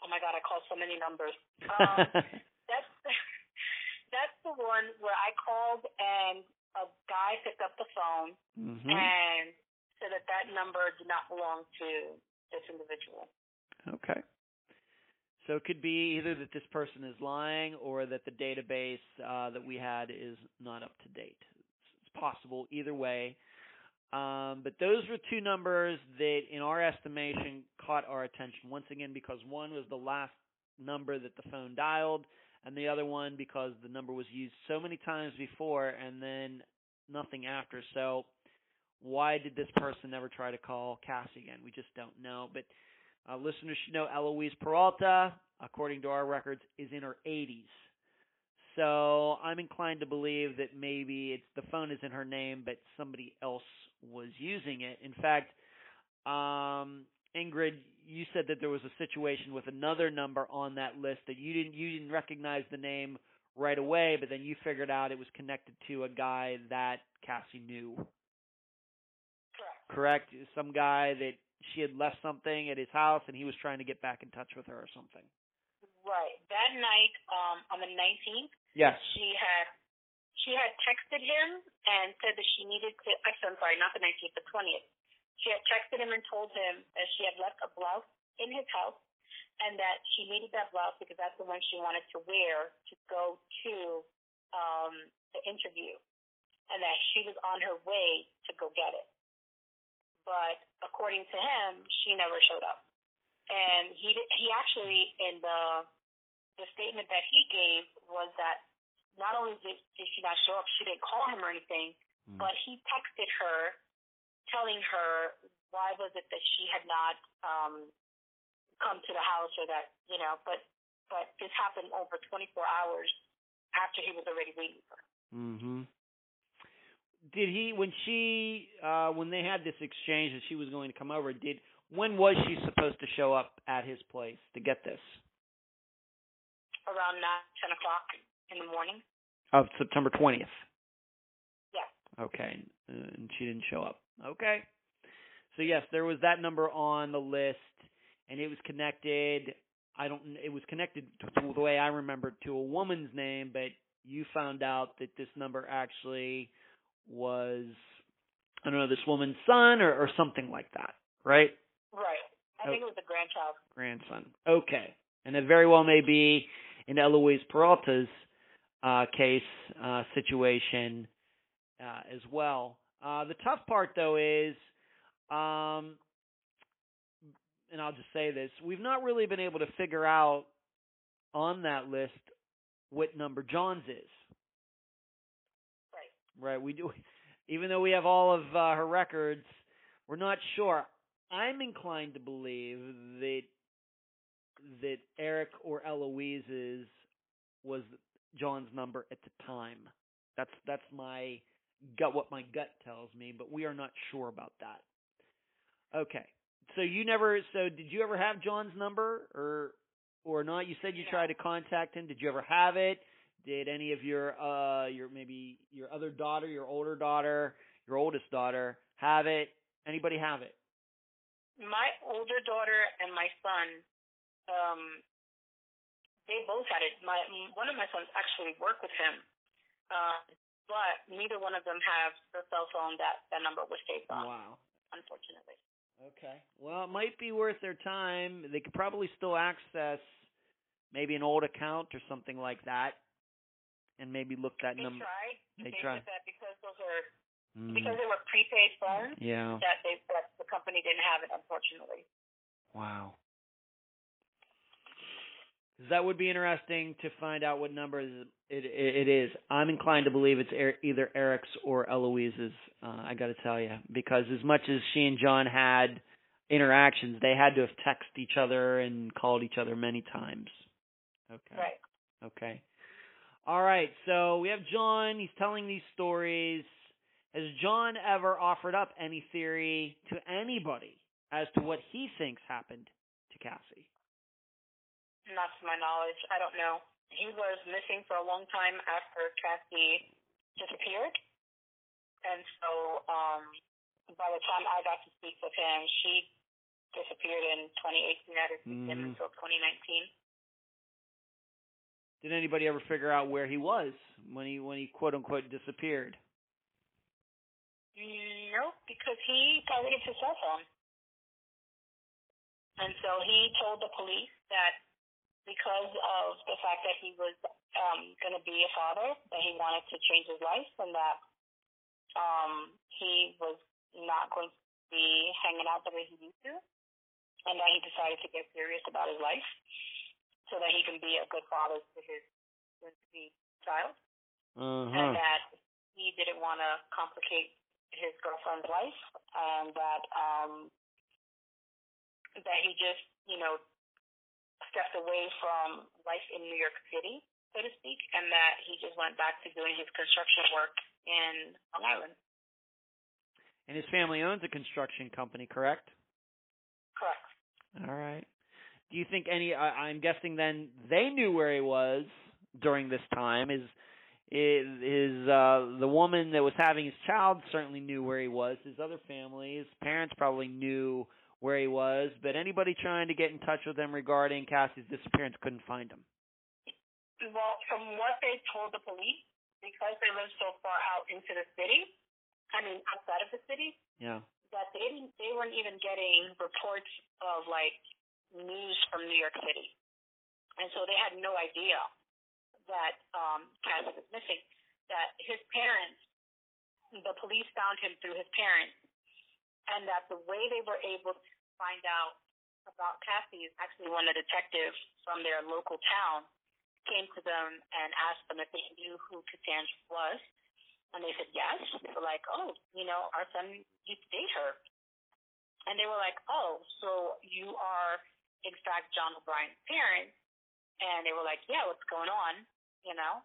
Oh my God, I called so many numbers. Um, that's that's the one where I called and a guy picked up the phone hmm and said that that number did not belong to this individual. Okay. So it could be either that this person is lying or that the database uh, that we had is not up to date. It's possible either way. Um, but those were two numbers that, in our estimation, caught our attention once again because one was the last number that the phone dialed, and the other one because the number was used so many times before and then nothing after. So why did this person never try to call Cassie again? We just don't know. But uh, listeners should know Eloise Peralta, according to our records, is in her 80s. So I'm inclined to believe that maybe it's the phone is in her name, but somebody else was using it. In fact, um, Ingrid, you said that there was a situation with another number on that list that you didn't you didn't recognize the name right away, but then you figured out it was connected to a guy that Cassie knew. Correct. Correct? Some guy that she had left something at his house and he was trying to get back in touch with her or something. Right. That night, um, on the 19th, Yes. she had she had texted him and said that she needed to. Actually, I'm sorry, not the 19th, the 20th. She had texted him and told him that she had left a blouse in his house and that she needed that blouse because that's the one she wanted to wear to go to um, the interview, and that she was on her way to go get it. But according to him, she never showed up, and he he actually in the the statement that he gave was that not only did, did she not show up, she didn't call him or anything, Mm. but he texted her telling her why was it that she had not um come to the house or that you know but but this happened over 24 hours after he was already waiting for her. Mhm. Did he when she uh when they had this exchange that she was going to come over, did when was she supposed to show up at his place to get this? around 9, 10 o'clock in the morning. Of September 20th. Yeah. Okay. And she didn't show up. Okay. So yes, there was that number on the list and it was connected I don't it was connected to, the way I remember to a woman's name, but you found out that this number actually was I don't know, this woman's son or, or something like that, right? Right. I think it was a grandchild. grandson. Okay. And it very well may be in Eloise Peralta's uh, case uh, situation uh, as well. Uh, the tough part, though, is, um, and I'll just say this: we've not really been able to figure out on that list what number John's is. Right. Right. We do, even though we have all of uh, her records, we're not sure. I'm inclined to believe that that Eric or Eloise's was John's number at the time. That's that's my gut what my gut tells me, but we are not sure about that. Okay. So you never so did you ever have John's number or or not? You said you tried to contact him. Did you ever have it? Did any of your uh your maybe your other daughter, your older daughter, your oldest daughter have it? Anybody have it? My older daughter and my son, um, they both had it. My one of my sons actually worked with him, uh, but neither one of them have the cell phone that that number was saved on. Wow. Unfortunately. Okay. Well, it might be worth their time. They could probably still access maybe an old account or something like that, and maybe look that They number. tried. They They tried. that because those are Mm. because they were prepaid phones Yeah. that they that the company didn't have it. Unfortunately. Wow. 'Cause that would be interesting to find out what number it, it, it is. I'm inclined to believe it's er, either Eric's or Eloise's. Uh, I got to tell you, because as much as she and John had interactions, they had to have texted each other and called each other many times. Okay. Right. Okay. All right. So we have John. He's telling these stories. Has John ever offered up any theory to anybody as to what he thinks happened to Cassie? Not to my knowledge. I don't know. He was missing for a long time after Cassie disappeared. And so um, by the time I got to speak with him, she disappeared in 2018. I didn't see him until 2019. Did anybody ever figure out where he was when he when he quote unquote disappeared? Nope, because he got rid of his cell phone. And so he told the police that because of the fact that he was um, going to be a father, that he wanted to change his life and that um, he was not going to be hanging out the way he used to, and that he decided to get serious about his life so that he can be a good father to his child. Uh and that he didn't want to complicate his girlfriend's life, and that um that he just you know stepped away from life in New York City, so to speak, and that he just went back to doing his construction work in Long Island. And his family owns a construction company, correct? Correct. All right. Do you think any? I, I'm guessing then they knew where he was during this time. Is is is uh, the woman that was having his child certainly knew where he was. His other family, his parents probably knew where he was. But anybody trying to get in touch with him regarding Cassie's disappearance couldn't find him. Well, from what they told the police, because they live so far out into the city, I mean outside of the city, Yeah. that they didn't they weren't even getting reports of like news from New York City. And so they had no idea that um Cassie was missing. That his parents the police found him through his parents and that the way they were able to find out about Cassie is actually when a detective from their local town came to them and asked them if they knew who Cassandra was. And they said yes. They were like, oh, you know, our son used to date her. And they were like, oh, so you are, in fact, John O'Brien's parents. And they were like, yeah, what's going on? You know?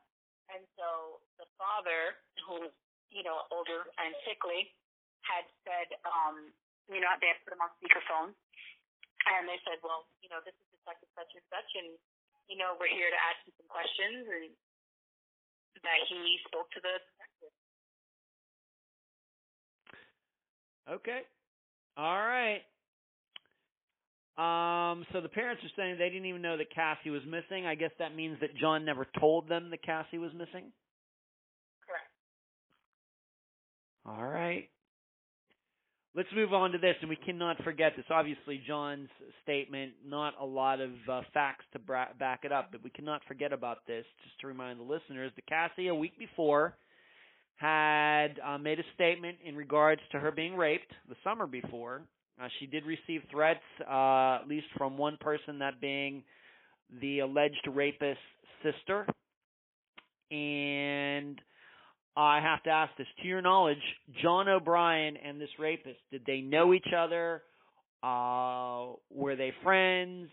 And so the father, who you know, older and sickly, had said, um, you know, they put him on speakerphone. And they said, well, you know, this is Detective such and such, and, you know, we're here to ask you some questions. And that he spoke to the detective. Okay. All right. Um, so the parents are saying they didn't even know that Cassie was missing. I guess that means that John never told them that Cassie was missing. Correct. All right. Let's move on to this, and we cannot forget this. Obviously, John's statement, not a lot of uh, facts to bra- back it up, but we cannot forget about this. Just to remind the listeners, that Cassie, a week before, had uh, made a statement in regards to her being raped the summer before. Uh, she did receive threats, uh, at least from one person, that being the alleged rapist's sister. And I have to ask this to your knowledge, John O'Brien and this rapist, did they know each other? Uh, were they friends?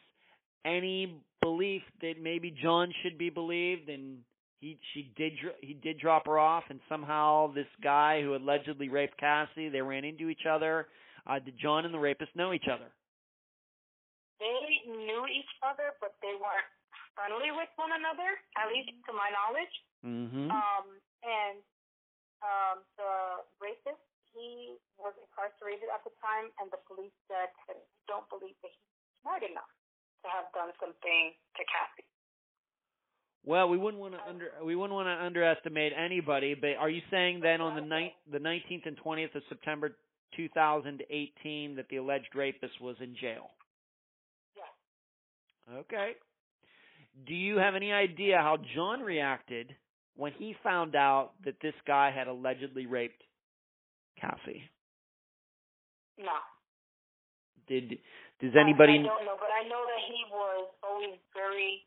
Any belief that maybe John should be believed and he she did he did drop her off and somehow this guy who allegedly raped Cassie, they ran into each other. Uh, did John and the rapist know each other? They knew each other, but they weren't friendly with one another, at least to my knowledge. Mm-hmm. Um, and um, the rapist, he was incarcerated at the time, and the police said that they don't believe that he's smart enough to have done something to Cassie. Well, we wouldn't want to under we wouldn't want to underestimate anybody, but are you saying then on the ninth, the 19th and 20th of September 2018 that the alleged rapist was in jail? Yes. Okay. Do you have any idea how John reacted when he found out that this guy had allegedly raped Cassie? No. Did does anybody I, I don't know, but I know that he was always very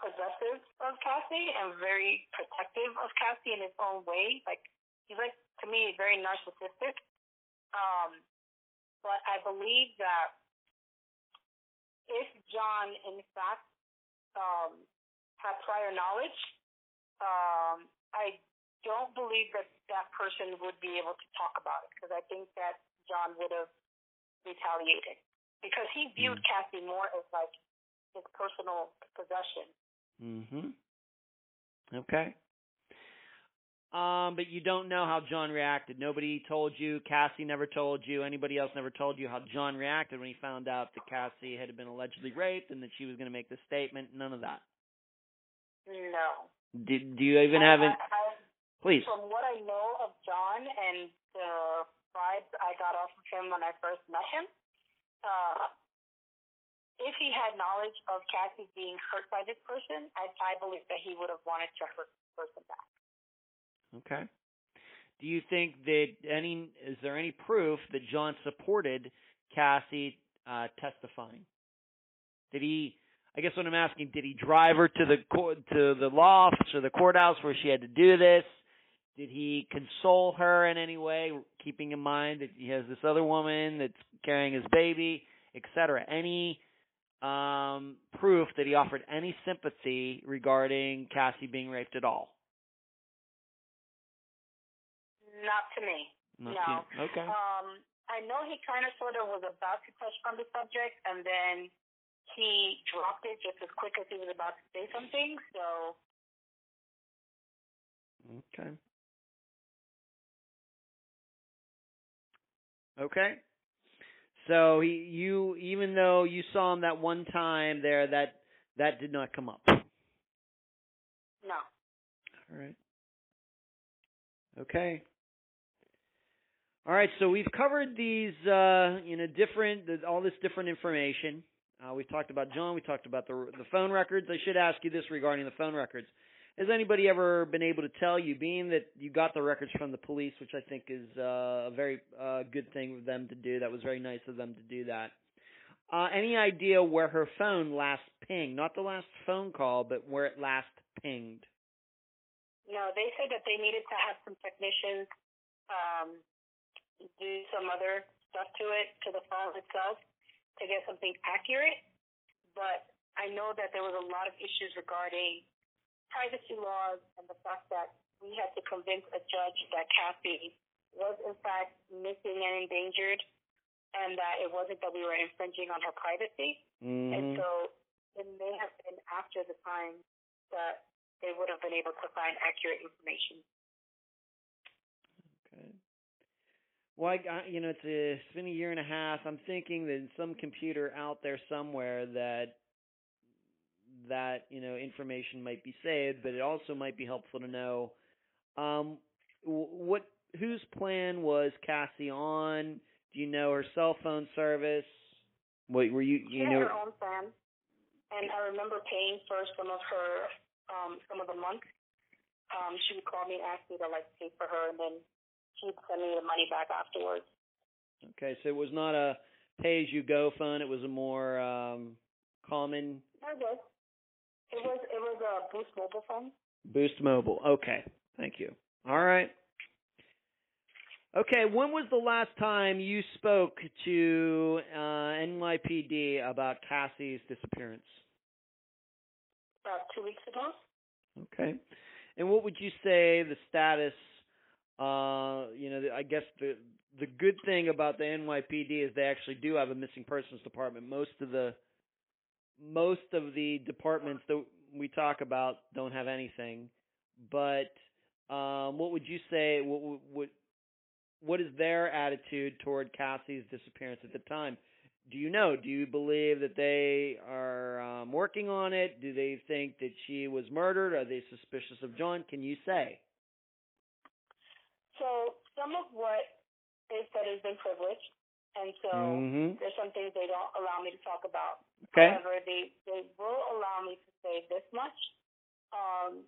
possessive of Cassie and very protective of Cassie in his own way. Like he's like to me very narcissistic. Um, but I believe that if John in fact um, had prior knowledge, um, I don't believe that that person would be able to talk about it because I think that John would have retaliated because he viewed mm. Cassie more as like his personal possession. Mhm. Okay. Um, but you don't know how John reacted. Nobody told you. Cassie never told you. Anybody else never told you how John reacted when he found out that Cassie had been allegedly raped and that she was going to make the statement. None of that. No. Did do you even I, have it? Please. From what I know of John and the vibes I got off of him when I first met him, uh, if he had knowledge of Cassie being hurt by this person, I, I believe that he would have wanted to hurt the person back. Okay. Do you think that any is there any proof that John supported Cassie uh, testifying? Did he? I guess what I'm asking, did he drive her to the court, to the office or the courthouse where she had to do this? Did he console her in any way, keeping in mind that he has this other woman that's carrying his baby, etc.? Any um, proof that he offered any sympathy regarding Cassie being raped at all? Not to me. Not no. To okay. Um, I know he kind of sort of was about to touch on the subject, and then he dropped it just as quick as he was about to say something. So. Okay. Okay. So he, you, even though you saw him that one time there, that that did not come up. No. All right. Okay. All right. So we've covered these, uh, you know, different, all this different information. Uh, we talked about John. We talked about the the phone records. I should ask you this regarding the phone records. Has anybody ever been able to tell you, being that you got the records from the police, which I think is uh, a very uh, good thing for them to do? That was very nice of them to do that. Uh, any idea where her phone last pinged? Not the last phone call, but where it last pinged. No, they said that they needed to have some technicians um, do some other stuff to it, to the phone itself, to get something accurate. But I know that there was a lot of issues regarding privacy laws and the fact that we had to convince a judge that Cassie was in fact missing and endangered and that it wasn't that we were infringing on her privacy. Mm-hmm. And so it may have been after the time that they would have been able to find accurate information. Okay. Well, I, you know, it's, a, it's been a year and a half. I'm thinking that some computer out there somewhere that that you know information might be saved, but it also might be helpful to know um, what whose plan was Cassie on? Do you know her cell phone service? What were you? You she know her own plan, and I remember paying for some of her um, some of the months. Um, she would call me and ask me to like pay for her, and then she'd send me the money back afterwards. Okay, so it was not a pay as you go fund. It was a more um, common. I guess. It was it was a Boost Mobile phone. Boost Mobile. Okay. Thank you. All right. Okay, when was the last time you spoke to uh, NYPD about Cassie's disappearance? About two weeks ago. Okay. And what would you say the status? Uh, you know, I guess the the good thing about the NYPD is they actually do have a missing persons department. Most of the most of the departments that we talk about don't have anything. But um, what would you say? What, what what is their attitude toward Cassie's disappearance at the time? Do you know? Do you believe that they are um, working on it? Do they think that she was murdered? Are they suspicious of John? Can you say? So some of what is said has been privileged and so mm-hmm. there's some things they don't allow me to talk about. Okay. However, they they will allow me to say this much. Um,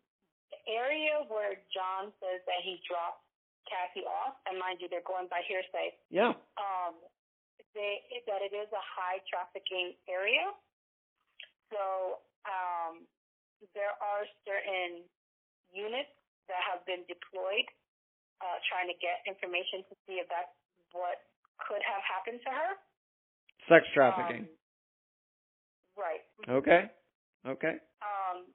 the area where John says that he dropped Cassie off, and mind you, they're going by hearsay. Yeah. Um, they that it is a high trafficking area. So um, there are certain units that have been deployed uh, trying to get information to see if that's what could have happened to her. Sex trafficking. Um, right. okay. Okay. Um,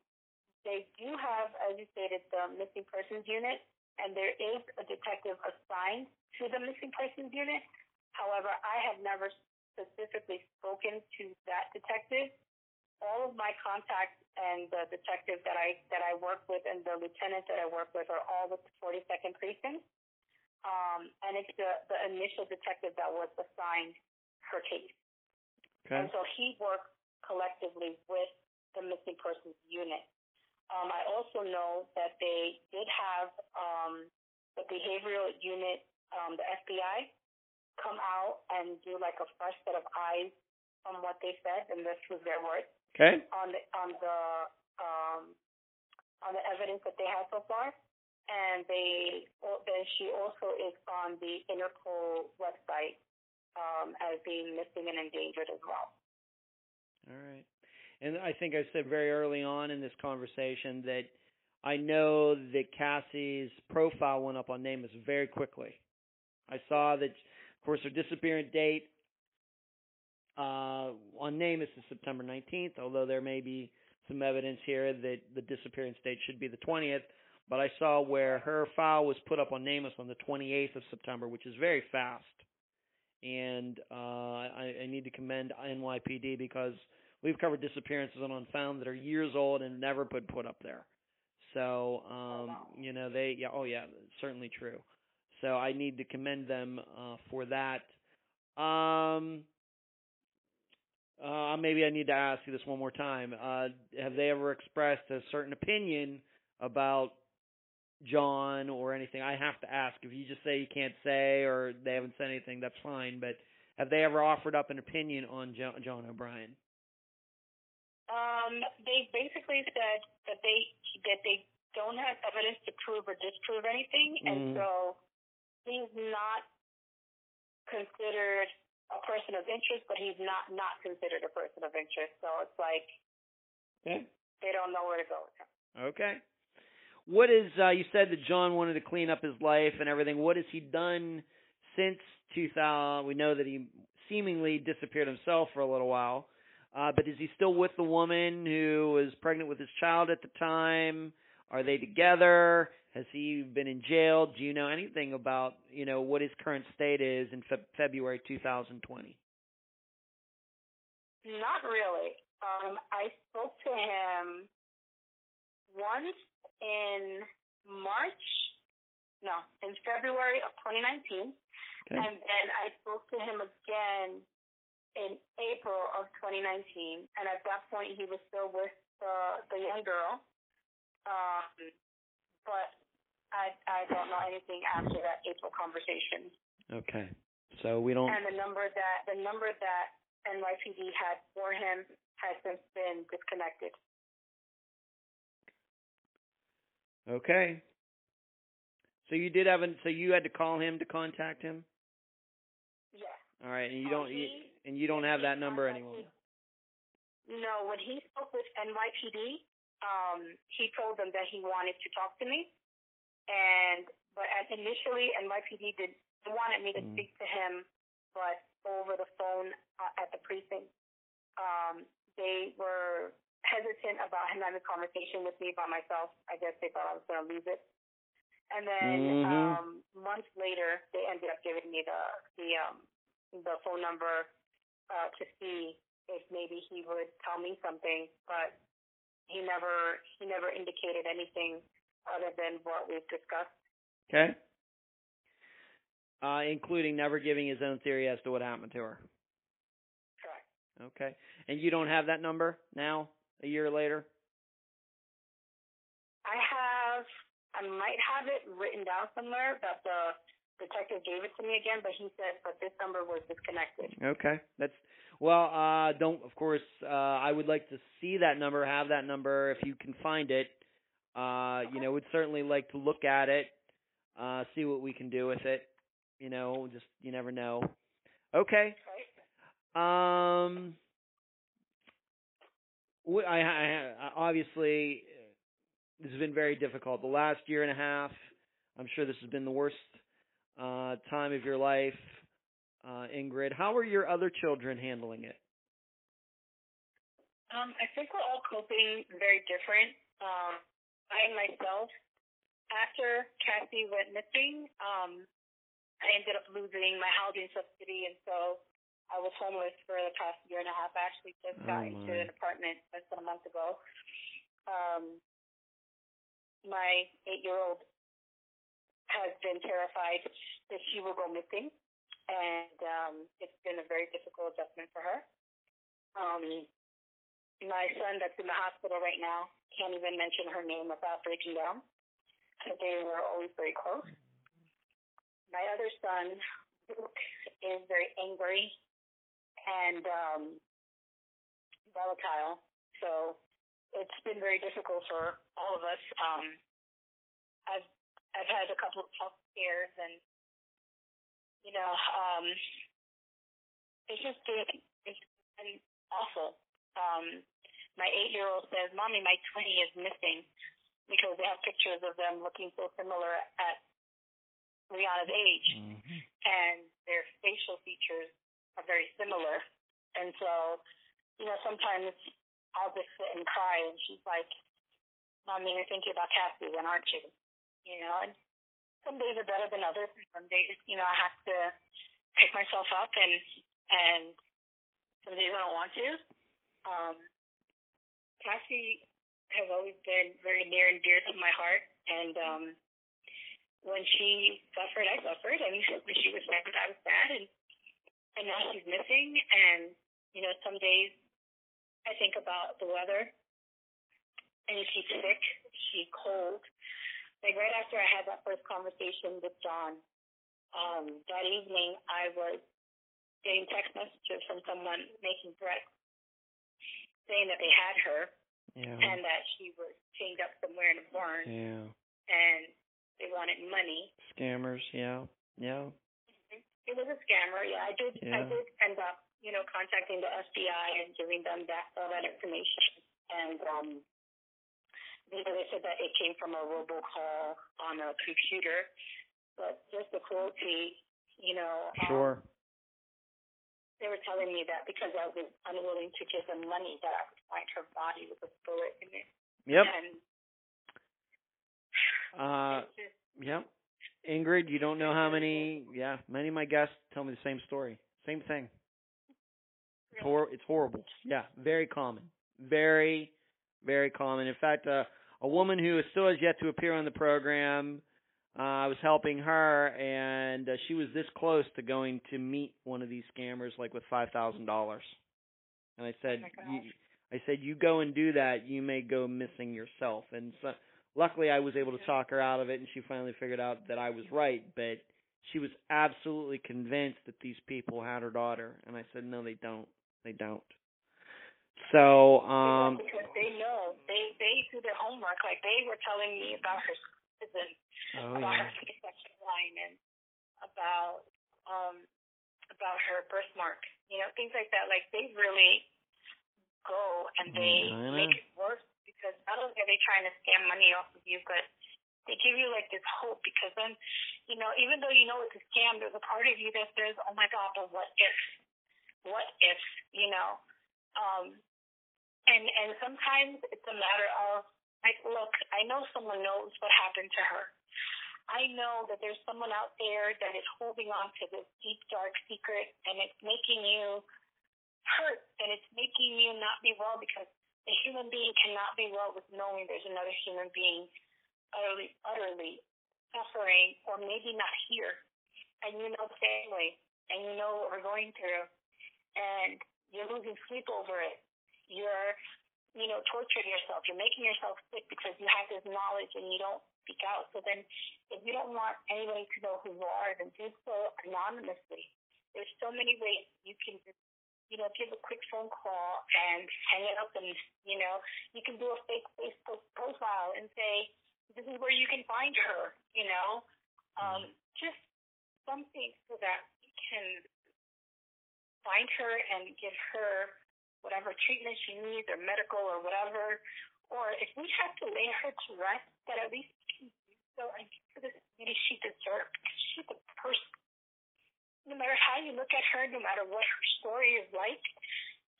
they do have, as you stated, the missing persons unit, and there is a detective assigned to the missing persons unit. However, I have never specifically spoken to that detective. All of my contacts and the detective that I that I work with and the lieutenant that I work with are all with the 42nd precinct. Um, and it's the, the initial detective that was assigned her case. Okay. And so he works collectively with the missing persons unit. Um, I also know that they did have um, the behavioral unit, um, the FBI, come out and do like a fresh set of eyes on what they said, and this was their word Okay. on the on the um, on the evidence that they have so far. And they then she also is on the Interpol website um, as being missing and endangered as well. All right. And I think I said very early on in this conversation that I know that Cassie's profile went up on NamUs very quickly. I saw that, of course, her disappearance date uh, on NamUs is September 19th, although there may be some evidence here that the disappearance date should be the 20th. But I saw where her file was put up on NamUs on the 28th of September, which is very fast. And uh, I, I need to commend NYPD because we've covered disappearances on Unfound that are years old and never put put up there. So um, you know they yeah oh yeah certainly true. So I need to commend them uh, for that. Um, uh, maybe I need to ask you this one more time. Uh, have they ever expressed a certain opinion about John or anything? I have to ask. If you just say you can't say or they haven't said anything, that's fine. But have they ever offered up an opinion on John, John O'Brien? Um, they basically said that they that they don't have evidence to prove or disprove anything, and Mm. so he's not considered a person of interest, but he's not not considered a person of interest. So it's like Okay. they don't know where to go with him. Okay. What is uh you said that John wanted to clean up his life and everything. What has he done since 2000? We know that he seemingly disappeared himself for a little while. Uh but is he still with the woman who was pregnant with his child at the time? Are they together? Has he been in jail? Do you know anything about, you know, what his current state is in Fe- February 2020? Not really. Um, I spoke to him once in March, no, in February of 2019, Okay. and then I spoke to him again in April of 2019, and at that point he was still with the the young girl. Um, but I I don't know anything after that April conversation. Okay. So we don't And the number that the number that NYPD had for him has since been disconnected. Okay. So you did have an so you had to call him to contact him? Yes. All right, and you Oh, don't he- and you don't have that number anymore. No, when he spoke with NYPD, um, he told them that he wanted to talk to me, and but at initially NYPD did they wanted me to Mm. speak to him, but over the phone uh, at the precinct, um, they were hesitant about him having a conversation with me by myself. I guess they thought I was going to lose it. And then Mhm. um, months later, they ended up giving me the the um, the phone number uh, to see if maybe he would tell me something, but he never he never indicated anything other than what we've discussed. Okay. Uh, including never giving his own theory as to what happened to her. Correct. Okay. And you don't have that number now, a year later? I have I might have it written down somewhere that the detective gave it to me again, but he said but this number was disconnected. Okay. That's well, uh don't of course uh I would like to see that number, have that number if you can find it. Uh you know, would certainly like to look at it, uh see what we can do with it. You know, just you never know. Okay. Um what I, I obviously this has been very difficult. The last year and a half, I'm sure this has been the worst uh, time of your life. Uh, Ingrid, how are your other children handling it? Um, I think we're all coping very different. Um, I myself, after Cassie went missing, um, I ended up losing my housing subsidy, and so I was homeless for the past year and a half. I actually just got Oh, into an apartment less than a month ago. Um, my eight-year-old has been terrified that she will go missing, and um, it's been a very difficult adjustment for her. Um, my son that's in the hospital right now can't even mention her name without breaking down. They were always very close. My other son, Luke, is very angry and um, volatile. So it's been very difficult for all of us. Um, I've I've had a couple of health scares, and you know, um, it's just been it's been awful. Um, my eight-year-old says, "Mommy, my twinnie is missing," because they have pictures of them looking so similar at Rihanna's age, and their facial features are very similar. And so, you know, sometimes I'll just sit and cry, and she's like, "Mommy, you're thinking about Cassie, then aren't you?" You know, and some days are better than others. Some days, you know, I have to pick myself up, and and some days I don't want to. Um, Cassie has always been very near and dear to my heart, and um, when she suffered, I suffered, and when she was sad, I was sad, and and now she's missing, and you know, some days I think about the weather, and she's sick, she's cold. Like right after I had that first conversation with John, um, that evening I was getting text messages from someone making threats saying that they had her Yeah. and that she was chained up somewhere in a barn Yeah. and they wanted money. Scammers. Yeah. Yeah. It was a scammer. Yeah, I did. Yeah. I did end up, you know, contacting the FBI and giving them that all that information. And um, you know, they said that it came from a robocall on a computer, but just the cruelty, you know. Um, Sure. They were telling me that because I was unwilling to give them money, that I would find her body with a bullet in it. Yep. And Uh. just Yep. Ingrid, you don't know how many. Yeah, many of my guests tell me the same story. Same thing. It's hor- It's horrible. Yeah, very common. Very, very common. In fact, uh, a woman who still has yet to appear on the program. Uh, I was helping her, and uh, she was this close to going to meet one of these scammers, like with five thousand dollars. And I said, Oh you. I said, you go and do that, you may go missing yourself. And so, luckily, I was able to talk her out of it, and she finally figured out that I was right. But she was absolutely convinced that these people had her daughter, and I said, no, they don't. They don't. So, um, because they know they they do their homework. Like they were telling me about her prison, oh about yeah, her C-section line, and about um about her birthmark. You know, things like that. Like they really go and they Mm, make it worse because not only are they trying to scam money off of you, but they give you like this hope because then, you know, even though you know it's a scam, there's a part of you that says, "Oh my God, but what if? What if?" You know. Um, and and sometimes it's a matter of like, look, I know someone knows what happened to her. I know that there's someone out there that is holding on to this deep dark secret, and it's making you hurt, and it's making you not be well because a human being cannot be well with knowing there's another human being utterly, utterly suffering, or maybe not here, and you know family, and you know what we're going through, and you're losing sleep over it. You're, you know, torturing yourself. You're making yourself sick because you have this knowledge and you don't speak out. So then, if you don't want anybody to know who you are, then do so anonymously. There's so many ways you can just, you know, give a quick phone call and hang it up, and you know, you can do a fake Facebook profile and say, "This is where you can find her." You know, um, just something so that you can find her and give her whatever treatment she needs or medical or whatever. Or if we have to lay her to rest, that at least so and give her the dignity she deserves. She's a person. No matter how you look at her, no matter what her story is like,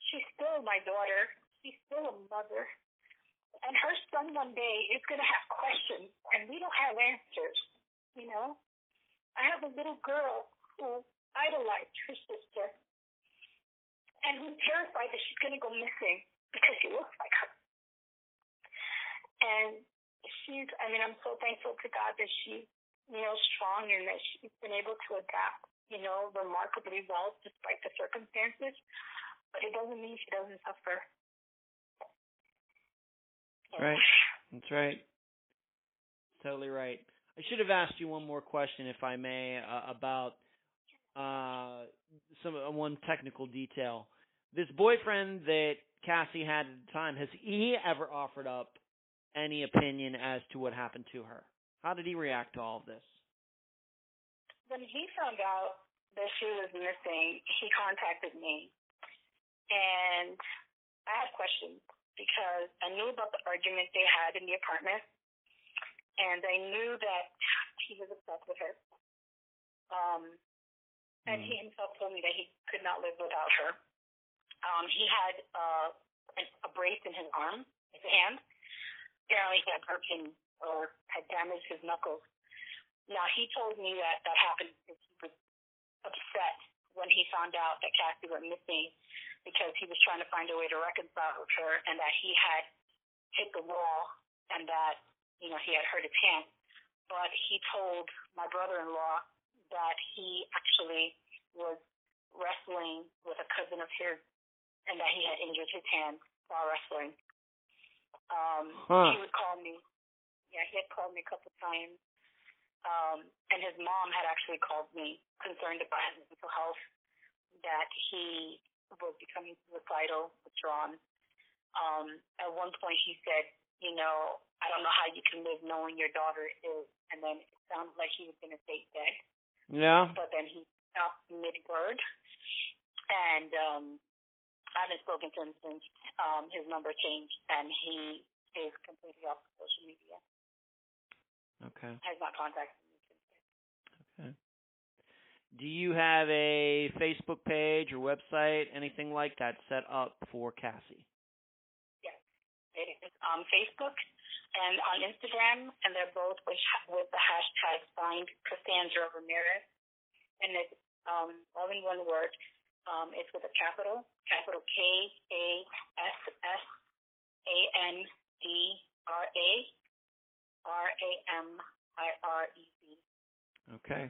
she's still my daughter. She's still a mother. And her son one day is going to have questions, and we don't have answers, you know? I have a little girl who idolized her sister and who's terrified that she's going to go missing because she looks like her. And she's, I mean, I'm so thankful to God that she's, you know, strong and that she's been able to adapt, you know, remarkably well despite the circumstances. But it doesn't mean she doesn't suffer. Right. That's right. Totally right. I should have asked you one more question, if I may, uh, about uh, some uh, one technical detail. This boyfriend that Cassie had at the time has he ever offered up any opinion as to what happened to her? How did he react to all of this? When he found out that she was missing, he contacted me, and I had questions because I knew about the argument they had in the apartment, and I knew that he was obsessed with her. Um, and he himself told me that he could not live without her. Um, he had uh, an, a brace in his arm, his hand. Apparently, he had broken or had damaged his knuckles. Now, he told me that that happened because he was upset when he found out that Cassie went missing because he was trying to find a way to reconcile with her and that he had hit the wall and that, you know, he had hurt his hand. But he told my brother-in-law that he actually was wrestling with a cousin of his and that he had injured his hand while wrestling. Um, Huh. He would call me. Yeah, he had called me a couple times. Um, and his mom had actually called me concerned about his mental health, that he was becoming suicidal, withdrawn. Um, at one point he said, you know, I don't know how you can live knowing your daughter is, and then it sounded like he was going to say dead Yeah. but then he stopped mid word. And um, I haven't spoken to him since um, his number changed, and he is completely off of social media. Okay. Has not contacted me since. Okay. Do you have a Facebook page or website, anything like that, set up for Cassie? Yes, it is on Facebook and on Instagram, and they're both with, with the hashtag signed Cassandra Ramirez, and it's um, all in one word. Um, it's with a capital, capital K A S S A N D R A R A M I R E Z. Okay.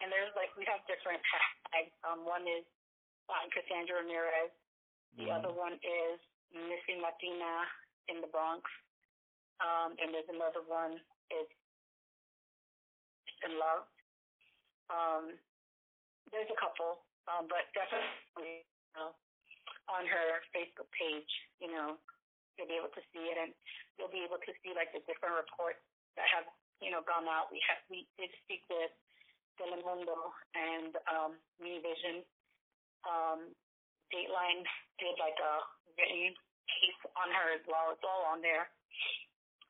And there's like we have different hashtags. Um, one is signed Cassandra Ramirez. The Mhm. other one is Missing Latina in the Bronx. Um, and there's another one is in love. Um, there's a couple, um, but definitely you know, on her Facebook page, you know, you'll be able to see it, and you'll be able to see like the different reports that have you know gone out. We have we did speak with Telemundo and um, Univision. Um, Dateline did like a written piece on her as well. It's all on there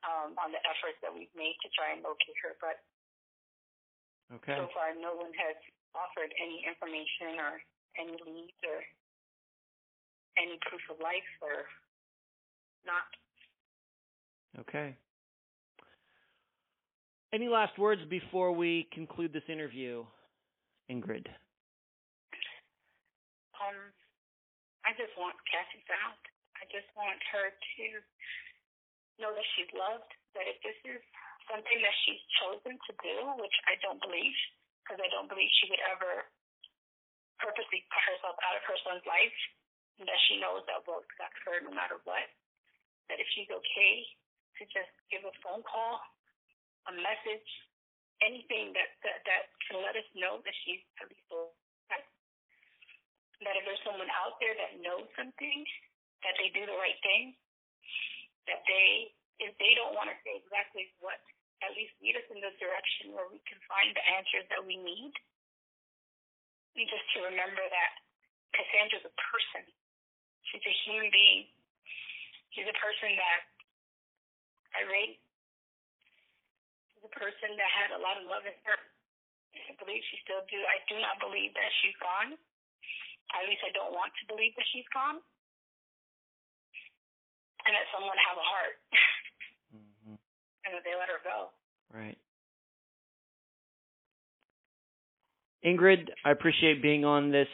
um, on the efforts that we've made to try and locate her. But Okay. so far, no one has offered any information or any leads or any proof of life or not. Okay. Any last words before we conclude this interview, Ingrid? Um, I just want Cassie found. I just want her to know that she's loved. That if this is something that she's chosen to do, which I don't believe, because I don't believe she would ever purposely cut herself out of her son's life, and that she knows that will accept her no matter what. That if she's okay to just give a phone call, a message, anything that that, that can let us know that she's at least alive that if there's someone out there that knows something, that they do the right thing, that they, if they don't want to say exactly what, at least lead us in the direction where we can find the answers that we need. And just to remember that Cassandra's a person. She's a human being. She's a person that I rate. She's a person that had a lot of love in her. I believe she still do. I do not believe that she's gone. At least I don't want to believe that she's gone. And that someone have a heart. hmm and that they let her go. Right. Ingrid, I appreciate being on this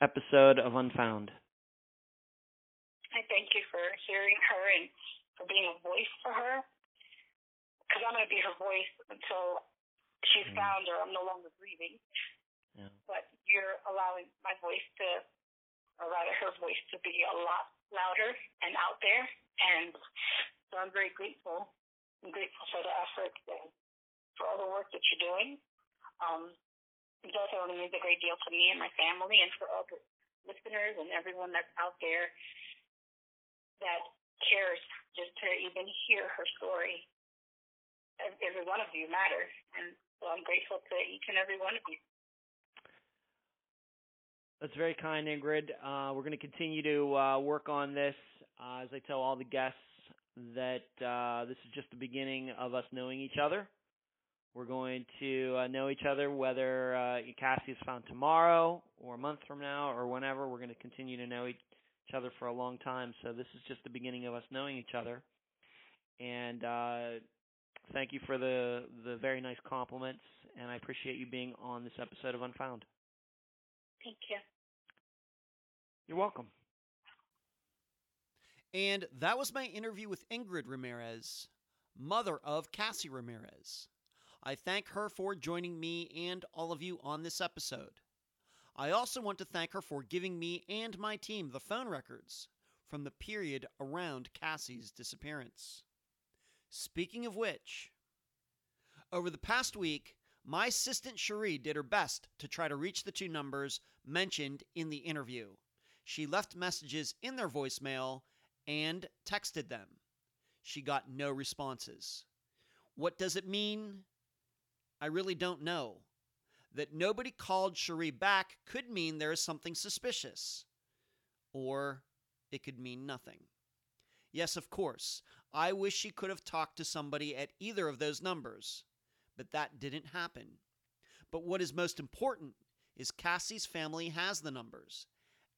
episode of Unfound. I thank you for hearing her and for being a voice for her. Because I'm going to be her voice until she's Mm. found or I'm no longer breathing. Yeah. But you're allowing my voice to, rather her voice to be a lot louder and out there. And so I'm very grateful. I'm grateful for the effort and for all the work that you're doing. Um, it definitely means a great deal to me and my family and for all the listeners and everyone that's out there that cares just to even hear her story. Every one of you matters, and so I'm grateful to each and every one of you. That's very kind, Ingrid. Uh, we're going to continue to uh, work on this. Uh, as I tell all the guests, that uh, this is just the beginning of us knowing each other. We're going to uh, know each other whether uh, Cassie is found tomorrow or a month from now or whenever. We're going to continue to know each other for a long time. So this is just the beginning of us knowing each other. And uh, thank you for the the very nice compliments. And I appreciate you being on this episode of Unfound. Thank you. You're welcome. And that was my interview with Ingrid Ramirez, mother of Cassie Ramirez. I thank her for joining me and all of you on this episode. I also want to thank her for giving me and my team the phone records from the period around Cassie's disappearance. Speaking of which, over the past week, my assistant Cherie did her best to try to reach the two numbers mentioned in the interview. She left messages in their voicemail and texted them. She got no responses. What does it mean? I really don't know. That nobody called Cherie back could mean there is something suspicious. Or it could mean nothing. Yes, of course, I wish she could have talked to somebody at either of those numbers, but that didn't happen. But what is most important is Cassie's family has the numbers,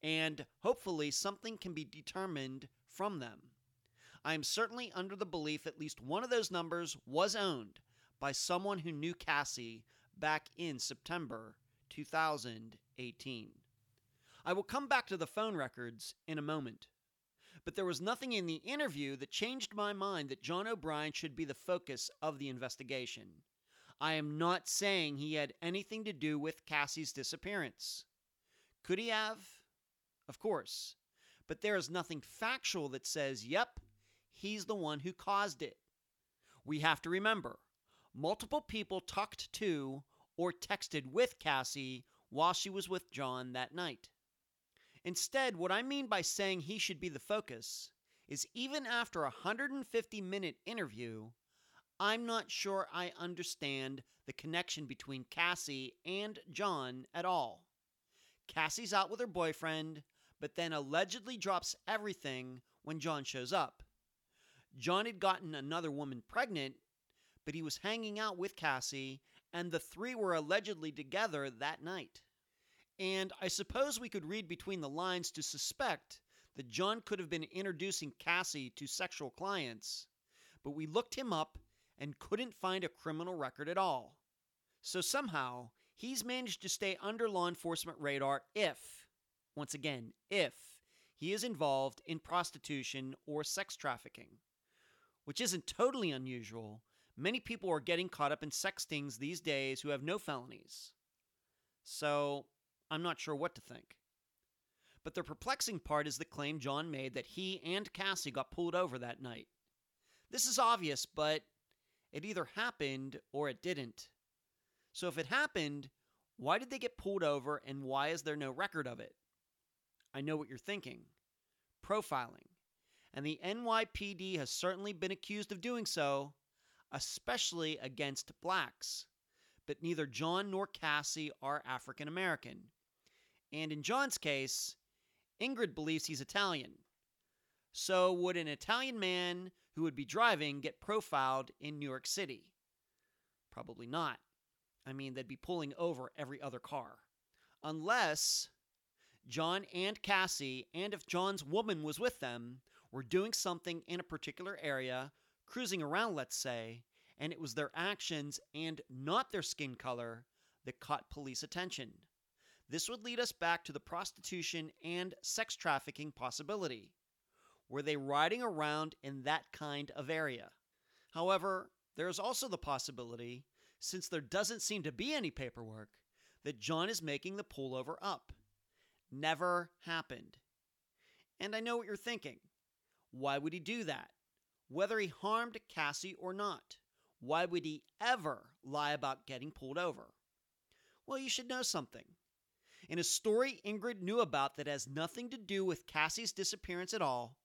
and hopefully something can be determined from them. I am certainly under the belief at least one of those numbers was owned by someone who knew Cassie back in September 2018. I will come back to the phone records in a moment. But there was nothing in the interview that changed my mind that John O'Brien should be the focus of the investigation. I am not saying he had anything to do with Cassie's disappearance. Could he have? Of course. But there is nothing factual that says, yep, he's the one who caused it. We have to remember multiple people talked to or texted with Cassie while she was with John that night. Instead, what I mean by saying he should be the focus is even after a 150 minute interview, I'm not sure I understand the connection between Cassie and John at all. Cassie's out with her boyfriend, but then allegedly drops everything when John shows up. John had gotten another woman pregnant, but he was hanging out with Cassie, and the three were allegedly together that night. And I suppose we could read between the lines to suspect that John could have been introducing Cassie to sexual clients, but we looked him up and couldn't find a criminal record at all. So somehow, he's managed to stay under law enforcement radar if, once again, if he is involved in prostitution or sex trafficking, which isn't totally unusual. Many people are getting caught up in sex stings these days who have no felonies. So, I'm not sure what to think. But the perplexing part is the claim John made that he and Cassie got pulled over that night. This is obvious, but it either happened or it didn't. So if it happened, why did they get pulled over and why is there no record of it? I know what you're thinking profiling. And the NYPD has certainly been accused of doing so, especially against blacks. But neither John nor Cassie are African American. And in John's case, Ingrid believes he's Italian. So, would an Italian man who would be driving get profiled in New York City? Probably not. I mean, they'd be pulling over every other car. Unless John and Cassie, and if John's woman was with them, were doing something in a particular area, cruising around, let's say, and it was their actions and not their skin color that caught police attention. This would lead us back to the prostitution and sex trafficking possibility. Were they riding around in that kind of area? However, there is also the possibility, since there doesn't seem to be any paperwork, that John is making the pullover up. Never happened. And I know what you're thinking. Why would he do that? Whether he harmed Cassie or not, why would he ever lie about getting pulled over? Well, you should know something. In a story Ingrid knew about that has nothing to do with Cassie's disappearance at all,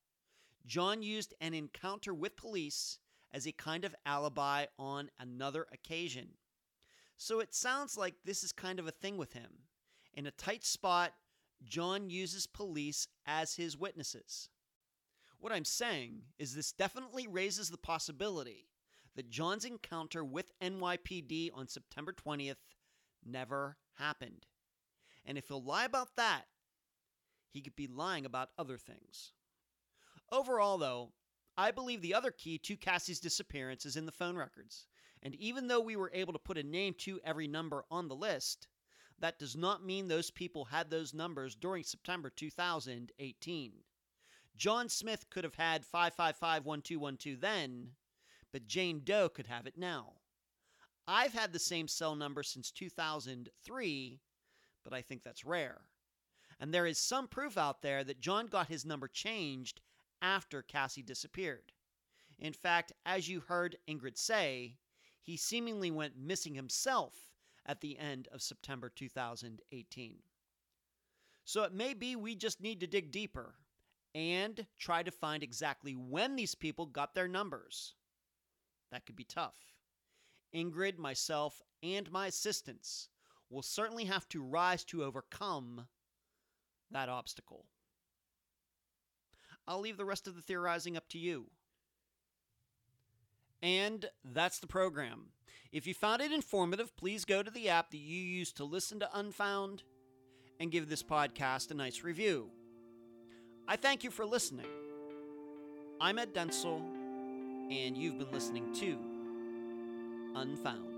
John used an encounter with police as a kind of alibi on another occasion. So it sounds like this is kind of a thing with him. In a tight spot, John uses police as his witnesses. What I'm saying is this definitely raises the possibility that John's encounter with NYPD on September 20th never happened. And if he'll lie about that, he could be lying about other things. Overall, though, I believe the other key to Cassie's disappearance is in the phone records. And even though we were able to put a name to every number on the list, that does not mean those people had those numbers during September 2018. John Smith could have had 5551212 then, but Jane Doe could have it now. I've had the same cell number since 2003, but I think that's rare. And there is some proof out there that John got his number changed after Cassie disappeared. In fact, as you heard Ingrid say, he seemingly went missing himself at the end of September 2018. So it may be we just need to dig deeper and try to find exactly when these people got their numbers. That could be tough. Ingrid, myself, and my assistants will certainly have to rise to overcome that obstacle. I'll leave the rest of the theorizing up to you. And that's the program. If you found it informative, please go to the app that you use to listen to Unfound and give this podcast a nice review. I thank you for listening. I'm Ed Dentzel, and you've been listening to Unfound.